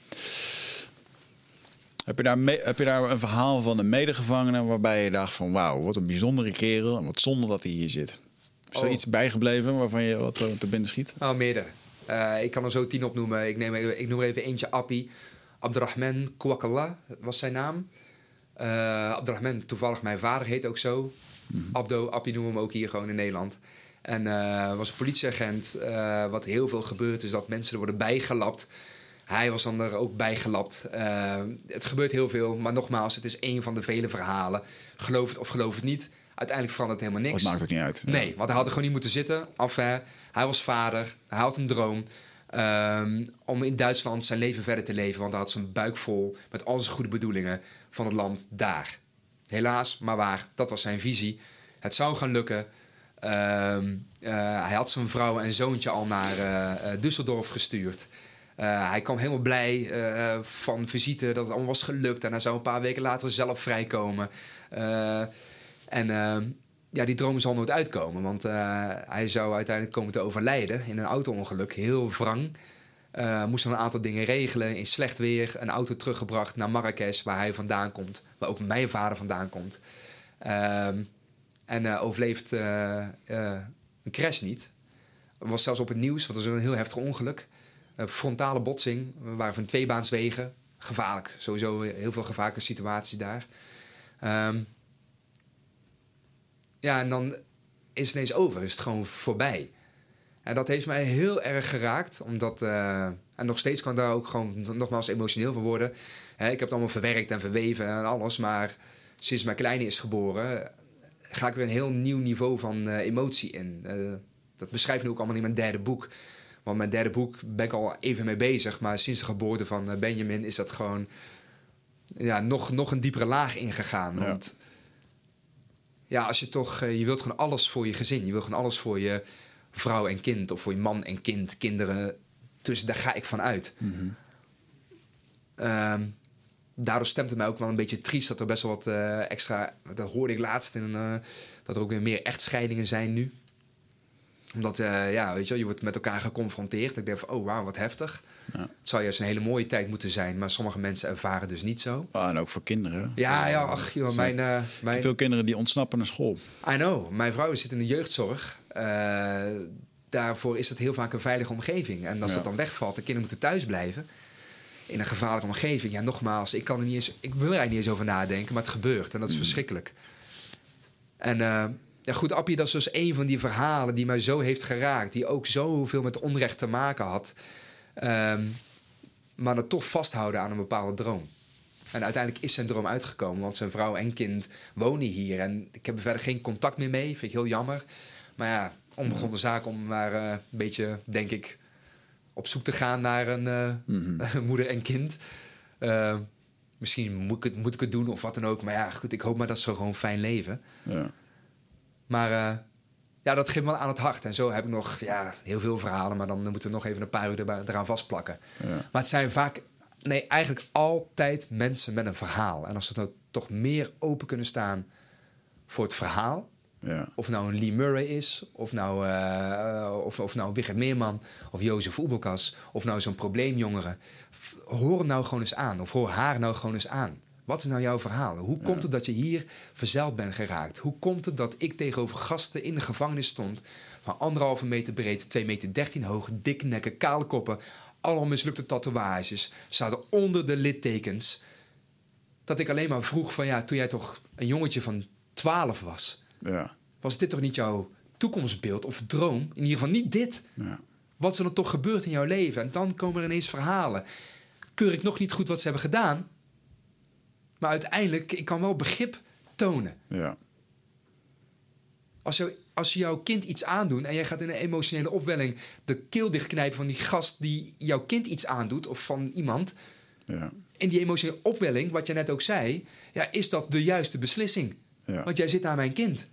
[SPEAKER 1] heb je, daar heb je daar een verhaal van een medegevangene waarbij je dacht van wauw, wat een bijzondere kerel en wat zonde dat hij hier zit. Is er
[SPEAKER 2] Oh.
[SPEAKER 1] iets bijgebleven waarvan je wat te binnen schiet?
[SPEAKER 2] Oh, meerdere. Uh, ik kan er zo tien opnoemen. Ik, neem, ik noem er even eentje Appie. Abdurrahman Kouakalla was zijn naam. Uh, Abdurrahman, toevallig mijn vader heet ook zo. Mm -hmm. Abdo, Appie noemen we hem ook hier gewoon in Nederland. En uh, was een politieagent. Uh, wat heel veel gebeurt is dat mensen er worden bijgelapt. Hij was dan er ook bijgelapt. Het gebeurt heel veel, maar nogmaals, het is één van de vele verhalen. Geloof het of geloof het niet. Uiteindelijk verandert helemaal niks.
[SPEAKER 1] Het maakt ook niet uit.
[SPEAKER 2] Nee, want hij had er gewoon niet moeten zitten. Enfin, hij was vader, hij had een droom. Um, om in Duitsland zijn leven verder te leven. Want hij had zijn buik vol met al zijn goede bedoelingen van het land daar. Helaas, maar waar, dat was zijn visie. Het zou gaan lukken. Um, uh, hij had zijn vrouw en zoontje al naar uh, Düsseldorf gestuurd. Hij kwam helemaal blij van visite dat het allemaal was gelukt. En hij zou een paar weken later zelf vrijkomen. En ja, die droom zal nooit uitkomen. Want hij zou uiteindelijk komen te overlijden in een auto-ongeluk. Heel wrang. moest dan een aantal dingen regelen. In slecht weer een auto teruggebracht naar Marrakesh, waar hij vandaan komt. Waar ook mijn vader vandaan komt. en overleeft een crash niet. Was zelfs op het nieuws, want dat was een heel heftig ongeluk. Uh, frontale botsing. We waren van tweebaanswegen. Gevaarlijk. Sowieso heel veel gevaarlijke situaties daar. Um, ja, en dan is het ineens over. Is het gewoon voorbij. En dat heeft mij heel erg geraakt. Omdat, eh, en nog steeds kan ik daar ook gewoon nogmaals emotioneel van worden. Hè, ik heb het allemaal verwerkt en verweven en alles. Maar sinds mijn kleine is geboren, ga ik weer een heel nieuw niveau van eh, emotie in. Eh, dat beschrijf ik nu ook allemaal in mijn derde boek. Want mijn derde boek ben ik al even mee bezig. Maar sinds de geboorte van eh, Benjamin is dat gewoon ja, nog, nog een diepere laag ingegaan.
[SPEAKER 1] Ja.
[SPEAKER 2] Want ja, als je toch, eh, je wilt gewoon alles voor je gezin. Je wilt gewoon alles voor je vrouw en kind. Of voor je man en kind, kinderen. Dus daar ga ik van uit. Ehm, daardoor stemt het mij ook wel een beetje triest dat er best wel wat eh, extra. Dat hoorde ik laatst in eh, dat er ook weer meer echtscheidingen zijn nu. Omdat, ja, weet je, wel, je wordt met elkaar geconfronteerd. Ik denk van, oh wauw, wat heftig.
[SPEAKER 1] Ja.
[SPEAKER 2] Het zou juist een hele mooie tijd moeten zijn, maar sommige mensen ervaren dus niet zo.
[SPEAKER 1] Ah, en ook voor kinderen.
[SPEAKER 2] Ja, ja, ach, joh, mijn, eh, mijn,
[SPEAKER 1] Veel kinderen die ontsnappen naar school.
[SPEAKER 2] I know. Mijn vrouw zit in de jeugdzorg. Eh, daarvoor is het heel vaak een veilige omgeving. En als
[SPEAKER 1] Ja.
[SPEAKER 2] dat dan wegvalt, de kinderen moeten thuis blijven. In een gevaarlijke omgeving. Ja, nogmaals, ik kan er niet eens. Ik wil er eigenlijk niet eens over nadenken, maar het gebeurt. En dat is verschrikkelijk. En eh, ja, goed, Appie, dat is dus een van die verhalen die mij zo heeft geraakt. Die ook zoveel met onrecht te maken had. Ehm, maar dan toch vasthouden aan een bepaalde droom. En uiteindelijk is zijn droom uitgekomen, want zijn vrouw en kind wonen hier. En ik heb er verder geen contact meer mee, vind ik heel jammer. Maar ja, onbegonnen zaak om maar eh, een beetje, denk ik, op zoek te gaan naar een eh, moeder en kind. Eh, misschien moet ik, het, moet ik het doen of wat dan ook. Maar ja, goed, ik hoop maar dat ze gewoon fijn leven.
[SPEAKER 1] Ja.
[SPEAKER 2] Maar eh, ja, dat geeft me aan het hart. En zo heb ik nog ja, heel veel verhalen, maar dan moeten we nog even een paar uur eraan vastplakken.
[SPEAKER 1] Ja.
[SPEAKER 2] Maar het zijn vaak, nee, eigenlijk altijd mensen met een verhaal. En als ze nou toch meer open kunnen staan voor het verhaal.
[SPEAKER 1] Ja.
[SPEAKER 2] Of nou een Lee Murray is, of nou, eh, of, of nou Wigert Meerman, of Jozef Oebelkas, of nou zo'n probleemjongere. Hoor hem nou gewoon eens aan, of hoor haar nou gewoon eens aan. Wat is nou jouw verhaal? Hoe komt het dat je hier verzeild bent geraakt? Hoe komt het dat ik tegenover gasten in de gevangenis stond... van anderhalve meter breed, 2 meter 13 hoog, dikke nekken, kale koppen... allemaal mislukte tatoeages, zaten onder de littekens... dat ik alleen maar vroeg van ja, toen jij toch een jongetje van 12 was...
[SPEAKER 1] Ja.
[SPEAKER 2] was dit toch niet jouw toekomstbeeld of droom? In ieder geval niet dit.
[SPEAKER 1] Ja.
[SPEAKER 2] Wat is er dan toch gebeurd in jouw leven? En dan komen er ineens verhalen. Keur ik nog niet goed wat ze hebben gedaan... Maar uiteindelijk, ik kan wel begrip tonen.
[SPEAKER 1] Ja.
[SPEAKER 2] Als, jou, als je jouw kind iets aandoet en jij gaat in een emotionele opwelling de keel dichtknijpen van die gast die jouw kind iets aandoet of van iemand.
[SPEAKER 1] Ja.
[SPEAKER 2] In die emotionele opwelling, wat je net ook zei, ja, is dat de juiste beslissing.
[SPEAKER 1] Ja.
[SPEAKER 2] Want jij zit naar mijn kind.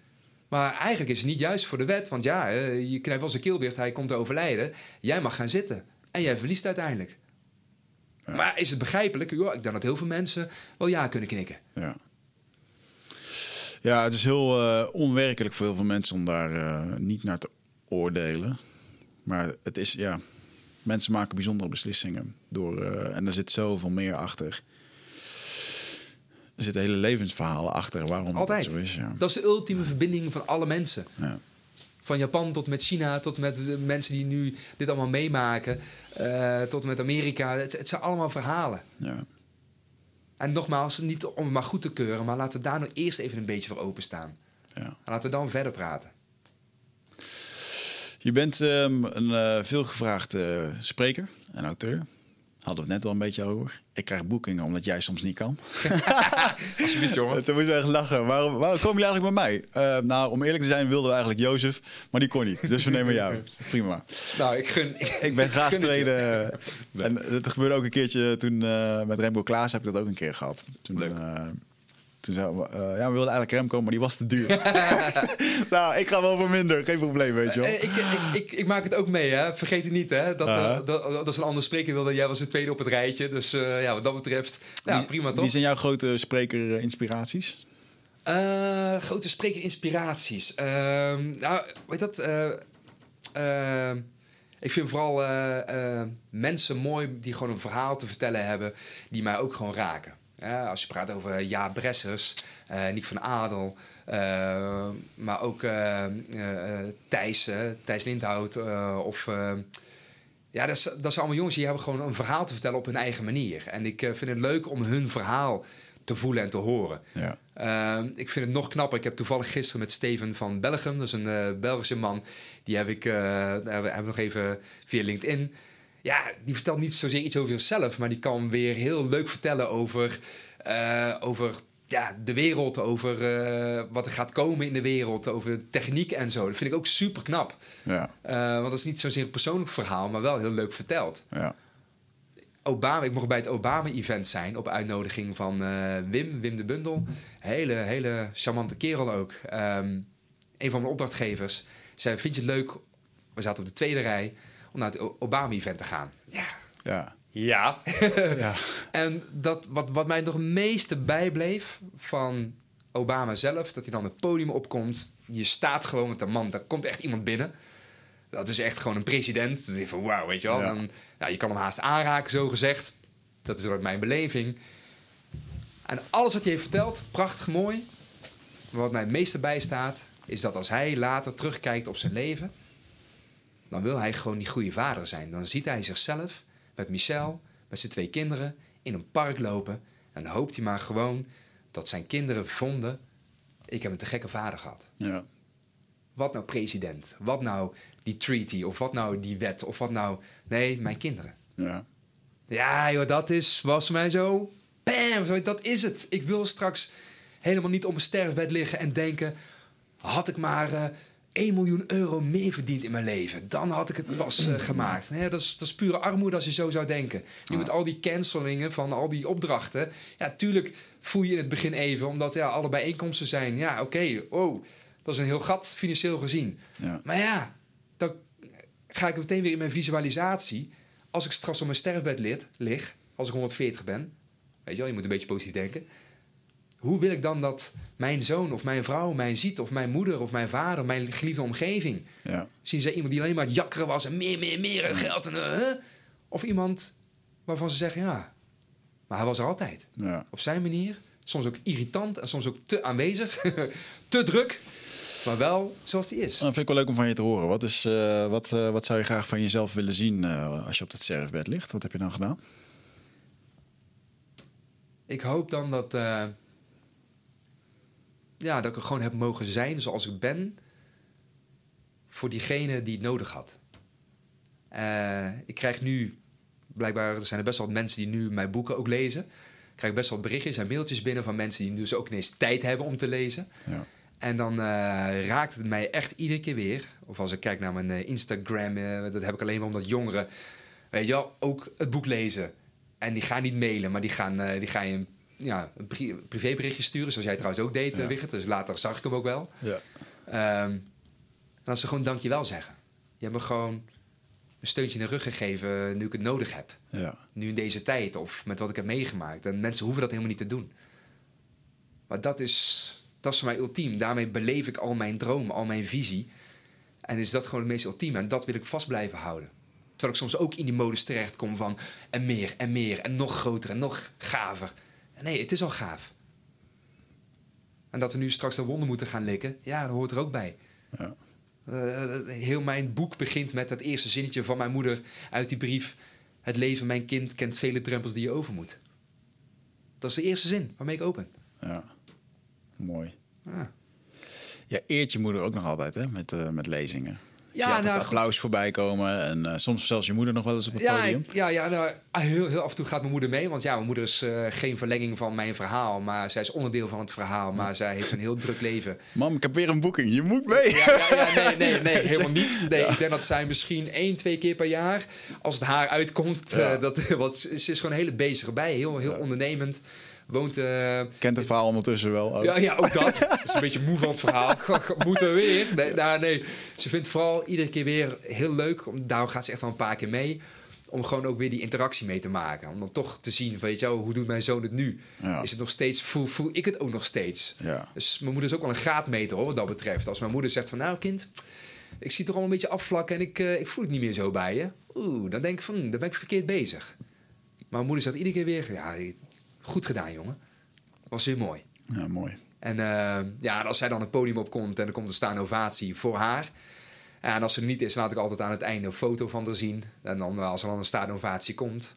[SPEAKER 2] Maar eigenlijk is het niet juist voor de wet, want ja, eh, je knijpt wel zijn keel dicht, hij komt te overlijden. Jij mag gaan zitten en jij verliest uiteindelijk. Maar is het begrijpelijk? Ja, ik denk dat heel veel mensen wel ja kunnen knikken.
[SPEAKER 1] Ja. Ja, het is heel eh, onwerkelijk voor heel veel mensen om daar eh, niet naar te oordelen. Maar het is, ja, mensen maken bijzondere beslissingen. Door, eh, en er zit zoveel meer achter. Er zitten hele levensverhalen achter waarom
[SPEAKER 2] Altijd.
[SPEAKER 1] het zo is. Ja.
[SPEAKER 2] Dat is de ultieme verbinding van alle mensen.
[SPEAKER 1] Ja.
[SPEAKER 2] Van Japan tot met China, tot met de mensen die nu dit allemaal meemaken, eh, tot met Amerika. Het, het zijn allemaal verhalen.
[SPEAKER 1] Ja.
[SPEAKER 2] En nogmaals, niet om het maar goed te keuren, maar laten we daar nou eerst even een beetje voor openstaan.
[SPEAKER 1] Ja.
[SPEAKER 2] En laten we dan verder praten.
[SPEAKER 1] Je bent ehm, een eh, veelgevraagde spreker en auteur. Hadden we het net al een beetje over. Ik krijg boekingen omdat jij soms niet kan.
[SPEAKER 2] Alsjeblieft, jongen.
[SPEAKER 1] Toen moest echt lachen. Waarom, waarom komen jullie eigenlijk bij mij? Eh, nou, om eerlijk te zijn wilden we eigenlijk Jozef, maar die kon niet. Dus we nemen jou. Prima.
[SPEAKER 2] Nou, ik gun.
[SPEAKER 1] Ik ben graag tweede. En dat gebeurde ook een keertje toen eh, met Remco Klaas heb ik dat ook een keer gehad. Toen,
[SPEAKER 2] Leuk.
[SPEAKER 1] Eh, eh, ja, we wilden eigenlijk Remco, maar die was te duur. nou, ik ga wel voor minder, geen probleem, weet je wel.
[SPEAKER 2] Eh, ik, ik, ik, ik maak het ook mee, hè. Vergeet het niet, hè. Dat, eh,
[SPEAKER 1] Aha.
[SPEAKER 2] dat, dat is een ander spreker wilde. Jij was de tweede op het rijtje. Dus eh, ja, wat dat betreft, ja,
[SPEAKER 1] Wie-
[SPEAKER 2] prima toch?
[SPEAKER 1] Wie zijn jouw grote spreker-inspiraties?
[SPEAKER 2] Eh, grote spreker-inspiraties. Ehm, nou, weet dat? eh, ik vind vooral eh, eh, mensen mooi die gewoon een verhaal te vertellen hebben, die mij ook gewoon raken. Ja, als je praat over Jaap Bressers, eh Nick van Adel, eh, maar ook eh, eh, eh, Thijs, eh, Thijs Lindhout eh, of... eh, ja, dat, is, dat zijn allemaal jongens die hebben gewoon een verhaal te vertellen op hun eigen manier. En ik eh, vind het leuk om hun verhaal te voelen en te horen.
[SPEAKER 1] Ja.
[SPEAKER 2] Ehm, ik vind het nog knapper. Ik heb toevallig gisteren met Steven van Belgium, dat is een eh, Belgische man, die heb ik, uh, hebben we nog even via LinkedIn. Ja, die vertelt niet zozeer iets over zichzelf, maar die kan weer heel leuk vertellen over, uh, over ja, de wereld, over wat er gaat komen in de wereld, over techniek en zo. Dat vind ik ook super knap.
[SPEAKER 1] Ja.
[SPEAKER 2] want dat is niet zozeer een persoonlijk verhaal, maar wel heel leuk verteld.
[SPEAKER 1] Ja.
[SPEAKER 2] Obama, ik mocht bij het Obama-event zijn op uitnodiging van Wim, Wim de Bundel. Hele, hele charmante kerel ook. Um, een van mijn opdrachtgevers zei: Vind je het leuk? We zaten op de tweede rij om naar het Obama-event te gaan. Ja.
[SPEAKER 1] Ja.
[SPEAKER 2] Ja.
[SPEAKER 1] ja.
[SPEAKER 2] en dat, wat, wat mij nog het meeste bijbleef van Obama zelf, dat hij dan het podium opkomt. Je staat gewoon met de man, daar komt echt iemand binnen. Dat is echt gewoon een president. Dat is van wauw, weet je wel. Dan, ja, je kan hem haast aanraken, zo gezegd. Dat is ook mijn beleving. En alles wat hij heeft verteld, prachtig mooi. Maar wat mij het meeste bijstaat, is dat als hij later terugkijkt op zijn leven, dan wil hij gewoon die goede vader zijn. Dan ziet hij zichzelf met Michel, met zijn twee kinderen, in een park lopen. En dan hoopt hij maar gewoon dat zijn kinderen vonden: ik heb een te gekke vader gehad.
[SPEAKER 1] Ja.
[SPEAKER 2] Wat nou president? Wat nou die treaty? Of wat nou die wet? Of wat nou... Nee, mijn kinderen.
[SPEAKER 1] Ja.
[SPEAKER 2] Ja, joh, dat is, was mij zo... Bam, dat is het. Ik wil straks helemaal niet op mijn sterfbed liggen en denken... Had ik maar uh, 1 miljoen euro meer verdiend in mijn leven... dan had ik het pas uh, gemaakt. Nee, dat, is, dat is pure armoede als je zo zou denken. Nu met al die cancelingen van al die opdrachten... Ja, tuurlijk voel je in het begin even... omdat ja, alle bijeenkomsten zijn... Ja, oké, okay, oh... Dat is een heel gat financieel gezien.
[SPEAKER 1] Ja.
[SPEAKER 2] Maar ja, dan ga ik meteen weer in mijn visualisatie. Als ik straks op mijn sterfbed lig, lig, als ik 140 ben. Weet je wel, je moet een beetje positief denken. Hoe wil ik dan dat mijn zoon of mijn vrouw mij ziet, of mijn moeder of mijn vader, mijn geliefde omgeving?
[SPEAKER 1] Ja.
[SPEAKER 2] Zien ze iemand die alleen maar jakkeren was en meer, meer, meer geld? En, uh, of iemand waarvan ze zeggen, ja, maar hij was er altijd.
[SPEAKER 1] Ja.
[SPEAKER 2] Op zijn manier. Soms ook irritant en soms ook te aanwezig, te druk. Maar wel zoals die is.
[SPEAKER 1] Dat vind ik wel leuk om van je te horen. Wat, is, uh, wat, uh, wat zou je graag van jezelf willen zien als je op dat sterfbed ligt? Wat heb je dan gedaan?
[SPEAKER 2] Ik hoop dan dat, ja, dat ik er gewoon heb mogen zijn zoals ik ben. Voor diegene die het nodig had. ik krijg nu, blijkbaar er zijn er best wel mensen die nu mijn boeken ook lezen. Ik krijg best wel berichtjes en mailtjes binnen van mensen die dus ook ineens tijd hebben om te lezen.
[SPEAKER 1] Ja.
[SPEAKER 2] En dan uh, raakt het mij echt iedere keer weer. Of als ik kijk naar mijn uh, Instagram, dat heb ik alleen maar omdat jongeren, weet je wel, ook het boek lezen. En die gaan niet mailen, maar die gaan, die gaan je een, ja, een pri privéberichtje sturen. Zoals jij trouwens ook deed,
[SPEAKER 1] Ja.
[SPEAKER 2] Wigert. Dus later zag ik hem ook wel.
[SPEAKER 1] Ja.
[SPEAKER 2] Ehm, en als ze gewoon dankjewel zeggen. Je hebt me gewoon een steuntje in de rug gegeven nu ik het nodig heb.
[SPEAKER 1] Ja.
[SPEAKER 2] Nu in deze tijd of met wat ik heb meegemaakt. En mensen hoeven dat helemaal niet te doen. Maar dat is, dat is voor mij ultiem. Daarmee beleef ik al mijn droom, al mijn visie. En is dat gewoon het meest ultieme. En dat wil ik vast blijven houden. Terwijl ik soms ook in die modus terechtkom van... en meer, en meer, en nog groter, en nog gaver. Nee, het is al gaaf. En dat we nu straks de wonden moeten gaan likken... ja, dat hoort er ook bij.
[SPEAKER 1] Ja.
[SPEAKER 2] Uh, heel mijn boek begint met het eerste zinnetje van mijn moeder uit die brief. Het leven, mijn kind, kent vele drempels die je over moet. Dat is de eerste zin waarmee ik open.
[SPEAKER 1] ja. Mooi.
[SPEAKER 2] Ja.
[SPEAKER 1] Ja, eert je moeder ook nog altijd hè, met, uh, met lezingen.
[SPEAKER 2] Ja,
[SPEAKER 1] nou, applaus voorbij komen en uh, soms zelfs je moeder nog wel eens op het
[SPEAKER 2] Ja,
[SPEAKER 1] podium.
[SPEAKER 2] ik- ja, ja nou, heel, heel af en toe gaat mijn moeder mee. Want ja, mijn moeder is uh, geen verlenging van mijn verhaal. Maar zij is onderdeel van het verhaal. Maar zij heeft een heel druk leven.
[SPEAKER 1] Mam, ik heb weer een boeking, je moet mee.
[SPEAKER 2] Ja, ja, ja, nee, nee, nee, helemaal niet. Nee, ik denk dat zij misschien één, twee keer per jaar, als het haar uitkomt, eh, dat, want ze ze is gewoon een hele bezige bij. Heel, heel ondernemend. Woont... eh,
[SPEAKER 1] Kent het verhaal ondertussen wel. ook.
[SPEAKER 2] Ja, ja, ook dat. Dat is een beetje moe van het verhaal. Moeten we weer? Nee, nou, nee. Ze vindt vooral iedere keer weer heel leuk. Om- Daarom gaat ze echt wel een paar keer mee. Om gewoon ook weer die interactie mee te maken. Om dan toch te zien, weet je wel, hoe doet mijn zoon het nu?
[SPEAKER 1] Ja.
[SPEAKER 2] Is het nog steeds, voel, voel ik het ook nog steeds?
[SPEAKER 1] Ja.
[SPEAKER 2] Dus mijn moeder is ook wel een graadmeter hoor, wat dat betreft. Als mijn moeder zegt van, nou kind, ik zie het toch al een beetje afvlakken en ik, eh, ik voel het niet meer zo bij je. Oeh, dan denk ik van, hm, dan ben ik verkeerd bezig. Maar mijn moeder zegt iedere keer weer, ja, goed gedaan jongen. Was weer mooi.
[SPEAKER 1] ja, mooi.
[SPEAKER 2] En eh, ja, als zij dan het podium opkomt en er komt een staande ovatie voor haar. En als ze er niet is, laat ik altijd aan het einde een foto van haar zien. En dan, als er dan een staande ovatie komt,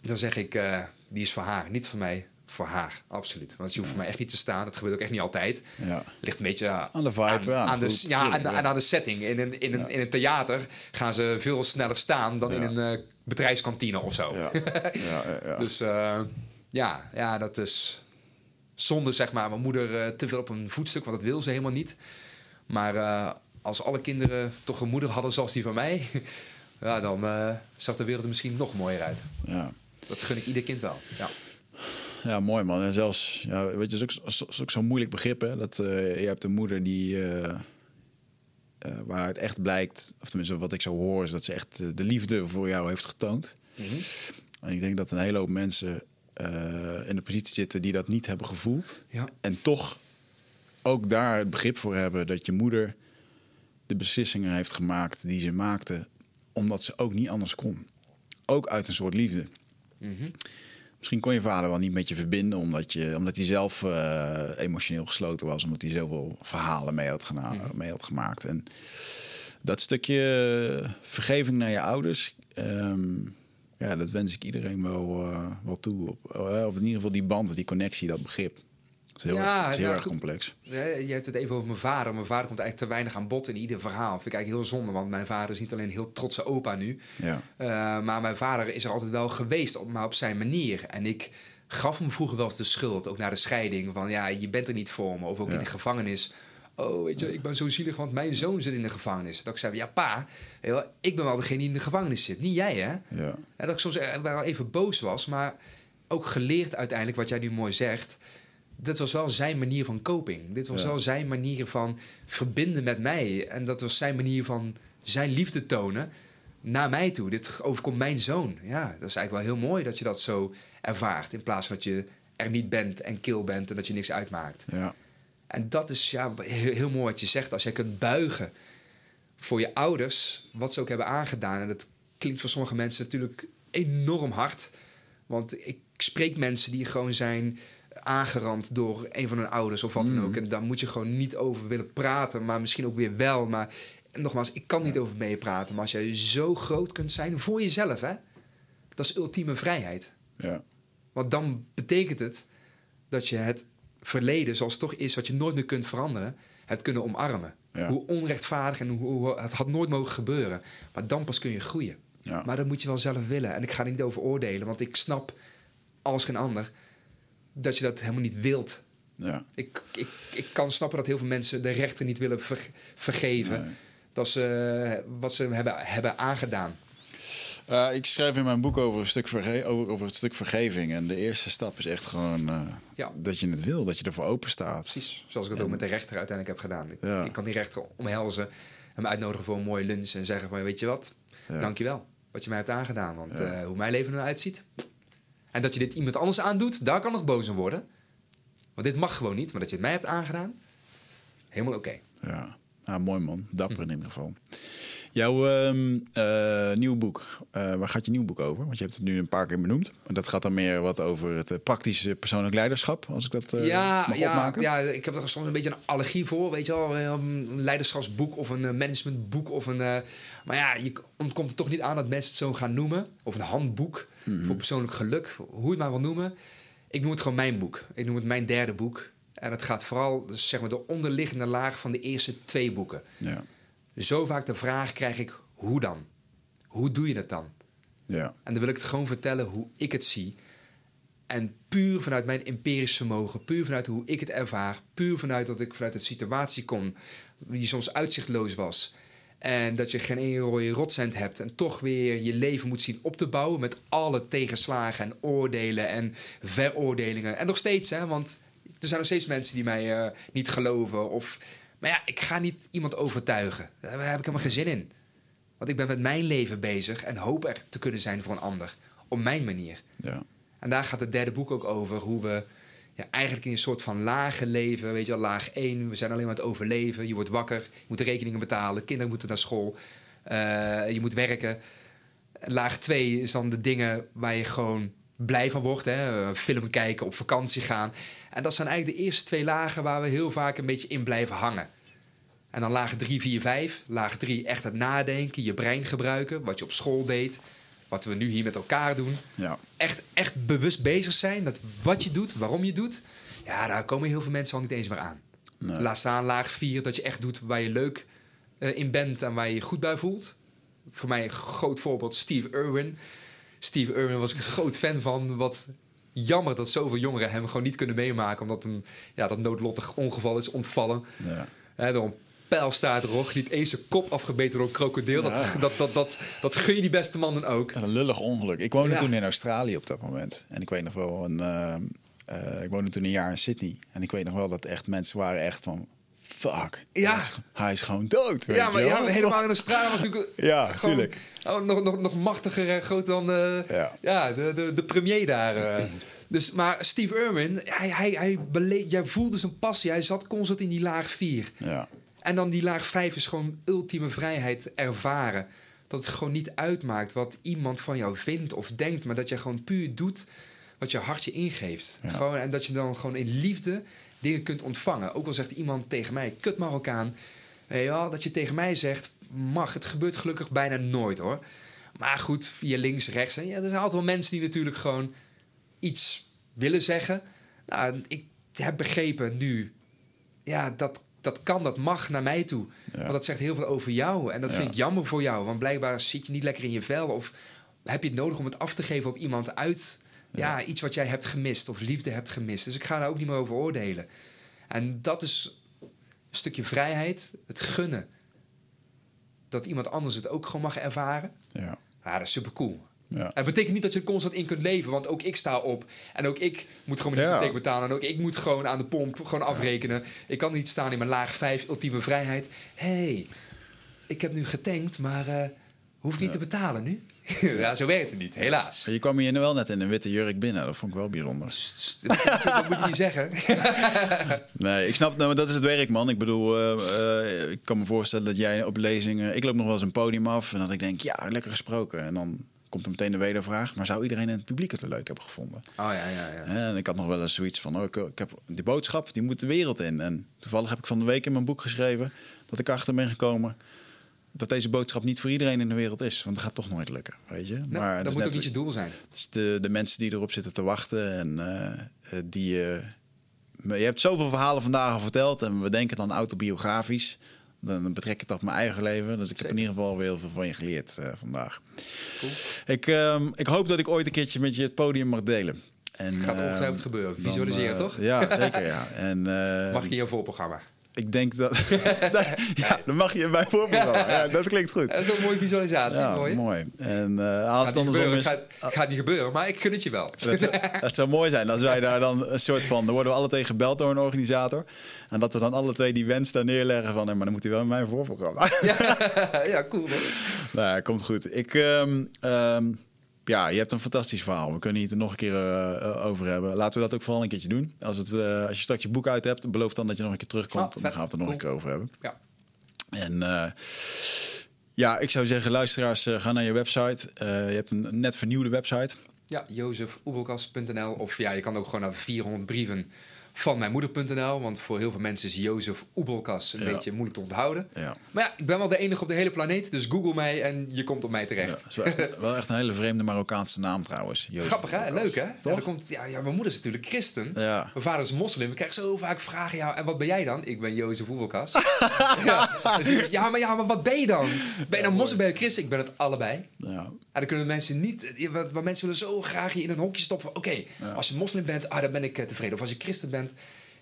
[SPEAKER 2] dan zeg ik, eh, die is voor haar, niet voor mij. voor haar, absoluut. Want je hoeft voor mij echt niet te staan. Dat gebeurt ook echt niet altijd.
[SPEAKER 1] Ja.
[SPEAKER 2] Ligt een beetje
[SPEAKER 1] Aan de vibe,
[SPEAKER 2] aan,
[SPEAKER 1] ja,
[SPEAKER 2] aan de, ja, en aan de setting. In een, in, een, in een theater gaan ze veel sneller staan dan in een eh, bedrijfskantine of zo.
[SPEAKER 1] Ja. ja, ja, ja.
[SPEAKER 2] Dus ja, ja, dat is zonde, zeg maar. Mijn moeder eh, te veel op een voetstuk, want dat wil ze helemaal niet. Maar eh, als alle kinderen toch een moeder hadden zoals die van mij... ja, dan eh, zag de wereld er misschien nog mooier uit.
[SPEAKER 1] ja.
[SPEAKER 2] Dat gun ik ieder kind wel. Ja.
[SPEAKER 1] Ja, mooi man. En zelfs, ja, weet je, het is ook, zo- is ook zo'n moeilijk begrip, hè? Dat je hebt een moeder die, waar het echt blijkt, of tenminste wat ik zo hoor, is dat ze echt de liefde voor jou heeft getoond. En ik denk dat een hele hoop mensen in de positie zitten die dat niet hebben gevoeld.
[SPEAKER 2] Ja.
[SPEAKER 1] En toch ook daar het begrip voor hebben dat je moeder de beslissingen heeft gemaakt die ze maakte, omdat ze ook niet anders kon. Ook uit een soort liefde.
[SPEAKER 2] Mhm.
[SPEAKER 1] Misschien kon je vader wel niet met je verbinden, omdat, je, omdat hij zelf eh, emotioneel gesloten was, omdat hij zoveel verhalen mee had, gena- mee had gemaakt. En dat stukje eh, vergeving naar je ouders, ehm, ja, dat wens ik iedereen wel, eh, wel toe. Op, eh, of in ieder geval die band, die connectie, dat begrip. Dat is heel,
[SPEAKER 2] Ja,
[SPEAKER 1] erg, is heel
[SPEAKER 2] nou,
[SPEAKER 1] erg complex.
[SPEAKER 2] Je hebt het even over mijn vader. Mijn vader komt eigenlijk te weinig aan bod in ieder verhaal. Vind ik eigenlijk heel zonde, want mijn vader is niet alleen een heel trotse opa nu.
[SPEAKER 1] Ja,
[SPEAKER 2] Eh, maar mijn vader is er altijd wel geweest, op- maar op zijn manier. En ik gaf hem vroeger wel eens de schuld, ook na de scheiding. Van ja, je bent er niet voor me. Of ook
[SPEAKER 1] Ja.
[SPEAKER 2] in de gevangenis. Oh, weet je, ik ben zo zielig, want mijn zoon zit in de gevangenis. Dat ik zei, ja pa, ik ben wel degene die in de gevangenis zit. Niet jij, hè?
[SPEAKER 1] ja,
[SPEAKER 2] En dat ik soms er- wel even boos was, maar ook geleerd uiteindelijk, wat jij nu mooi zegt. Dit was wel zijn manier van coping. Dit was
[SPEAKER 1] Ja.
[SPEAKER 2] wel zijn manier van verbinden met mij. En dat was zijn manier van zijn liefde tonen naar mij toe. Dit overkomt mijn zoon. Ja, dat is eigenlijk wel heel mooi dat je dat zo ervaart. In plaats van dat je er niet bent en kil bent en dat je niks uitmaakt.
[SPEAKER 1] ja,
[SPEAKER 2] En dat is ja, heel, heel mooi wat je zegt. Als jij kunt buigen voor je ouders, wat ze ook hebben aangedaan. En dat klinkt voor sommige mensen natuurlijk enorm hard. Want ik spreek mensen die gewoon zijn aangerand door een van hun ouders of wat dan ook. En daar moet je gewoon niet over willen praten, maar misschien ook weer wel. Maar nogmaals, ik kan niet over meepraten. Maar als jij zo groot kunt zijn voor jezelf, hè, dat is ultieme vrijheid.
[SPEAKER 1] ja,
[SPEAKER 2] Want dan betekent het dat je het verleden, zoals het toch is, wat je nooit meer kunt veranderen, hebt kunnen omarmen.
[SPEAKER 1] Ja.
[SPEAKER 2] Hoe onrechtvaardig en hoe, hoe- het had nooit mogen gebeuren. Maar dan pas kun je groeien.
[SPEAKER 1] ja.
[SPEAKER 2] Maar dat moet je wel zelf willen. En ik ga er niet over oordelen, want ik snap als geen ander dat je dat helemaal niet wilt.
[SPEAKER 1] ja.
[SPEAKER 2] Ik, ik, ik kan snappen dat heel veel mensen de rechter niet willen ver- vergeven.
[SPEAKER 1] Nee.
[SPEAKER 2] Dat ze wat ze hebben, hebben aangedaan.
[SPEAKER 1] Eh, ik schrijf in mijn boek over, een stuk verge- over, over het stuk vergeving. En de eerste stap is echt gewoon eh,
[SPEAKER 2] Ja.
[SPEAKER 1] dat je het wil, dat je ervoor open staat.
[SPEAKER 2] Precies, zoals ik dat ook met de rechter uiteindelijk heb gedaan. Ik,
[SPEAKER 1] Ja.
[SPEAKER 2] ik kan die rechter omhelzen, hem uitnodigen voor een mooie lunch en zeggen van, weet je wat,
[SPEAKER 1] Ja.
[SPEAKER 2] dankjewel wat je mij hebt aangedaan. Want eh, hoe mijn leven er nou uitziet. En dat je dit iemand anders aandoet, daar kan nog boos om worden. Want dit mag gewoon niet, maar dat je het mij hebt aangedaan, helemaal oké.
[SPEAKER 1] Ja, ah, mooi man. Dapper in ieder geval. Jouw ehm, eh, nieuw boek, eh, waar gaat je nieuw boek over? Want je hebt het nu een paar keer benoemd. En dat gaat dan meer wat over het eh, praktische persoonlijk leiderschap, als ik dat
[SPEAKER 2] ja,
[SPEAKER 1] mag
[SPEAKER 2] ja,
[SPEAKER 1] opmaken.
[SPEAKER 2] ja, ik heb er soms een beetje een allergie voor. Weet je wel, een leiderschapsboek of een managementboek. Of een, maar ja, je ontkomt er toch niet aan dat mensen het zo gaan noemen. Of een handboek
[SPEAKER 1] Mhm.
[SPEAKER 2] voor persoonlijk geluk. Hoe je het maar wil noemen. Ik noem het gewoon mijn boek. Ik noem het mijn derde boek. En het gaat vooral, dus zeg maar, de onderliggende laag van de eerste twee boeken.
[SPEAKER 1] Ja,
[SPEAKER 2] Zo vaak de vraag krijg ik, hoe dan? Hoe doe je dat dan?
[SPEAKER 1] ja,
[SPEAKER 2] En dan wil ik het gewoon vertellen hoe ik het zie. En puur vanuit mijn empirisch vermogen, puur vanuit hoe ik het ervaar, puur vanuit dat ik vanuit een situatie kom die soms uitzichtloos was. En dat je geen ene rode rotcent hebt en toch weer je leven moet zien op te bouwen met alle tegenslagen en oordelen en veroordelingen. En nog steeds, hè, want er zijn nog steeds mensen die mij eh, niet geloven. Of, maar ja, ik ga niet iemand overtuigen. Daar heb ik helemaal geen zin in. Want ik ben met mijn leven bezig en hoop er te kunnen zijn voor een ander. Op mijn manier.
[SPEAKER 1] ja,
[SPEAKER 2] En daar gaat het derde boek ook over. Hoe we ja, eigenlijk in een soort van lage leven. Weet je wel, laag 1. We zijn alleen maar aan het overleven. Je wordt wakker. Je moet de rekeningen betalen. Kinderen moeten naar school. eh, je moet werken. Laag 2 is dan de dingen waar je gewoon blij van wordt. Hè? Film kijken, op vakantie gaan. En dat zijn eigenlijk de eerste twee lagen waar we heel vaak een beetje in blijven hangen. En dan laag 3, 4, 5. Laag 3 echt het nadenken, je brein gebruiken, wat je op school deed. wat we nu hier met elkaar doen.
[SPEAKER 1] Ja.
[SPEAKER 2] Echt, echt bewust bezig zijn met wat je doet, waarom je doet. Ja, daar komen heel veel mensen al niet eens meer aan.
[SPEAKER 1] Nee.
[SPEAKER 2] Laat staan laag 4, dat je echt doet waar je leuk eh, in bent en waar je je goed bij voelt. Voor mij een groot voorbeeld Steve Irwin. Steve Irwin was ik een groot fan van. Wat jammer dat zoveel jongeren hem gewoon niet kunnen meemaken. Omdat hem ja, dat noodlottig ongeval is ontvallen.
[SPEAKER 1] Ja.
[SPEAKER 2] Hè, door een pijlstaartrog. Niet eens zijn kop afgebeten door een krokodil.
[SPEAKER 1] Ja.
[SPEAKER 2] Dat, dat, dat, dat, dat gun je die beste man dan ook.
[SPEAKER 1] Een lullig ongeluk. Ik woonde
[SPEAKER 2] Ja.
[SPEAKER 1] toen in Australië op dat moment. En ik weet nog wel, een, eh, eh, ik woonde toen een jaar in Sydney. En ik weet nog wel dat echt mensen waren echt van... Fuck,
[SPEAKER 2] Ja.
[SPEAKER 1] hij, is, hij is gewoon dood. weet
[SPEAKER 2] Ja, maar ja, helemaal in Australië was natuurlijk
[SPEAKER 1] Ja,
[SPEAKER 2] gewoon,
[SPEAKER 1] tuurlijk.
[SPEAKER 2] oh, nog, nog, nog machtiger en groter dan eh,
[SPEAKER 1] Ja.
[SPEAKER 2] ja. de, de, de premier daar. eh. Dus, maar Steve Irwin, hij, hij, hij bele- voelde zijn passie. Hij zat constant in die laag 4.
[SPEAKER 1] Ja,
[SPEAKER 2] En dan die laag 5 is gewoon ultieme vrijheid ervaren. Dat het gewoon niet uitmaakt wat iemand van jou vindt of denkt, maar dat je gewoon puur doet wat je hart je ingeeft.
[SPEAKER 1] Ja.
[SPEAKER 2] Gewoon, en dat je dan gewoon in liefde dingen kunt ontvangen. Ook al zegt iemand tegen mij, kut Marokkaan. Weet je wel, dat je tegen mij zegt, mag. Het gebeurt gelukkig bijna nooit hoor. Maar goed, via links, rechts. hè. Ja, er zijn altijd wel mensen die natuurlijk gewoon iets willen zeggen. Nou, ik heb begrepen nu, ja, dat, dat kan, dat mag naar mij toe.
[SPEAKER 1] Ja.
[SPEAKER 2] Want dat zegt heel veel over jou. En dat
[SPEAKER 1] Ja.
[SPEAKER 2] vind ik jammer voor jou. Want blijkbaar zit je niet lekker in je vel. Of heb je het nodig om het af te geven op iemand uit ja. iets wat jij hebt gemist. Of liefde hebt gemist. Dus ik ga daar ook niet meer over oordelen. En dat is een stukje vrijheid. Het gunnen. Dat iemand anders het ook gewoon mag ervaren.
[SPEAKER 1] ja,
[SPEAKER 2] Ja, dat is super cool.
[SPEAKER 1] ja.
[SPEAKER 2] Het betekent niet dat je er constant in kunt leven, want ook ik sta op en ook ik moet gewoon mijn
[SPEAKER 1] Ja.
[SPEAKER 2] hypotheek betalen en ook ik moet gewoon aan de pomp gewoon afrekenen. Ik kan niet staan in mijn laag 5 ultieme vrijheid. hey, ik heb nu getankt, maar eh hoef ik niet te betalen nu. ja, zo werkt het niet, helaas.
[SPEAKER 1] Maar Je kwam hier nu wel net in een witte jurk binnen. Dat vond ik wel bijzonder.
[SPEAKER 2] Dat, moet je niet zeggen.
[SPEAKER 1] Nee, ik snap, nou, maar dat is het werk, man. Ik bedoel, eh, eh, ik kan me voorstellen dat jij op lezingen... Ik loop nog wel eens een podium af en dat ik denk, ja, lekker gesproken. En dan komt er meteen de wedervraag, maar zou iedereen in het publiek het wel leuk hebben gevonden?
[SPEAKER 2] Oh ja, ja, ja.
[SPEAKER 1] En ik had nog wel eens zoiets van, oh, ik, ik heb die boodschap, die moet de wereld in. En toevallig heb ik van de week in mijn boek geschreven dat ik achter ben gekomen dat deze boodschap niet voor iedereen in de wereld is. Want dat gaat toch nooit lukken, weet je.
[SPEAKER 2] Nou,
[SPEAKER 1] maar
[SPEAKER 2] dat moet
[SPEAKER 1] net-
[SPEAKER 2] ook niet je doel zijn.
[SPEAKER 1] het is de, de mensen die erop zitten te wachten en eh, eh, die... eh, je hebt zoveel verhalen vandaag al verteld en we denken dan autobiografisch. Dan betrek ik dat op mijn eigen leven. Dus ik heb in ieder geval weer heel veel van je geleerd vandaag.
[SPEAKER 2] Cool.
[SPEAKER 1] Ik, ehm, ik hoop dat ik ooit een keertje met je het podium mag delen. En,
[SPEAKER 2] Gaat
[SPEAKER 1] ehm,
[SPEAKER 2] ongetwijfeld gebeuren.
[SPEAKER 1] dan,
[SPEAKER 2] Visualiseren,
[SPEAKER 1] eh,
[SPEAKER 2] toch?
[SPEAKER 1] Ja, zeker ja. En,
[SPEAKER 2] Mag je in je voorprogramma?
[SPEAKER 1] Ik denk dat... ja, dan mag je mijn voorprogramma. Ja, dat klinkt goed.
[SPEAKER 2] Dat is een mooie visualisatie.
[SPEAKER 1] Ja,
[SPEAKER 2] mooi.
[SPEAKER 1] mooi. En eh, als het andersom is...
[SPEAKER 2] gaat, gaat niet gebeuren, maar ik gun het je wel.
[SPEAKER 1] Dat zou, dat zou mooi zijn als wij daar dan een soort van... Dan worden we alle twee gebeld door een organisator. En dat we dan alle twee die wens daar neerleggen van... "Hé, maar dan moet hij wel in mijn voorprogramma.
[SPEAKER 2] ja, cool. Man.
[SPEAKER 1] nou, ja, komt goed. Ik, ehm, ehm, ja, je hebt een fantastisch verhaal. We kunnen hier het er nog een keer eh, eh, over hebben. Laten we dat ook vooral een keertje doen. Als, het, eh, als je straks je boek uit hebt, beloof dan dat je nog een keer terugkomt.
[SPEAKER 2] Ah,
[SPEAKER 1] dan gaan we het er nog een keer over hebben.
[SPEAKER 2] Ja.
[SPEAKER 1] En ja, ik zou zeggen, luisteraars, ga naar je website. Je hebt een net vernieuwde website.
[SPEAKER 2] Ja, jozefoebelkas.nl. Of ja, je kan ook gewoon naar 400 brieven van mijnmoeder.nl. Want voor heel veel mensen is Jozef Oebelkas een
[SPEAKER 1] Ja.
[SPEAKER 2] beetje moeilijk te onthouden.
[SPEAKER 1] Ja.
[SPEAKER 2] Maar ja, ik ben wel de enige op de hele planeet. Dus google mij en je komt op mij
[SPEAKER 1] Ja,
[SPEAKER 2] terecht.
[SPEAKER 1] is wel echt, wel echt een hele vreemde Marokkaanse naam trouwens. Jozef
[SPEAKER 2] Grappig hè? Leuk hè? Ja, komt, ja, ja, mijn moeder is natuurlijk christen.
[SPEAKER 1] Ja.
[SPEAKER 2] Mijn vader is moslim. Ik krijg zo vaak vragen. Ja, en wat ben jij dan? Ik ben Jozef Oebelkas. ja, ik, ja, maar, ja, maar wat ben je dan? Ben je dan moslim? Ben je christen? Ik ben het allebei.
[SPEAKER 1] Ja.
[SPEAKER 2] Dan kunnen mensen niet... Want want mensen willen zo graag je in een hokje stoppen. Oké, als je moslim bent, ah, dan ben ik eh, tevreden. Of als je christen bent.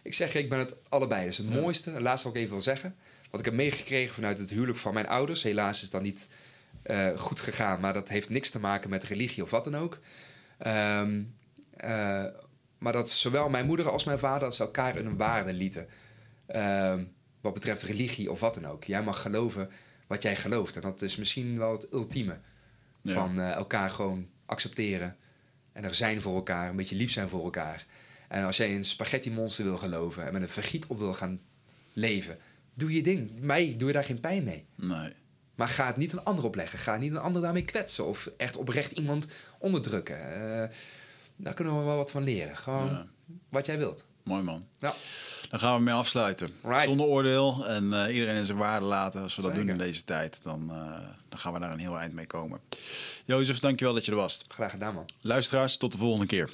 [SPEAKER 2] Ik zeg, ik ben het allebei. Dat is het mooiste. Laatst wat ik even wil zeggen. Wat ik heb meegekregen vanuit het huwelijk van mijn ouders. Helaas is dat niet eh, goed gegaan. Maar dat heeft niks te maken met religie of wat dan ook. Ehm, eh, maar dat zowel mijn moeder als mijn vader... als elkaar in een waarde lieten. Ehm, wat betreft religie of wat dan ook. Jij mag geloven wat jij gelooft. En dat is misschien wel het ultieme.
[SPEAKER 1] Ja.
[SPEAKER 2] Van eh, elkaar gewoon accepteren. En er zijn voor elkaar. Een beetje lief zijn voor elkaar. En als jij een spaghetti monster wil geloven. En met een vergiet op wil gaan leven. Doe je ding. Mij doe je daar geen pijn mee.
[SPEAKER 1] Nee.
[SPEAKER 2] Maar ga het niet een ander opleggen. Ga niet een ander daarmee kwetsen. Of echt oprecht iemand onderdrukken. Eh, daar kunnen we wel wat van leren. Gewoon
[SPEAKER 1] Ja.
[SPEAKER 2] wat jij wilt.
[SPEAKER 1] Mooi man.
[SPEAKER 2] Ja.
[SPEAKER 1] Dan gaan we mee afsluiten.
[SPEAKER 2] Right.
[SPEAKER 1] Zonder oordeel en eh, iedereen in zijn waarde laten. Als we dat
[SPEAKER 2] Zeker.
[SPEAKER 1] doen in deze tijd, dan, eh, dan gaan we daar een heel eind mee komen. Jozef, dankjewel dat je er was.
[SPEAKER 2] Graag gedaan, man.
[SPEAKER 1] Luisteraars, tot de volgende keer.